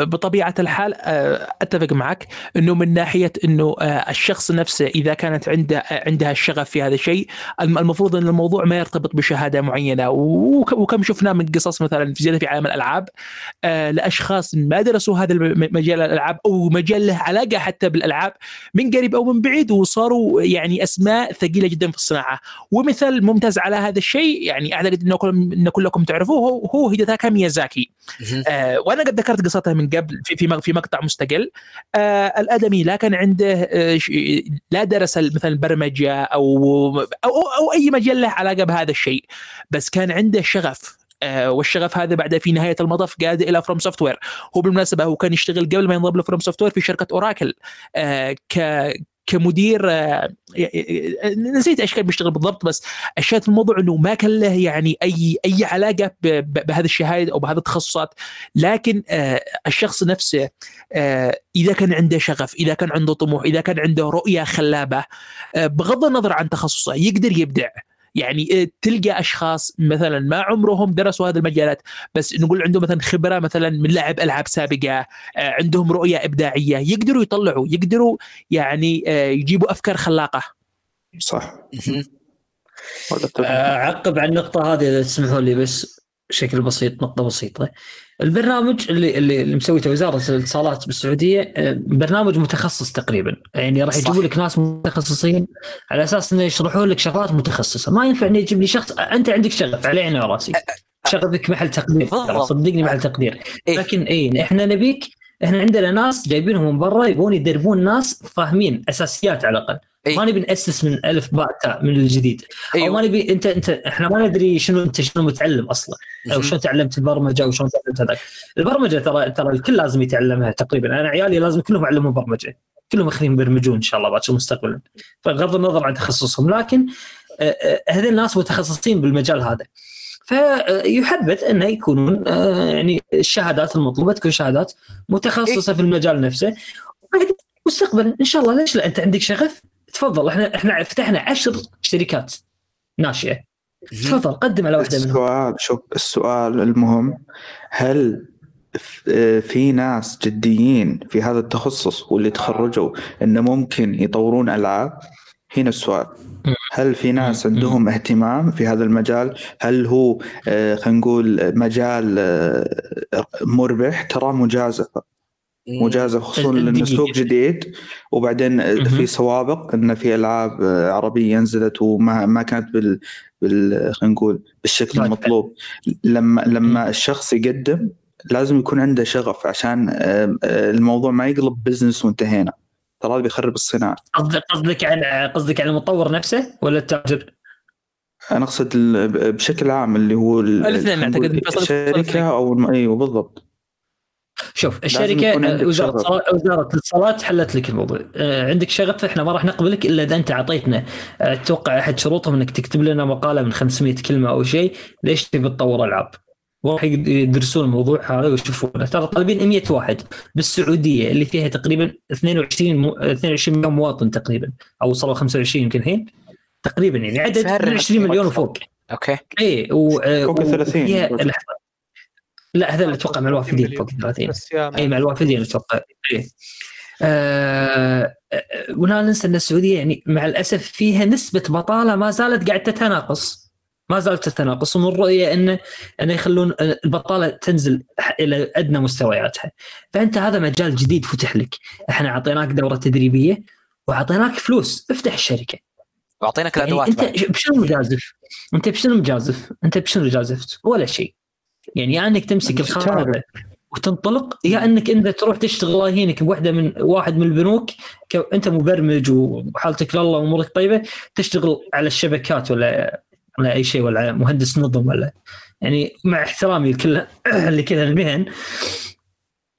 بطبيعة الحال آه، أتفق معك إنه من ناحية إنه آه، الشخص نفسه إذا كانت عنده عندها الشغف في هذا الشيء المفروض إن الموضوع ما يرتبط بشهادة معينة. وكم شفنا من قصص مثلا في عالم الألعاب لأشخاص ما درسوا هذا مجال الألعاب أو مجال له علاقة حتى بالألعاب من قريب أو من بعيد وصاروا يعني أسماء ثقيلة جدا في الصناعة. ومثال ممتاز على هذا الشيء يعني أعتقد انه كلكم تعرفوه هو هيدتاكا ميازاكي. وأنا قد ذكرت قصتها من قبل في في في مقطع مستقل. آه الأدمي لا كان عنده آه لا درس مثلا البرمجة أو أو أو أي مجال له علاقة بهذا الشيء بس كان عنده شغف. آه والشغف هذا بعد في نهاية المطاف قاد إلى FromSoftware هو بالمناسبة هو كان يشتغل قبل ما ينضم ل FromSoftware في شركة Oracle آه ك كمدير آه، نسيت إيش كان بيشتغل بالضبط بس الشاهد الموضوع إنه ما كان له يعني أي أي علاقة بهذه الشهادة أو بهذه التخصصات. لكن آه، الشخص نفسه آه، إذا كان عنده شغف إذا كان عنده طموح إذا كان عنده رؤية خلابة بغض النظر عن تخصصه يقدر يبدع. يعني آه، تلقى أشخاص مثلا ما عمرهم درسوا هذه المجالات بس نقول عندهم مثلا خبرة مثلا من لعب ألعاب سابقة آه، عندهم رؤية إبداعية يقدروا يطلعوا يقدروا يعني آه، يجيبوا أفكار خلاقة. صح. اعقب على النقطة هذه إذا تسمحوا لي بس. بشكل بسيط نقطة بسيطة. البرنامج اللي اللي, مسويته وزارة الاتصالات بالسعودية آه، برنامج متخصص تقريبا. يعني راح يجيبوا لك ناس متخصصين على أساس إنه يشرحوا لك شغلات متخصصة. ما ينفع اني يجيب لي شخص أنت عندك شغف على عيني وراسي. شغفك محل تقدير. صدقني محل تقدير. إيه. لكن اي إحنا نبيك إحنا عندنا ناس جايبينهم من برا يبغون يدربون ناس فاهمين أساسيات على الأقل. أي. ما نبي نأسس من ألف باء تاء من الجديد. أيوه. أو ما نبي انت انت إحنا ما ندري شنو أنت شنو متعلم أصلا. أو شلون تعلمت البرمجة أو شلون تعلمت هذاك. البرمجة ترى ترى الكل لازم يتعلمها تقريبا. أنا عيالي لازم كلهم اعلمهم برمجة. كلهم اخذين يبرمجون إن شاء الله بعد مستقبلا. فغض النظر عن تخصصهم. لكن آه، آه، هذول الناس متخصصين بالمجال هذا. فيحبذ أنه يكونون يعني الشهادات المطلوبة تكون شهادات متخصصة في المجال نفسه. مستقبلا إن شاء الله ليش لا؟ أنت عندك شغف؟ تفضل إحنا إحنا فتحنا عشر شركات ناشئة. تفضل قدم على واحدة منهم. السؤال شوف السؤال المهم هل في ناس جديين في هذا التخصص واللي تخرجوا انه ممكن يطورون ألعاب؟ هنا السؤال. هل في ناس عندهم اهتمام في هذا المجال؟ هل هو آه، خلينا نقول مجال آه، مربح؟ ترى مجازفة. مجازف خصوصا لأنه سوق جديد وبعدين في سوابق ان في ألعاب عربية نزلت وما ما كانت بال بال خلينا نقول بالشكل المطلوب. لما لما الشخص يقدم لازم يكون عنده شغف عشان الموضوع ما يقلب بزنس وانتهينا. ترى هذا بيخرب الصناعة. قصدك قصدك عن قصدك عن المطور نفسه ولا التاجر؟ أنا أقصد بشكل عام اللي هو الاثنين الشركة أو إيوه بالضبط. شوف الشركة وزارة وزارة الاتصالات حلت لك الموضوع. آه، عندك شغف إحنا ما راح نقبلك إلا إذا أنت أعطيتنا. آه، أتوقع أحد شروطهم إنك تكتب لنا مقالة من 500 كلمة أو شيء ليش تبي تطور ألعاب؟ وراح يدرسون الموضوع هذا ويشوفونه. ترى طالبين 100 واحد بالسعودية اللي فيها تقريبا 22 مو... 22 مليون مواطن تقريبا أو وصلوا 25 يمكن الحين. تقريبا يعني عدد 22 مليون وفوق. أوكي. اي و... فوق 30 لا هذا اللي أتوقع مع الوافدين فوق 30 اي مع الوافدين أتوقع. اي آه ولا ننسى أن السعودية يعني مع الأسف فيها نسبة بطالة ما زالت قاعدة تتناقص. ما زالت تتناقص. ومن الرؤيه انه انه يخلون البطالة تنزل إلى أدنى مستوياتها. فأنت هذا مجال جديد فتح لك. إحنا أعطيناك دورة تدريبية وأعطيناك فلوس. افتح الشركة. وأعطيناك الأدوات يعني انت بشنو مجازف؟ أنت بشنو مجازف؟ أنت بشنو جازفت؟ ولا شيء. يعني يا انك تمسك الخارطه وتنطلق يا انك انت تروح تشتغل الله يهينك بواحده من واحد من البنوك انت مبرمج وحالتك لله وامورك طيبة تشتغل على الشبكات ولا ولا أي شيء ولا مهندس نظم ولا يعني مع احترامي لكل لكل المهن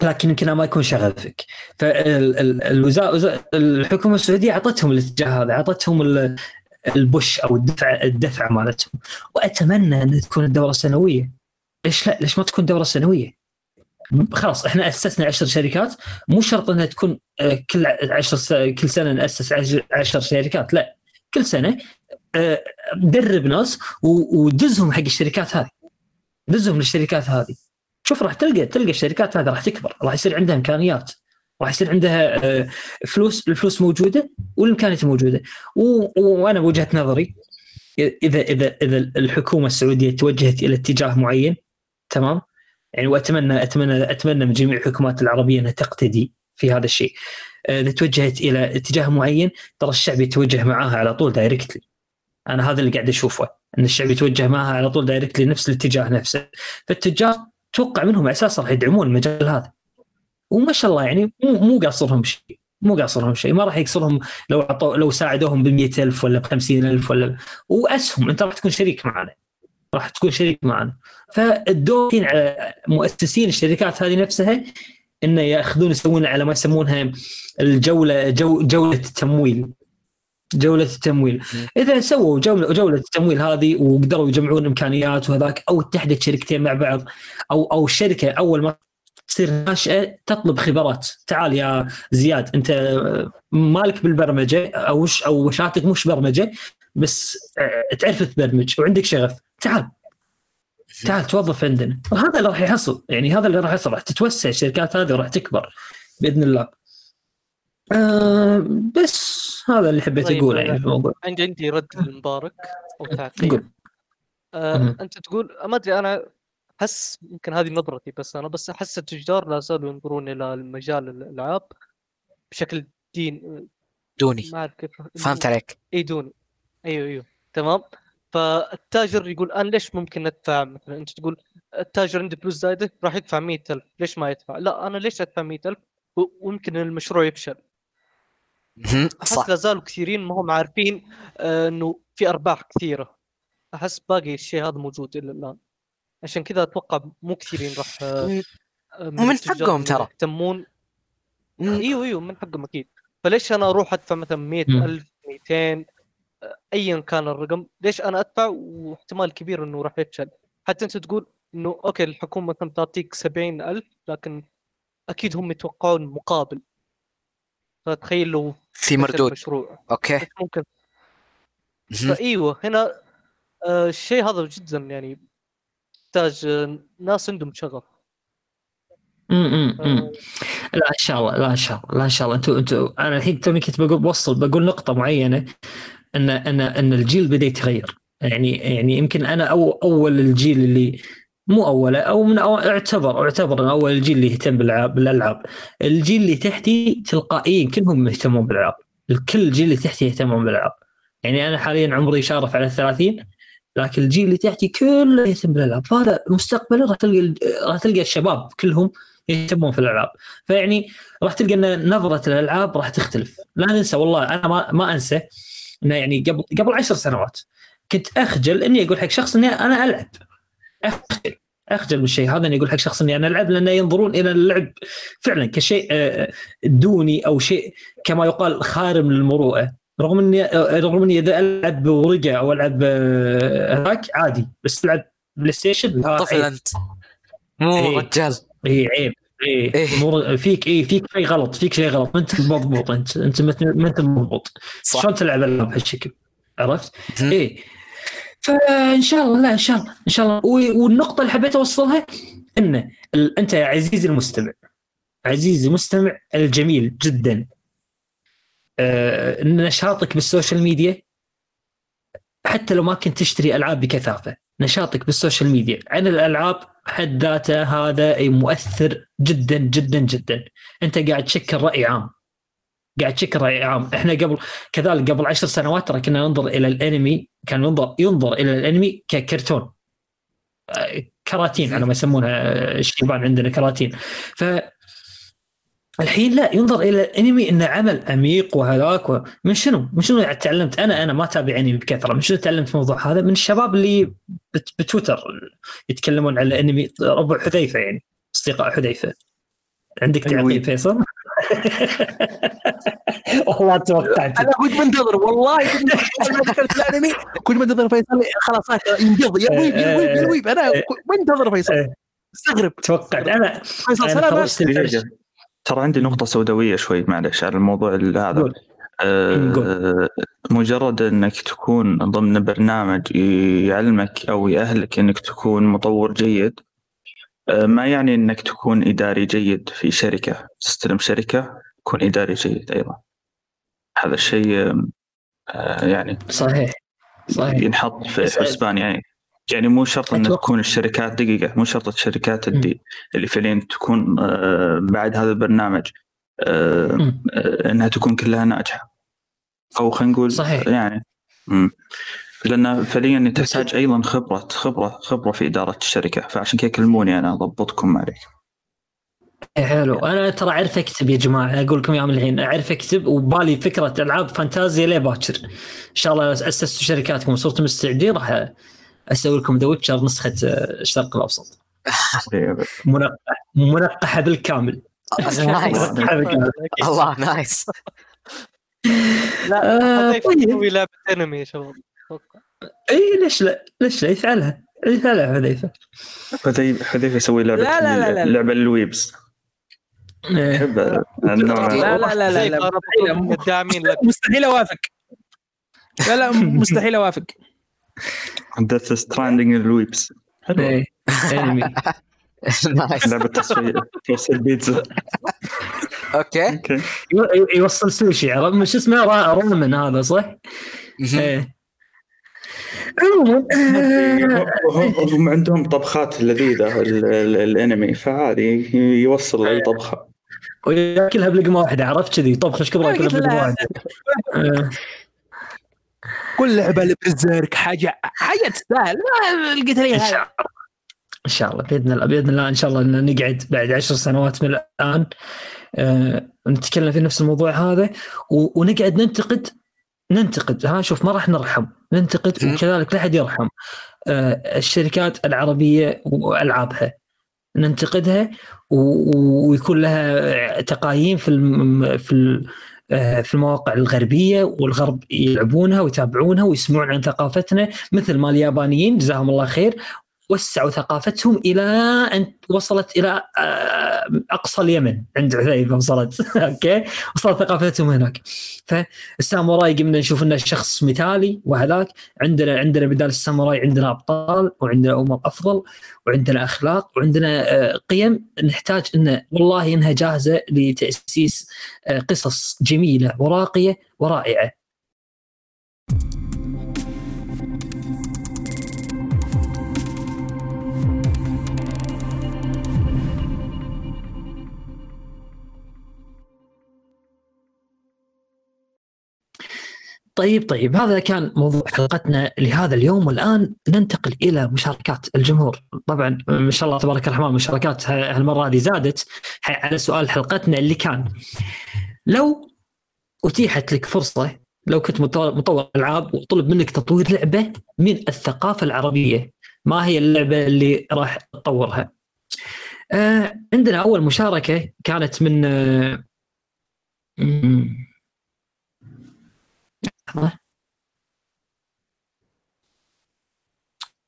لكن يمكن ما يكون شغفك. فالوزاره الحكومة السعودية أعطتهم الاتجاه هذا أعطتهم البوش أو الدفع الدفع مالتهم. وأتمنى أن تكون الدوره سنوية. ليش لا؟ ليش ما تكون دورة سنوية؟ خلاص إحنا أسسنا 10 شركات. مو شرط إنها تكون آه، كل 10 كل سنة نأسس 10 شركات لا. كل سنة آه، درب ناس ودزهم حق الشركات هذه. دزهم للشركات هذه. شوف راح تلقى تلقى الشركات هذه راح تكبر راح يصير عندها إمكانيات. راح يصير عندها آه، فلوس الفلوس موجودة والإمكانيات موجودة. وأنا بوجهة نظري إذا إذا إذا الحكومة السعودية توجهت إلى اتجاه معين تمام؟ يعني واتمنى اتمنى أتمنى من جميع الحكومات العربية أنها تقتدي في هذا الشيء. آه، إذا توجهت إلى اتجاه معين ترى الشعب يتوجه معاها على طول دايركتلي أنا هذا اللي قاعد أشوفه إن الشعب يتوجه معها على طول دايركتلي نفس الاتجاه نفسه. فالتجار توقع منهم أساسا راح يدعمون المجال هذا. وما شاء الله يعني مو مو قاصرهم شيء. مو قاصرهم شيء. ما راح يقصرهم لو عطوا لو ساعدوهم ب ألف ولا ب ألف ولا وأسهم. أنت راح تكون شريك معنا راح تكون شريك معنا. فالدور على مؤسسين الشركات هذه نفسها انه يأخذون يسوون على ما يسمونها الجولة جو جولة التمويل. جولة التمويل. إذا سووا جولة جولة التمويل هذه وقدروا يجمعون إمكانيات وهذاك أو اتحدت شركتين مع بعض أو أو الشركة أول ما تصير ناشئة تطلب خبرات. تعال يا زياد أنت مالك بالبرمجة أو وش أو وشاتك مش برمجة بس تعرف تبرمج وعندك شغف. تعال. تعال توظف عندنا. وهذا اللي راح يحصل. يعني هذا اللي راح يحصل راح تتوسع الشركات هذه وراح تكبر بإذن الله. آه بس هذا اللي حبيت طيب، أقوله يعني في الموضوع. عندي عندي رد لمبارك أو تعقيب. قول آه. أنت تقول ما أدري أنا أحس يمكن هذه نظرتي بس أنا بس أحس التجار لا زالوا ينظرون إلى المجال الألعاب بشكل دين دوني. ما أعرف كيف فهمت عليك. إي دوني. أيوه أيوه. تمام. فالتاجر يقول أنا ليش ممكن أدفع؟ مثلا أنت تقول التاجر عنده فلوس زايدة راح يدفع 100000 ليش ما يدفع؟ لا أنا ليش أدفع 100000 و- ويمكن المشروع يفشل. أحس لا زالوا كثيرين ما هم عارفين آه، إنه في أرباح كثيرة. أحس باقي الشيء هذا موجود إلى الآن. عشان كذا أتوقع مو كثيرين راح آه، آه، ومن التجار حقهم ترى. يهتمون. إيوه إيوه من حقهم أكيد. فليش أنا أروح أدفع مثلا 100000 200 آه، ايا كان الرقم ليش أنا أدفع؟ واحتمال كبير إنه راح يفشل. حتى أنت تقول إنه okay الحكومة مثلا تعطيك 70000 لكن أكيد هم يتوقعون مقابل. فتخيل لو في مردود. المشروع okay. ممكن. فإيوه هنا آه، الشيء هذا جدا يعني يحتاج آه، ناس عندهم شغف. امم آه، لا إن شاء الله لا إن شاء الله لا إن شاء الله. أنتم أنتم أنا الحين توني كنت بقول بوصل بقول نقطة معينة. أن أن أن الجيل بدأ يتغير. يعني يعني يمكن أنا أو أول الجيل اللي مو أول أو من أو اعتبر اعتبر أول الجيل اللي يهتم بالالعاب بالألعاب. الجيل اللي تحتي تلقائيا كلهم يهتمون بالألعاب. الكل الجيل اللي تحتي يهتمون بالألعاب. يعني أنا حاليا عمري شارف على 30 لكن الجيل اللي تحتي كله يهتم بالألعاب. فهذا مستقبلا راح تلقى راح تلقى الشباب كلهم يهتمون في الألعاب. فيعني راح تلقى إن نظرة الألعاب راح تختلف. لا ننسى والله أنا ما ما أنسى إنه يعني قبل قبل عشر سنوات كنت أخجل إني أقول حق شخص إني أنا ألعب. أخجل. أخجل من الشيء هذا إني أقول حق شخص إني أنا ألعب لأنه ينظرون إلى اللعب. فعلا كشيء آه، دوني أو شيء كما يقال خارم للمروءة. رغم إني آه، رغم إني إذا ألعب ورقه أو ألعب آه، هذاك عادي. بس تلعب PlayStation طفل. أنت. مو إيه. رجال. اي عيب. اي إيه. فيك اي فيك شيء غلط فيك شيء غلط ما أنت مضبوط انت أنت ما انت مضبوط صح. شلون تلعب ألعاب بهالشكل عرفت؟ مهم. اي فإن شاء الله لا إن شاء الله إن شاء الله و- والنقطة اللي حبيت أوصلها إن ال... أنت يا عزيزي المستمع عزيزي المستمع الجميل جدا آه... نشاطك بال social media حتى لو ما كنت تشتري ألعاب بكثافة نشاطك بال social media عن الألعاب حد ذاته هذا مؤثر جدا جدا جدا. أنت قاعد تشكل راي عام. قاعد تشكل راي عام. إحنا قبل كذلك قبل عشر سنوات ترى كنا ننظر إلى الأنمي كان ينظر ينظر إلى الأنمي ككرتون. آه، كراتين على ما يسمونها آه، الشيبان عندنا كراتين. ف الحين لا ينظر إلى الأنمي إنه عمل عميق وهذاك و- من شنو؟ من شنو يعني تعلمت أنا أنا ما أتابع أنمي بكثرة، من شنو تعلمت الموضوع هذا؟ من الشباب اللي بت- بتويتر يتكلمون عن الانمي ربع حذيفة يعني أصدقاء حذيفة. عندك أيوة. تعقيب فيصل؟ والله توقعت أنا كنت منتظر والله كنت منتظر الأنمي كنت منتظر فيصل خلاص ينقض يا weeb يا weeb يا weeb أنا كنت منتظر فيصل. استغرب توقعت أنا فيصل سلام. ترى عندي نقطة سوداوية شوي معلش على الموضوع ال- هذا. آه، مجرد إنك تكون ضمن برنامج يعلمك أو يأهلك إنك تكون مطور جيد آه، ما يعني إنك تكون إداري جيد في شركة تستلم شركة تكون إداري جيد أيضا. هذا الشيء آه، يعني صحيح صحيح. ينحط في حسبان يعني. يعني مو شرط ان تكون الشركات دقيقة مو شرط الشركات اللي اللي فعليا تكون آه، بعد هذا البرنامج آه،. آه، إنها تكون كلها ناجحة. أو خلينا نقول صحيح. يعني مم. لأن فعليا تحتاج أيضا خبرة خبرة خبرة في إدارة الشركة. فعشان كذا كلموني أنا أضبطكم عليك. إيه حلو. أنا ترى أعرف أكتب يا جماعة أقول لكم يا من الحين. أعرف أكتب وبالي فكرة ألعاب فانتازيا ليه باكر؟ إن شاء الله اسستوا شركاتكم. وصرتوا مستعدين راح أسوي لكم The Witcher نسخة آه، الشرق الأوسط. منقحه منقحة بالكامل. nice منقحة بالكامل. الله nice لا آه، هذا طيب. يسوي لعبة انمي يا شباب. إي ليش لا؟ ليش لا؟ يفعلها. يفعلها حذيفة. حذيفة يسوي لعبة لا، لا، لا، لا. لعبه لل weebs إيه. لا لا لا لا, مستحيل أوافق. لا لا مستحيل أوافق. Death Stranding ال weebs حلو. انمي nice لعبه تصوير توصيل بيتزا okay okay يو- يوصل سوشي عرفت مش اسمه را- رامن هذا صح؟ إيه آه، هم عندهم طبخات لذيذة ال- ال- الانمي فعادي يوصل اي طبخه وياكلها بلقمة واحدة عرفت كذي؟ طبخ إيش كبر أنا ياكلها قلت بلقمة. واحدة؟ آه. كل لعبة لبرزيرك حاجة حاجة تستاهل. ما لقيت لي إن شاء الله. بإذن الله بإذن الله إن شاء الله إن نقعد بعد عشر سنوات من الآن آه نتكلم في نفس الموضوع هذا ونقعد ننتقد ننتقد. ها شوف ما راح نرحم. ننتقد. وكذلك لا أحد يرحم. آه الشركات العربية وألعابها ننتقدها ويكون لها تقايم في الم- في ال- آه، في المواقع الغربية والغرب يلعبونها ويتابعونها ويسمعون عن ثقافتنا مثل ما اليابانيين جزاهم الله خير. وسعوا ثقافتهم إلى أن وصلت إلى آه، أقصى اليمن عند عذيبه وصلت. أوكي؟ وصلت ثقافتهم هناك. فالساموراي قمنا نشوف إنه شخص مثالي وهذاك. عندنا عندنا بدال الساموراي عندنا أبطال وعندنا امم أفضل وعندنا أخلاق وعندنا آه، قيم. نحتاج إن والله إنها جاهزة لتأسيس آه، قصص جميلة وراقية ورائعة. طيب طيب هذا كان موضوع حلقتنا لهذا اليوم والآن ننتقل إلى مشاركات الجمهور طبعا ما شاء الله تبارك الرحمن مشاركات هالمرة هذه زادت على سؤال حلقتنا اللي كان لو أتيحت لك فرصة لو كنت مطور مطور ألعاب وطلب منك تطوير لعبة من الثقافة العربية ما هي اللعبة اللي راح تطورها؟ آه عندنا أول مشاركة كانت من آه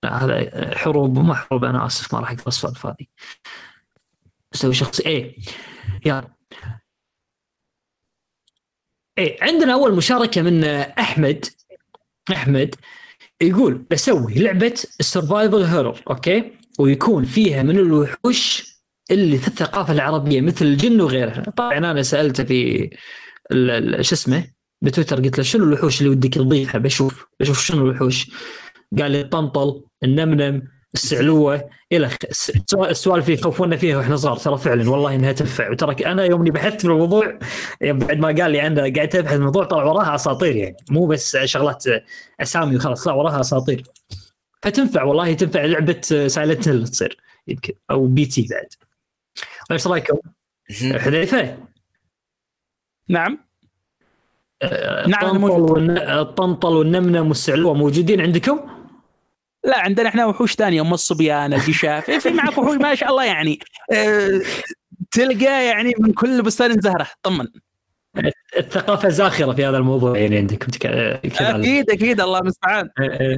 هذا حروب ما حروب أنا آسف ما راح أقرأ السوالف هذه أسوي شخص إيه يلا. إيه عندنا أول مشاركة من أحمد. أحمد يقول بسوي لعبة ال survival horror okay؟ ويكون فيها من الوحوش اللي في الثقافة العربية مثل الجن وغيرها. طبعا أنا سالته في شو اسمه؟ بتويتر قلت له شنو الوحوش اللي ودك تضيفها؟ بشوف. بشوف شنو الوحوش. قال لي الطنطل النمنم السعلوة إلى السوالف اللي يخوفونا فيها وإحنا صغار. ترى فعلا والله إنها تنفع. وترى أنا يوم اني بحثت في الموضوع يوم بعد ما قال لي عنده قاعد أبحث الموضوع طلع وراها أساطير يعني. مو بس شغلات أسامي وخلاص لا وراها أساطير. فتنفع والله تنفع لعبة Silent Hill تصير يمكن أو PT بعد. إيش رأيكم؟ حذيفة؟ نعم. نعم، الطنطل والنمنم والسعلوة موجودين عندكم؟ لا عندنا إحنا وحوش ثانية أم الصبيان الجشاف في معك وحوش ما شاء الله يعني. أه تلقى يعني من كل بستان زهرة طمن. الثقافة زاخرة في هذا الموضوع يعني عندكم آه، أكيد أكيد الله المستعان. آه،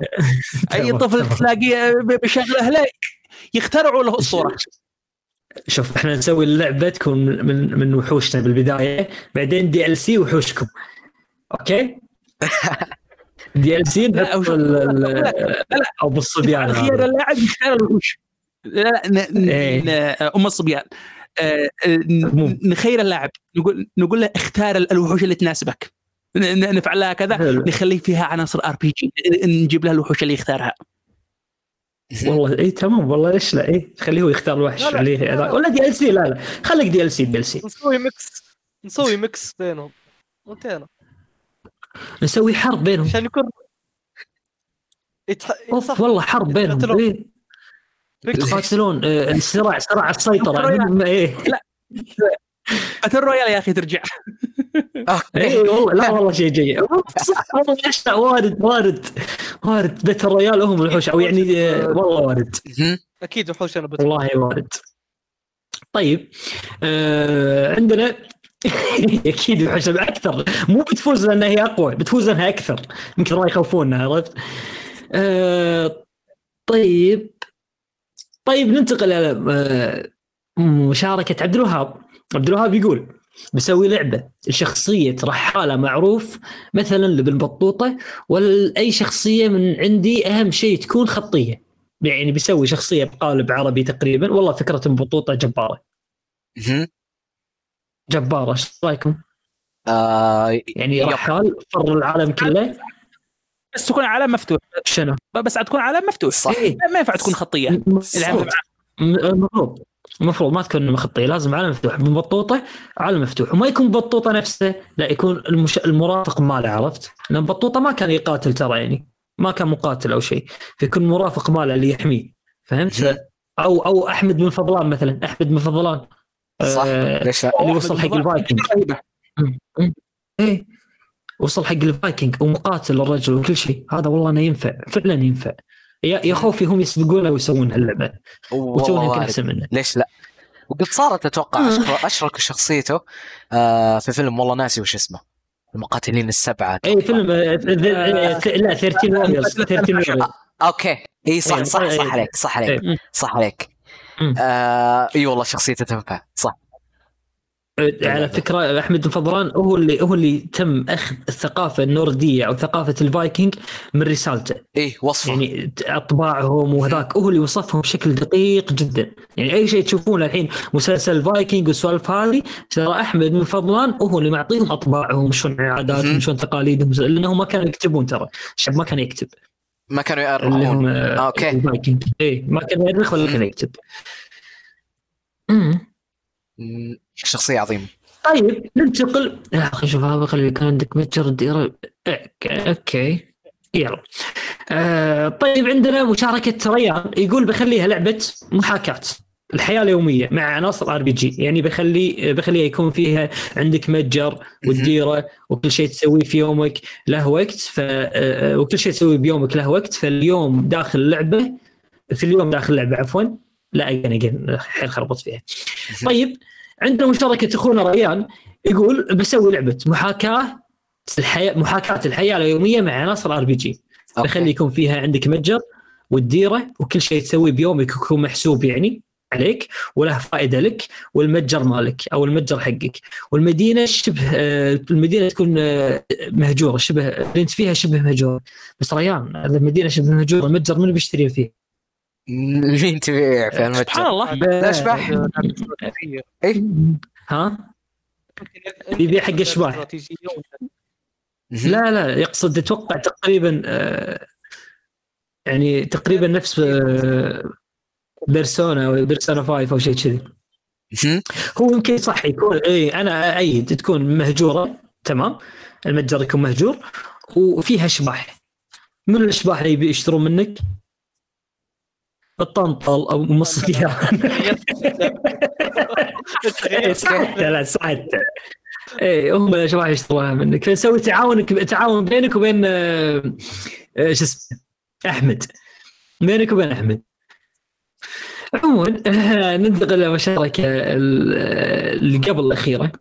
آه، اي طفل. تلاقيه بشغل اهله يخترعوا له اسطوره شوف إحنا نسوي اللعبه تكون من من وحوشنا بالبداية بعدين DLC وحوشكم. أوكي؟ DLC أو بالصبيان خير هذا. اللاعب يختار الوحوش لا لا ن- ن- إيه. ن- أم الصبيان آه، آه،. نخير اللاعب نقول نقول له اختار الوحوش اللي تناسبك ن- ن- نفعل لها كذا. نخلي فيها عناصر RPG نجيب لها الوحوش اللي يختارها والله اي تمام والله ليش لا اي خليه هو يختار الوحش لا، لا. عليه لا، لا. ولا DLC لا لا خليك دي إل سي دي إل سي نسوي mix نسوي mix بينهم انتهينا نسوي حرب بينهم. عشان يكون يتح... أوف والله حرب بينهم. يتقاتلون. إيه. يتقاتلون آه، صراع صراع السيطرة. إيه. battle royale يا أخي ترجع. اي أوكي والله لا والله شيء جيد. صح والله لا وارد وارد وارد battle royale هم الوحوش أو يعني آه، والله وارد. أكيد وحوش أنا والله وارد طيب آه عندنا أكيد وحوش أكثر. مو بتفوز لأنها هي أقوى بتفوز لأنها أكثر. يمكن راح يخوفونا عرفت؟ آه طيب. طيب ننتقل إلى آه مشاركة عبد الوهاب. عبد الوهاب يقول بسوي لعبة شخصيه رحالة معروف مثلا لابن بطوطة ولا اي شخصية من عندي أهم شيء تكون خطية. يعني بيسوي شخصية بقالب عربي تقريبا. والله فكرة بطوطة جبارة. جباره إيش رأيكم؟ آه، يعني. رحال فر العالم كله. بس تكون عالم مفتوح. شنو؟ بس تكون عالم مفتوح. صح. إيه. ما ينفع تكون خطية. المفروض المفروض المفروض ما تكون خطيه لازم عالم مفتوح. من بطوطه عالم مفتوح. وما يكون بطوطه نفسه لا يكون المش... المرافق ماله عرفت؟ لأن بطوطه ما كان يقاتل ترى يعني. ما كان مقاتل أو شيء. فيكون مرافق ماله اللي يحميه. فهمت؟ أو أو أحمد بن فضلان مثلا. أحمد بن فضلان. صح. آه، ليش لا؟ اللي وصل حق الفايكنج. إيه. وصل حق الفايكنج. ومقاتل الرجل وكل شيء. هذا والله انه ينفع. فعلا ينفع. يا يا خوفي هم يسبقونه ويسوون هاللعبة. وتونا يمكن. أحسن منه. ليش لا؟ وقد صارت أتوقع أشر- أشرك شخصيته آه في فيلم والله ناسي وش اسمه. المقاتلين السبعة. اي فيلم آه، لا 13 Warriors. 13 Warriors. أوكي. إي صح إيه، صح إيه. صح عليك صح عليك إيه. صح عليك. آه اي والله شخصيته تنفع صح. على فكرة أحمد بن فضلان هو اللي هو اللي تم أخذ الثقافه النورديه أو ثقافة الفايكنج من رسالته. اي وصفه يعني أطباعهم وهذاك هو اللي وصفهم بشكل دقيق جدا. يعني أي شيء تشوفونه الحين مسلسل فايكنج والسوالف هذه ترى أحمد بن فضلان هو اللي معطيهم أطباعهم شلون عاداتهم. شلون تقاليدهم لانهم ما كانوا يكتبون ترى الشعب ما كان يكتب. ما كانوا اللي هم يأرخون آه،. الفايكنج اي ما كان يأرخ ولا. مم، شخصية عظيمة. طيب ننتقل. يا أخي شوف هذا خلي كان عندك متجر الديره أوكي أوكي. يلا. آه طيب عندنا مشاركة ريان. يقول بخليها لعبة محاكاة. الحياة اليومية مع عناصر RPG يعني بخلي بخليها يكون فيها عندك متجر والديرة وكل شيء تسويه في يومك له وقت ف آه، وكل شيء تسويه بيومك له وقت. فاليوم داخل اللعبه في اليوم داخل اللعبه عفوا. لا again again حيل خربط فيها. طيب عندنا مشاركة أخونا ريان يقول بسوي لعبة محاكاة الحياة محاكاة الحياة اليومية مع عناصر RPG. بخلي يكون فيها عندك متجر والديرة وكل شيء تسويه بيومك يكون محسوب يعني. عليك وله فائدة لك والمتجر مالك أو المتجر حقك. والمدينة شبه آه، المدينة تكون آه، مهجورة شبه اللي أنت فيها شبه مهجوره بس ريان المدينة شبه مهجوره المتجر منو بيشتري فيه؟ مين تبيع في سبحان المتجر. الله. الاشباح ها؟ يبيع حق ولا- لا لا يقصد أتوقع تقريبا آه، يعني تقريبا نفس آه، بيرسونا أو بيرسونا 5 أو شيء كذي. هو يمكن صح يكون اي أنا ايد تكون مهجورة تمام؟ المتجر يكون مهجور وفيها اشباح من الأشباح اللي يبي يشترون منك؟ الطنطل أو مص إيه، صحت لا صحت اي هم الأشباح يشتروها منك. فنسوي تعاون تعاون بينك وبين آه، آه، شو اسمه أحمد. بينك وبين أحمد. عموما آه، ننتقل إلى مشاركة ال- آه، اللي قبل الأخيرة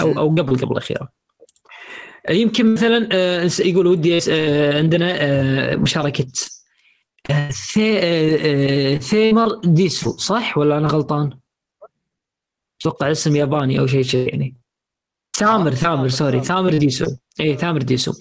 أو أو قبل قبل الأخيرة. يمكن مثلا آه، يقول ودي آه، عندنا مشاركة ثي- ثيمر ديسو صح ولا أنا غلطان؟ أتوقع اسم ياباني أو شيء شيء يعني. ثامر ثامر sorry ثامر. desu. اي ثامر desu.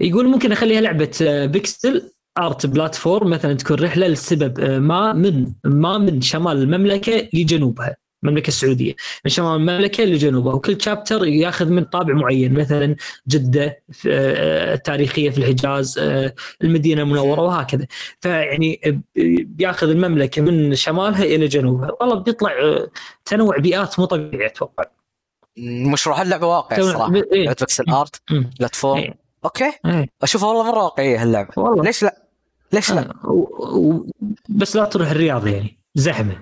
يقول ممكن أخليها لعبة pixel؟ art platform مثلا تكون رحلة لسبب آه، ما من ما من شمال المملكة لجنوبها المملكة السعودية من شمال المملكة لجنوبها وكل chapter ياخذ من طابع معين مثلا جدة في- آه، التاريخيه في الحجاز آه، المدينة المنورة وهكذا فيعني بياخذ المملكة من شمالها إلى جنوبها والله بيطلع تنوع بيئات مو طبيعي أتوقع مشروع اللعبه واقعي الصراحه. لعبه pixel art. platform. أوكي إيه. اشوفها والله مرة واقعية هاللعبة والله ليش لا؟ ليش لا؟ آه، و- و- بس لا تروح الرياض يعني زحمة.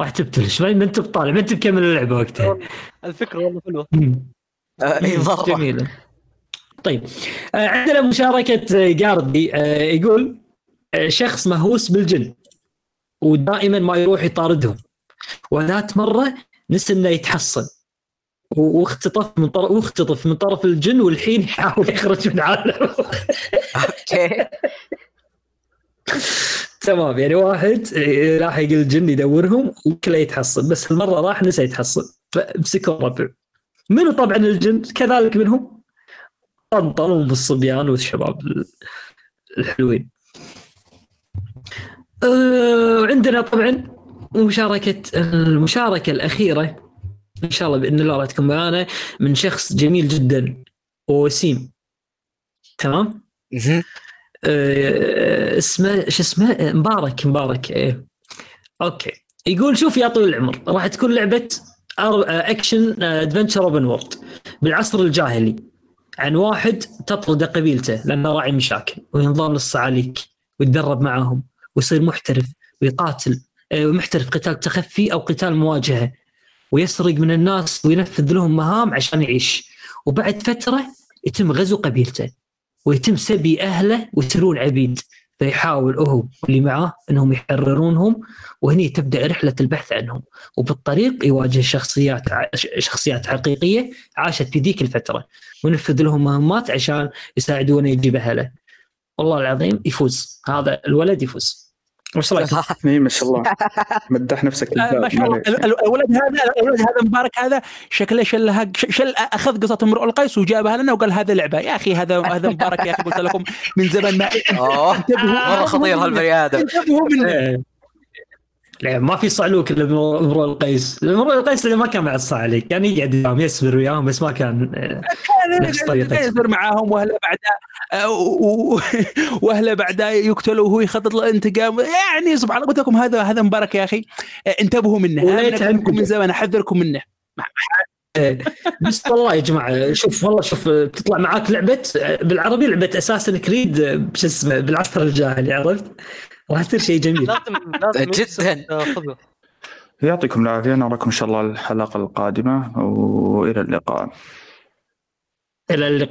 راح تبتلش ما انت بطالع ما انت بكمل اللعبة وقتها. الفكرة والله حلوة. آه، إي مره جميلة. طيب آه، عندنا مشاركة آه، جاردي آه، يقول شخص مهووس بالجن ودائما ما يروح يطاردهم. وذات مرة نسى إنه يتحصن. واختطف من طرف واختطف من طرف الجن والحين يحاول يخرج من عالم أوكي. تمام يعني واحد آه، راح يقول الجن يدورهم وكله يتحصن بس المرة راح نسى يتحصن فمسكوا الربع منو طبعا الجن؟ كذلك منهم؟ طنطلوا بالصبيان والشباب ال- الحلوين. أه، وعندنا طبعا مشاركة المشاركة الأخيرة إن شاء الله بإذن الله راح تكون معانا من شخص جميل جدا ووسيم تمام. أه، اسمه شو اسمه؟ مبارك مبارك إيه. أوكي. يقول شوف يا طويل العمر راح تكون لعبة أه، action adventure open world بالعصر الجاهلي. عن واحد تطرد قبيلته لأنه راعي مشاكل وينضم للصعاليك ويتدرب معاهم ويصير محترف ويقاتل محترف قتال تخفي أو قتال مواجهة. ويسرق من الناس وينفذ لهم مهام عشان يعيش. وبعد فترة يتم غزو قبيلته. ويتم سبي أهله ويصيرون عبيد فيحاول هو واللي معاه إنهم يحررونهم وهني تبدأ رحلة البحث عنهم. وبالطريق يواجه شخصيات شخصيات حقيقية عاشت في ذيك الفترة. وينفذ لهم مهمات عشان يساعدونه يجيب أهله. والله العظيم يفوز. هذا الولد يفوز. وش رايك؟ إي ما شاء الله. مدح نفسك آه، ما شاء الله. الولد هذا الولد هذا مبارك هذا شكله شلها ش- شل أخذ قصة امرؤ القيس وجابها لنا وقال هذا لعبة. يا أخي هذا هذا مبارك يا أخي قلت لكم من زمان ما اوه انتبهوا مرة خطير هالبني آدم. انتبهوا منه. إيه. ما في صعلوك إلا امرؤ القيس امرؤ القيس ما كان مع الصعليك كان يقعد وياهم يسبر وياهم بس ما كان نفس طريقته. يصير معاهم وأهله بعدها وأهله بعدها يقتلوا وهو يخطط الانتقام يعني سبحان الله قلت لكم هذا هذا مبارك يا أخي آه، انتبهوا منه عندكم. من زمان أحذركم منه إيه. بس والله يا جماعة شوف والله شوف تطلع معاك لعبة بالعربي لعبة اساسن كريد شو اسمه بالعصر الجاهلي عرفت؟ راح تصير شيء جميل. لازم لازم جداً. تاخذه يعطيكم العافية نراكم إن شاء الله الحلقة القادمة وإلى اللقاء. إلى اللقاء.